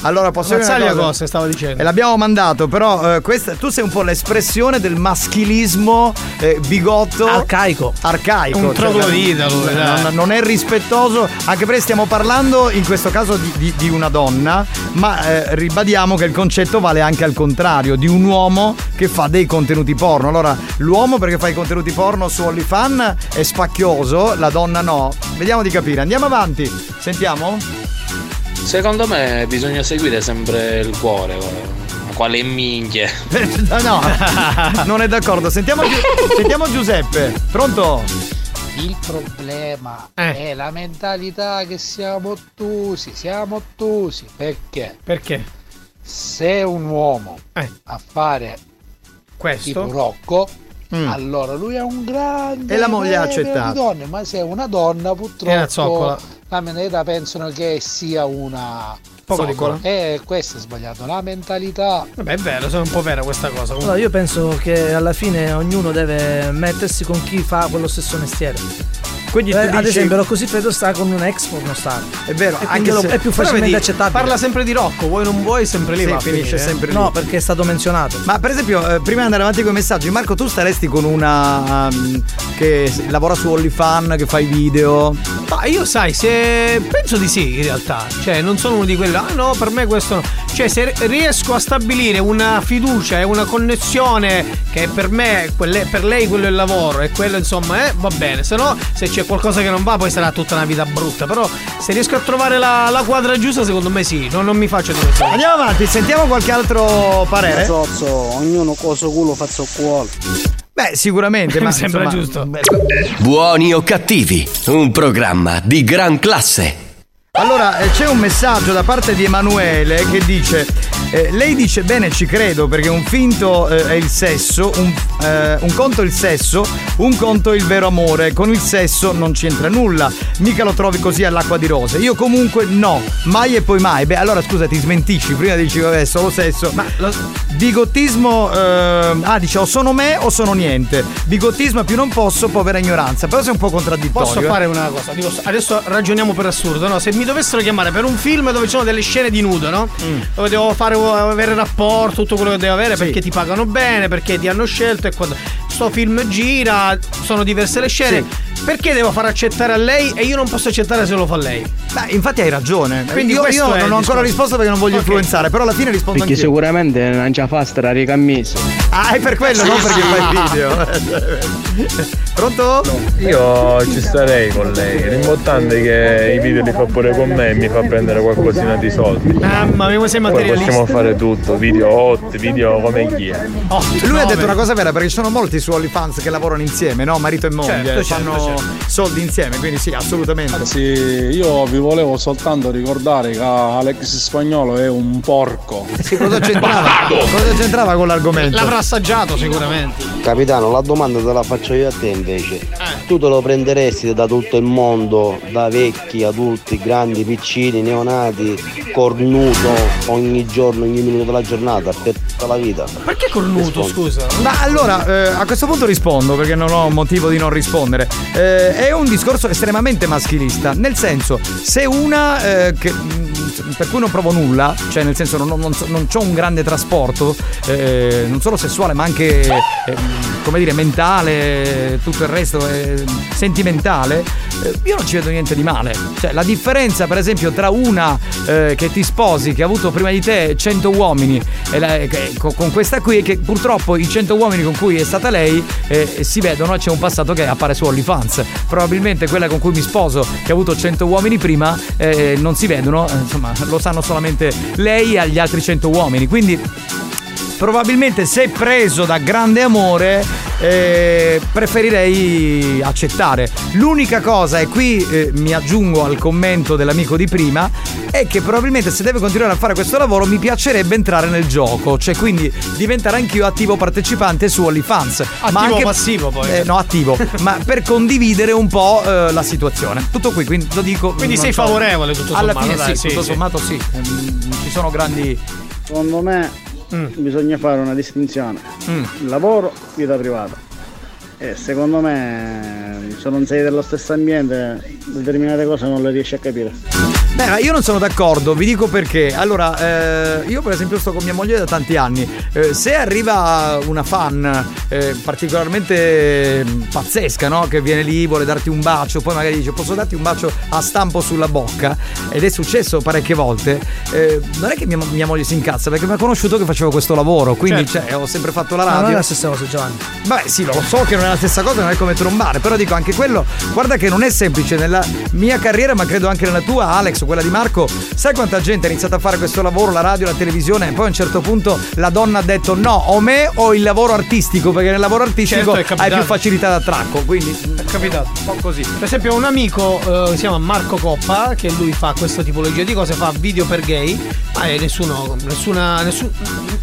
Allora, posso dire una cosa? cosa stavo dicendo? E l'abbiamo mandato, però eh, questa, tu sei un po' l'espressione del maschilismo eh, bigotto. Arcaico. Arcaico. Un troglodita lui, non, non- non è rispettoso, anche perché stiamo parlando in questo caso di, di- di una donna, ma eh, ribadiamo che il concetto vale anche al contrario, di un uomo che fa dei contenuti porno. Allora, l'uomo perché fa i contenuti porno su OnlyFan è spacchioso, la donna no. Vediamo di capire. Andiamo avanti. Sentiamo? Secondo me bisogna seguire sempre il cuore. Quale minchia. No, no, non è d'accordo. Sentiamo, sentiamo Giuseppe. Pronto? Il problema è la mentalità che siamo ottusi, siamo ottusi. Perché? Perché? Se un uomo a fare Questo? tipo Rocco, Mm. allora lui è un grande E la moglie ha accettato. donne, ma se è una donna È una purtroppo zoccola. la mentalità pensano che sia una Poco di zoccola. cola. E questo è sbagliato, la mentalità Vabbè, è vero, sono un po' vera questa cosa. Allora, io penso che alla fine ognuno deve mettersi con chi fa quello stesso mestiere. Quindi tu Eh, ad dici- esempio, Rocco Siffredo sta con un ex pornostar. È vero, E anche lo- se- è più facilmente vedi, accettabile. Parla sempre di Rocco, vuoi o non vuoi, sempre lì Sì, va finisce eh. sempre lì. No, perché è stato menzionato. Ma per esempio, eh, prima di andare avanti con i messaggi, Marco, tu staresti con una um, che lavora su OnlyFan, che fa i video. Ma io sai, se penso di sì in realtà, cioè non sono uno di quelli, ah no, per me questo no. Cioè se riesco a stabilire una fiducia e una connessione che per me, quelle- per lei quello è il lavoro e quello insomma eh, va bene, se no se c'è qualcosa che non va poi sarà tutta una vita brutta, però se riesco a trovare la, la quadra giusta secondo me sì, no, non mi faccio dire Andiamo avanti, sentiamo qualche altro parere. Zozzo, ognuno coso culo faccio cuore. Beh, sicuramente, ma Mi sembra insomma, giusto. Buoni o cattivi, un programma di gran classe. Allora, eh, c'è un messaggio da parte di Emanuele che dice: eh, Lei dice bene, ci credo, perché un finto eh, è il sesso, un, eh, un conto è il sesso, un conto è il vero amore. Con il sesso non c'entra nulla, mica lo trovi così all'acqua di rose. Io comunque no, mai e poi mai. Beh, allora scusa, ti smentisci, prima dici vabbè, solo sesso. Ma bigottismo, eh, ah, dice o sono me o sono niente. Bigottismo più non posso, povera ignoranza. Però sei un po' contraddittorio. Posso eh. fare una cosa? Adesso ragioniamo per assurdo, no? Se mi dovessero chiamare per un film dove ci sono delle scene di nudo, no? Dove devo fare avere rapporto, tutto quello che devo avere perché ti pagano bene, perché ti hanno scelto e quando sto film gira, sono diverse le scene. Perché devo far accettare a lei e io non posso accettare se lo fa lei? Beh, infatti hai ragione. Quindi io, io non il ho ancora discorso. risposto perché non voglio Ok. influenzare, però alla fine rispondo Perché anch'io. sicuramente non ci fa stare a cammise. Ah, è per quello, non perché fai video. Pronto? Io ci starei con lei. L'importante è che i video li fa pure con me e mi fa prendere qualcosina di soldi. Mamma mia, sei Poi possiamo fare tutto, video hot, video come chi è. Lui ha detto una cosa vera perché ci sono molti su OnlyFans che lavorano insieme, no? Marito e moglie, Certo, fanno certo, soldi insieme, quindi sì, assolutamente. Anzi, io vi volevo soltanto ricordare che Alex Spagnolo è un porco. Sì, cosa c'entrava? cosa c'entrava con l'argomento? L'avrà assaggiato sicuramente. Capitano, la domanda te la faccio io a te invece. Tu te lo prenderesti da tutto il mondo, da vecchi, adulti, grandi, piccini, neonati, cornuto, ogni giorno, ogni minuto della giornata, per tutta la vita? Perché cornuto, scusa? Ma allora, eh, a questo punto rispondo perché non ho motivo di non rispondere. Eh, è un discorso estremamente maschilista, nel senso, se una eh, che, per cui non provo nulla, cioè nel senso non, non, non ho un grande trasporto, eh, non solo sessuale ma anche, eh, come dire, mentale, tutto il resto, eh, sentimentale, eh, io non ci vedo niente di male. Cioè la differenza per esempio tra una eh, che ti sposi, che ha avuto prima di te 100 uomini, la- che- con, questa qui, che purtroppo i 100 uomini con cui è stata lei eh, si vedono e c'è un passato che appare su OnlyFans. Probabilmente quella con cui mi sposo, che ha avuto 100 uomini prima, eh, non si vedono, eh, insomma lo sanno solamente lei e gli altri 100 uomini. Quindi probabilmente se preso da grande amore eh, preferirei accettare. L'unica cosa, e qui eh, mi aggiungo al commento dell'amico di prima, è che probabilmente se deve continuare a fare questo lavoro mi piacerebbe entrare nel gioco, cioè quindi diventare anch'io attivo partecipante su OnlyFans. Attivo o passivo, poi? Eh, no, attivo, ma per condividere un po' eh, la situazione. Tutto qui, quindi lo dico. Quindi sei so. favorevole, tutto Alla sommato, fine dai, sì, sì, tutto sì. sommato sì. Ehm, ci sono grandi. Secondo me bisogna fare una distinzione. Lavoro, vita privata. E secondo me se non sei dello stesso ambiente determinate cose non le riesci a capire. Beh, ma io non sono d'accordo, vi dico perché. Allora, eh, io per esempio sto con mia moglie da tanti anni. Eh, se arriva una fan eh, particolarmente pazzesca, no? Che viene lì, vuole darti un bacio, poi magari dice posso darti un bacio a stampo sulla bocca, ed è successo parecchie volte, eh, non è che mia, mia moglie si incazza perché mi ha conosciuto che facevo questo lavoro, quindi Certo. cioè, ho sempre fatto la radio. non è la stessa cosa, Giovanni. Beh sì, lo so che non è la stessa cosa, non è come trombare, però dico anche quello, guarda che non è semplice nella mia carriera, ma credo anche nella tua, Alex, quella di Marco. Sai quanta gente ha iniziato a fare questo lavoro, la radio, la televisione, e poi a un certo punto la donna ha detto no, o me o il lavoro artistico, perché nel lavoro artistico Certo, è hai più facilità d'attracco, quindi È capitato. un po' così. Per esempio, un amico eh, si chiama Marco Coppa, che lui fa questa tipologia di cose, fa video per gay, ma è nessuno, nessuna, nessun,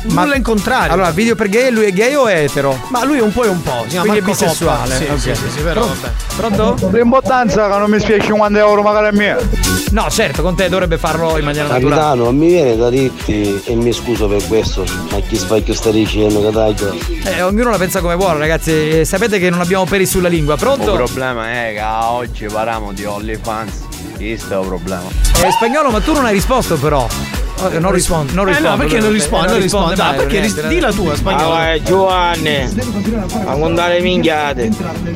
nulla in contrario. Allora, video per gay, lui è gay o è etero? Ma lui è un po' e un po', si chiama Quindi è Marco bisessuale. Coppa. Sì, ok. sì, sì, sì, però Pro- vabbè. Pronto? L'importanza che non mi spieghi 50 euro magari a me. No, certo, con te dovrebbe farlo in maniera naturale. Capitano, mi viene da dirti e mi scuso per questo, ma chi spacchio sta dicendo che taglio? Eh, ognuno la pensa come vuole, ragazzi. Eh, Sapete che non abbiamo peli sulla lingua, pronto? Il problema è che oggi parliamo di OnlyFans. Questo è il problema. Eh, spagnolo, ma tu non hai risposto però. Eh, non rispondo. Non Eh, no, rispondo. perché non rispondi? Eh, Non Ah, perché ris- di la tua, spagnolo. Ah, Giovanni, a contare minchiate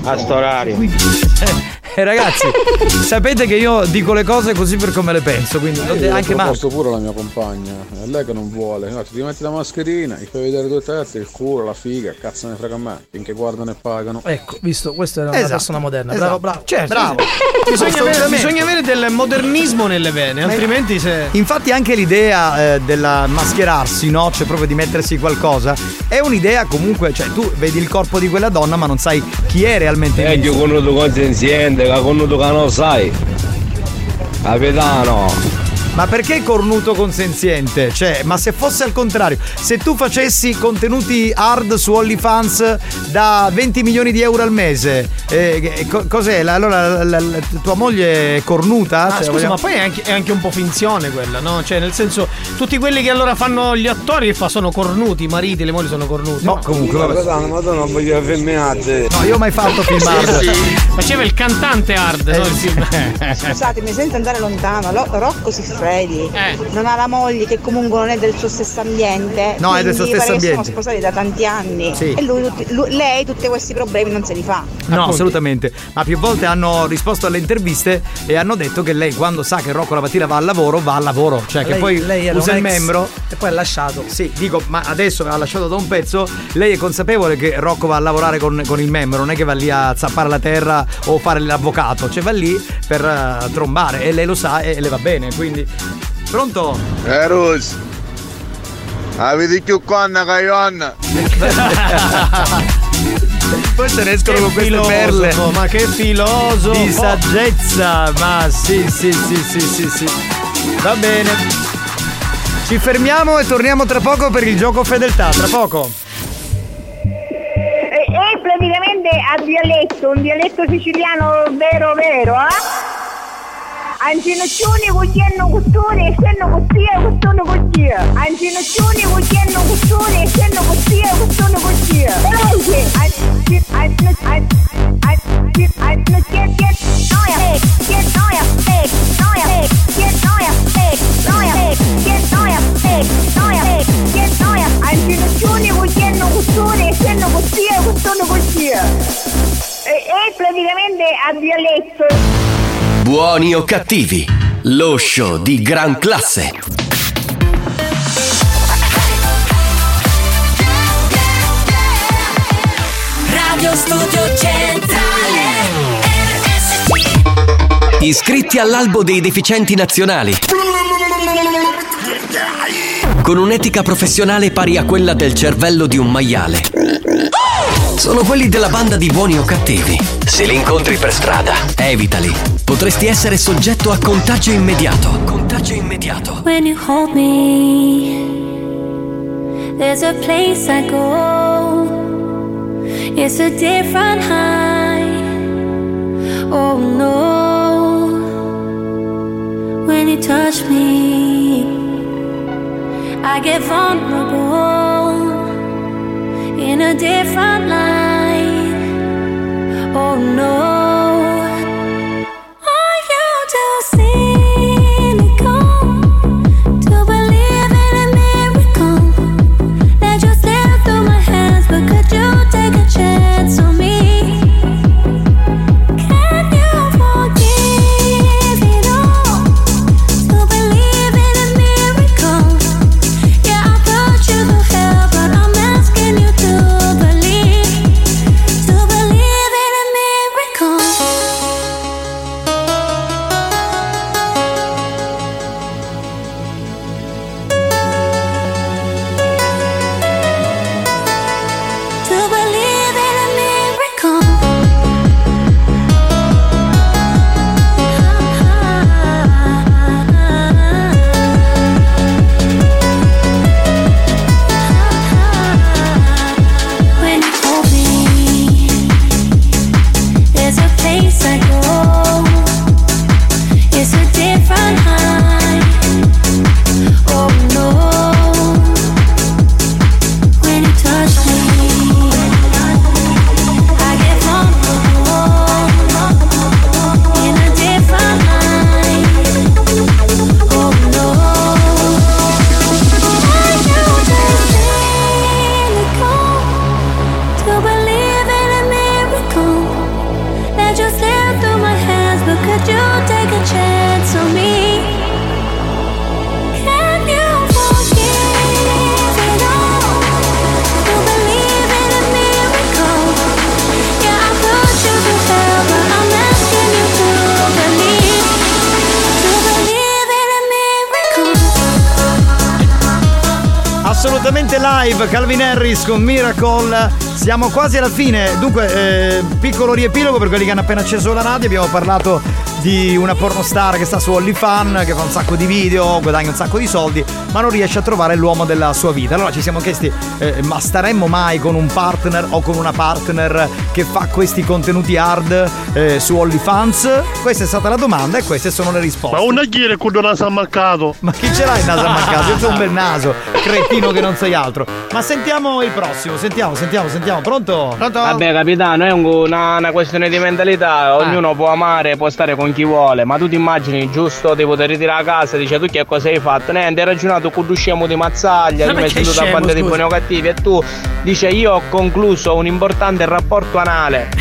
a sto orario. Eh, ragazzi, sapete che io dico le cose così per come le penso, quindi lo de- anche Marco. pure la mia compagna, è lei che non vuole. No, ti metti la mascherina, gli fai vedere due tette, il culo, la figa, cazzo ne frega a me, finché guardano e pagano. Ecco, visto, questa è una Esatto. persona moderna. Esatto. Bravo, bravo. Certo, bravo. Bisogna avere, bisogna avere del modernismo nelle vene, altrimenti se. Infatti anche l'idea eh, della mascherarsi, no? Cioè proprio di mettersi qualcosa, è un'idea comunque, cioè tu vedi il corpo di quella donna ma non sai chi è realmente E viso. io conosco consenziente, che conosco che non sai. Capitano, Ma perché cornuto consenziente? Cioè, ma se fosse al contrario, se tu facessi contenuti hard su OnlyFans da 20 milioni di euro al mese, eh, co- cos'è? La- Allora la, la- tua moglie è cornuta? Ah, Cioè, scusa, vogliamo- ma poi è anche, è anche un po' finzione quella, no? Cioè, nel senso, tutti quelli che allora fanno gli attori che fa sono cornuti, i mariti, le mogli sono cornuti. No, comunque, vabbè. Capitano, ma tu non voglio femminate. No, io ho mai fatto film hard. Faceva il cantante hard, Eh, no? Il film. Scusatemi, senza andare lontano, Lo- Rocco Siffredi Eh. non ha la moglie che comunque non è del suo stesso ambiente. No, è del suo stesso pare che ambiente. Sono sposati da tanti anni. Sì. E lui, lui- lei tutti questi problemi non se li fa. No, assolutamente. Ma più volte hanno risposto alle interviste e hanno detto che lei quando sa che Rocco la mattina va al lavoro, va al lavoro. Cioè che Lei- poi lei usa il ex membro. E poi ha lasciato. Sì, dico, ma adesso ha lasciato da un pezzo. Lei è consapevole che Rocco va a lavorare con, con il membro, non è che va lì a zappare la terra o fare l'avvocato, cioè va lì per eh, trombare e lei lo sa e le va bene. Quindi. Pronto? Eh, Rus. Avete più conna che Ionna. Poi se ne escono Che con queste filosofo, perle. ma che filosofo. Di saggezza, ma sì, sì, sì, sì, sì, sì. Va bene. Ci fermiamo e torniamo tra poco per il gioco fedeltà, tra poco. È, è praticamente a dialetto, un dialetto siciliano vero vero, eh? Ancinoccioni cugliano costone, essendo costia, costone costia. Ancinoccioni cugliano costone, essendo costia, costone costia. Ancinoccioni cugliano costone, essendo costia, costone costia. E, praticamente a violetto. Buoni o cattivi, lo show di gran classe. Radio Studio Centrale Iscritti all'albo dei deficienti nazionali. Con un'etica professionale pari a quella del cervello di un maiale. Sono quelli della banda di buoni o cattivi. Se li incontri per strada, evitali. Potresti essere soggetto a contagio immediato. Contagio immediato. When you hold me, there's a place I go. It's a different high. Oh no. When you touch me, I get vulnerable in a different light. Oh no. Live, Calvin Harris con Miracle. Siamo quasi alla fine. Dunque, eh, piccolo riepilogo per quelli che hanno appena acceso la radio. Abbiamo parlato di una pornostar che sta su OnlyFan, che fa un sacco di video, guadagna un sacco di soldi, ma non riesce a trovare l'uomo della sua vita. Allora ci siamo chiesti, eh, ma staremmo mai con un partner o con una partner che fa questi contenuti hard eh, su OnlyFans? Questa è stata la domanda e queste sono le risposte. Ma un agliere con il naso ammaccato. Ma chi ce l'ha il naso ammaccato? Io ho un bel naso, cretino che non sei altro. Ma sentiamo il prossimo, sentiamo, sentiamo, sentiamo. Pronto? Pronto? Vabbè capitano, è un- una, una questione di mentalità, ognuno può amare, può stare con chi vuole, ma tu ti immagini giusto ti poter ritirare a casa, dice tu che cosa hai fatto? Niente, hai ragionato con lo scemo di mazzaglia, Ma tu mi hai che seduto a scemo, banda di scusa? buoni o cattivi e tu dice io ho concluso un importante rapporto anale.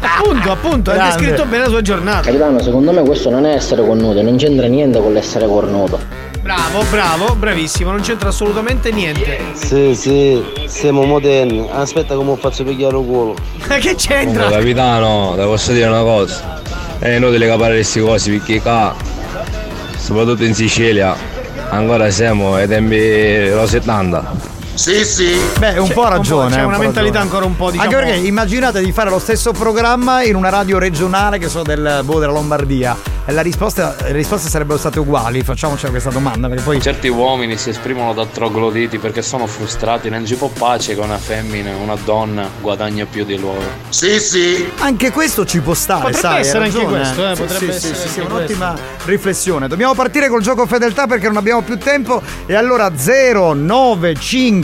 appunto, appunto, hai Grande. descritto bene la sua giornata. Capitano, secondo me questo non è essere cornuto, non c'entra niente con l'essere cornuto. Bravo, bravo, bravissimo, non c'entra assolutamente niente. Sì, sì, siamo moderni. Aspetta come faccio pigliare il culo. Ma che c'entra? Comunque, capitano, ti posso dire una cosa. È inutile capare queste cose perché qua, soprattutto in Sicilia, ancora siamo ai tempi lo 70. Sì, sì. Beh, un po' ha ragione. c'è eh, un una po' mentalità ragione. ancora un po', diciamo- Anche perché immaginate di fare lo stesso programma in una radio regionale che so del boh, della Lombardia. E la risposta, le risposte sarebbero state uguali. Facciamoci questa domanda, perché poi. Certi uomini si esprimono da trogloditi perché sono frustrati, non ci può pace che una femmina, una donna guadagna più di loro. Sì, sì. Anche questo ci può stare, Potrebbe sai, essere anche questo, eh, Sì, potrebbe sì, sì, essere sì, sì, un'ottima riflessione. Dobbiamo partire col gioco fedeltà perché non abbiamo più tempo. E allora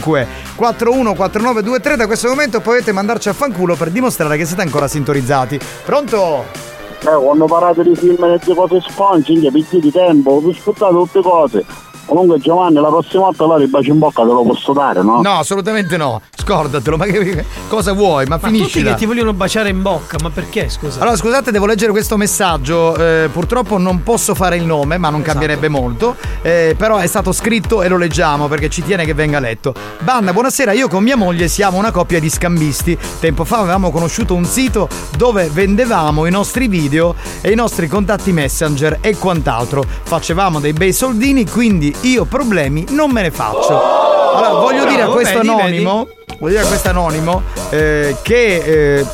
095 414923 da questo momento potete mandarci a fanculo per dimostrare che siete ancora sintonizzati. Pronto? Eh, quando parlate di film e di cose sponge, picchi di tempo, vi sfruttate tutte cose. Comunque Giovanni, la prossima volta allora il bacio in bocca te lo posso dare, no? No, assolutamente no. Scordatelo, ma che, cosa vuoi? Ma, Ma finisci tutti che ti vogliono baciare in bocca, ma perché scusa? Allora, scusate, devo leggere questo messaggio. eh, purtroppo non posso fare il nome, ma non Esatto. cambierebbe molto. eh, però è stato scritto e lo leggiamo perché ci tiene che venga letto. Banda, buonasera. Io con mia moglie siamo una coppia di scambisti. Tempo fa avevamo conosciuto un sito dove vendevamo i nostri video e i nostri contatti messenger e quant'altro. Facevamo dei bei soldini, quindi io problemi non me ne faccio. Allora, voglio dire a questo anonimo. Voglio dire a questo anonimo eh, che eh,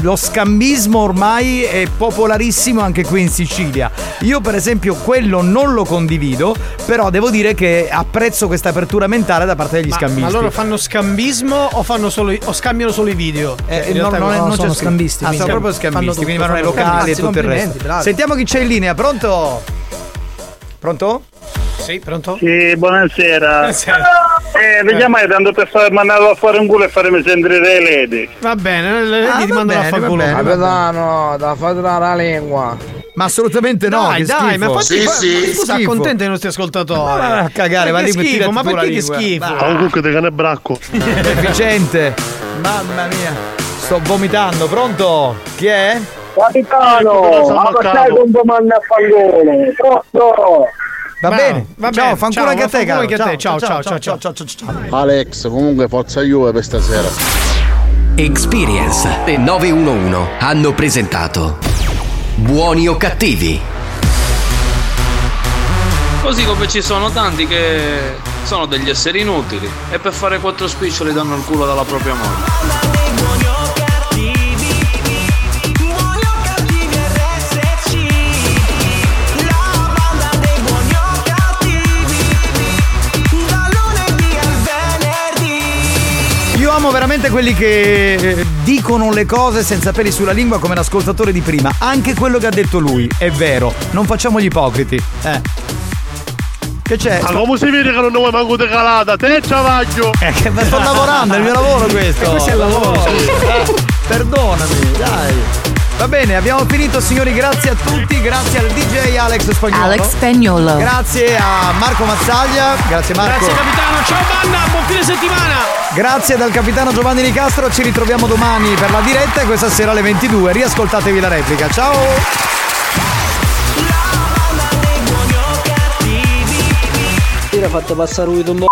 lo scambismo ormai è popolarissimo anche qui in Sicilia. Io per esempio quello non lo condivido, però devo dire che apprezzo questa apertura mentale da parte degli Ma, scambisti. ma loro fanno scambismo o, fanno solo, i- o scambiano solo i video? Eh, Cioè, no, realtà non, è- no, non sono scambisti. Ah, sono proprio scambisti, fanno quindi tutto, vanno nei locali e tutto. tutto il resto. Bravi. Sentiamo chi c'è in linea, pronto? Pronto? Sì, pronto? Sì, buonasera. Buonasera. Eh, vi chiamai tanto per far mandarlo a fare un culo e farmi sentire le ledi. Va bene, le Ah, ti mandano a bene, far va culo. Capitano, da fare la lingua. Ma assolutamente no, Dai, che dai, ma infatti, Sì, ma- sì, ma scusa, schifo. accontenta i nostri ascoltatori. Ma va a cagare, Ma lì, schifo, ma perché che schifo? Va. Comunque te cane bracco. Deficiente. Mamma mia. Sto vomitando, pronto? Chi è? Capitano, ma sai come manda a fangolo? Pronto? Va Va- bene. va ciao, bene, fanculo ciao, anche a te, caro. anche a te. Ciao, ciao, ciao, ciao, ciao, ciao. Alex, comunque forza Juve per stasera. Experience e 911 hanno presentato Buoni o cattivi? Così come ci sono tanti che sono degli esseri inutili e per fare quattro spiccioli danno il culo dalla propria moglie. Io amo veramente quelli che eh, dicono le cose senza peli sulla lingua come l'ascoltatore di prima. Anche quello che ha detto lui, è vero. Non facciamo gli ipocriti. Eh. Che c'è? Ma come si vede che non vuoi manco di calata? Te ciavaglio! Eh, che sto lavorando, è il mio lavoro questo. E questo è il lavoro, Eh, Perdonami, dai. Va bene, abbiamo finito signori, grazie a tutti, grazie al DJ Alex Spagnolo. Alex Spagnolo. Grazie a Marco Mazzaglia, grazie Marco. Grazie capitano, ciao banda, buon fine settimana. Grazie dal capitano Giovanni Nicastro, ci ritroviamo domani per la diretta e questa sera alle 22. Riascoltatevi la replica. Ciao! Ti era fatto passare un.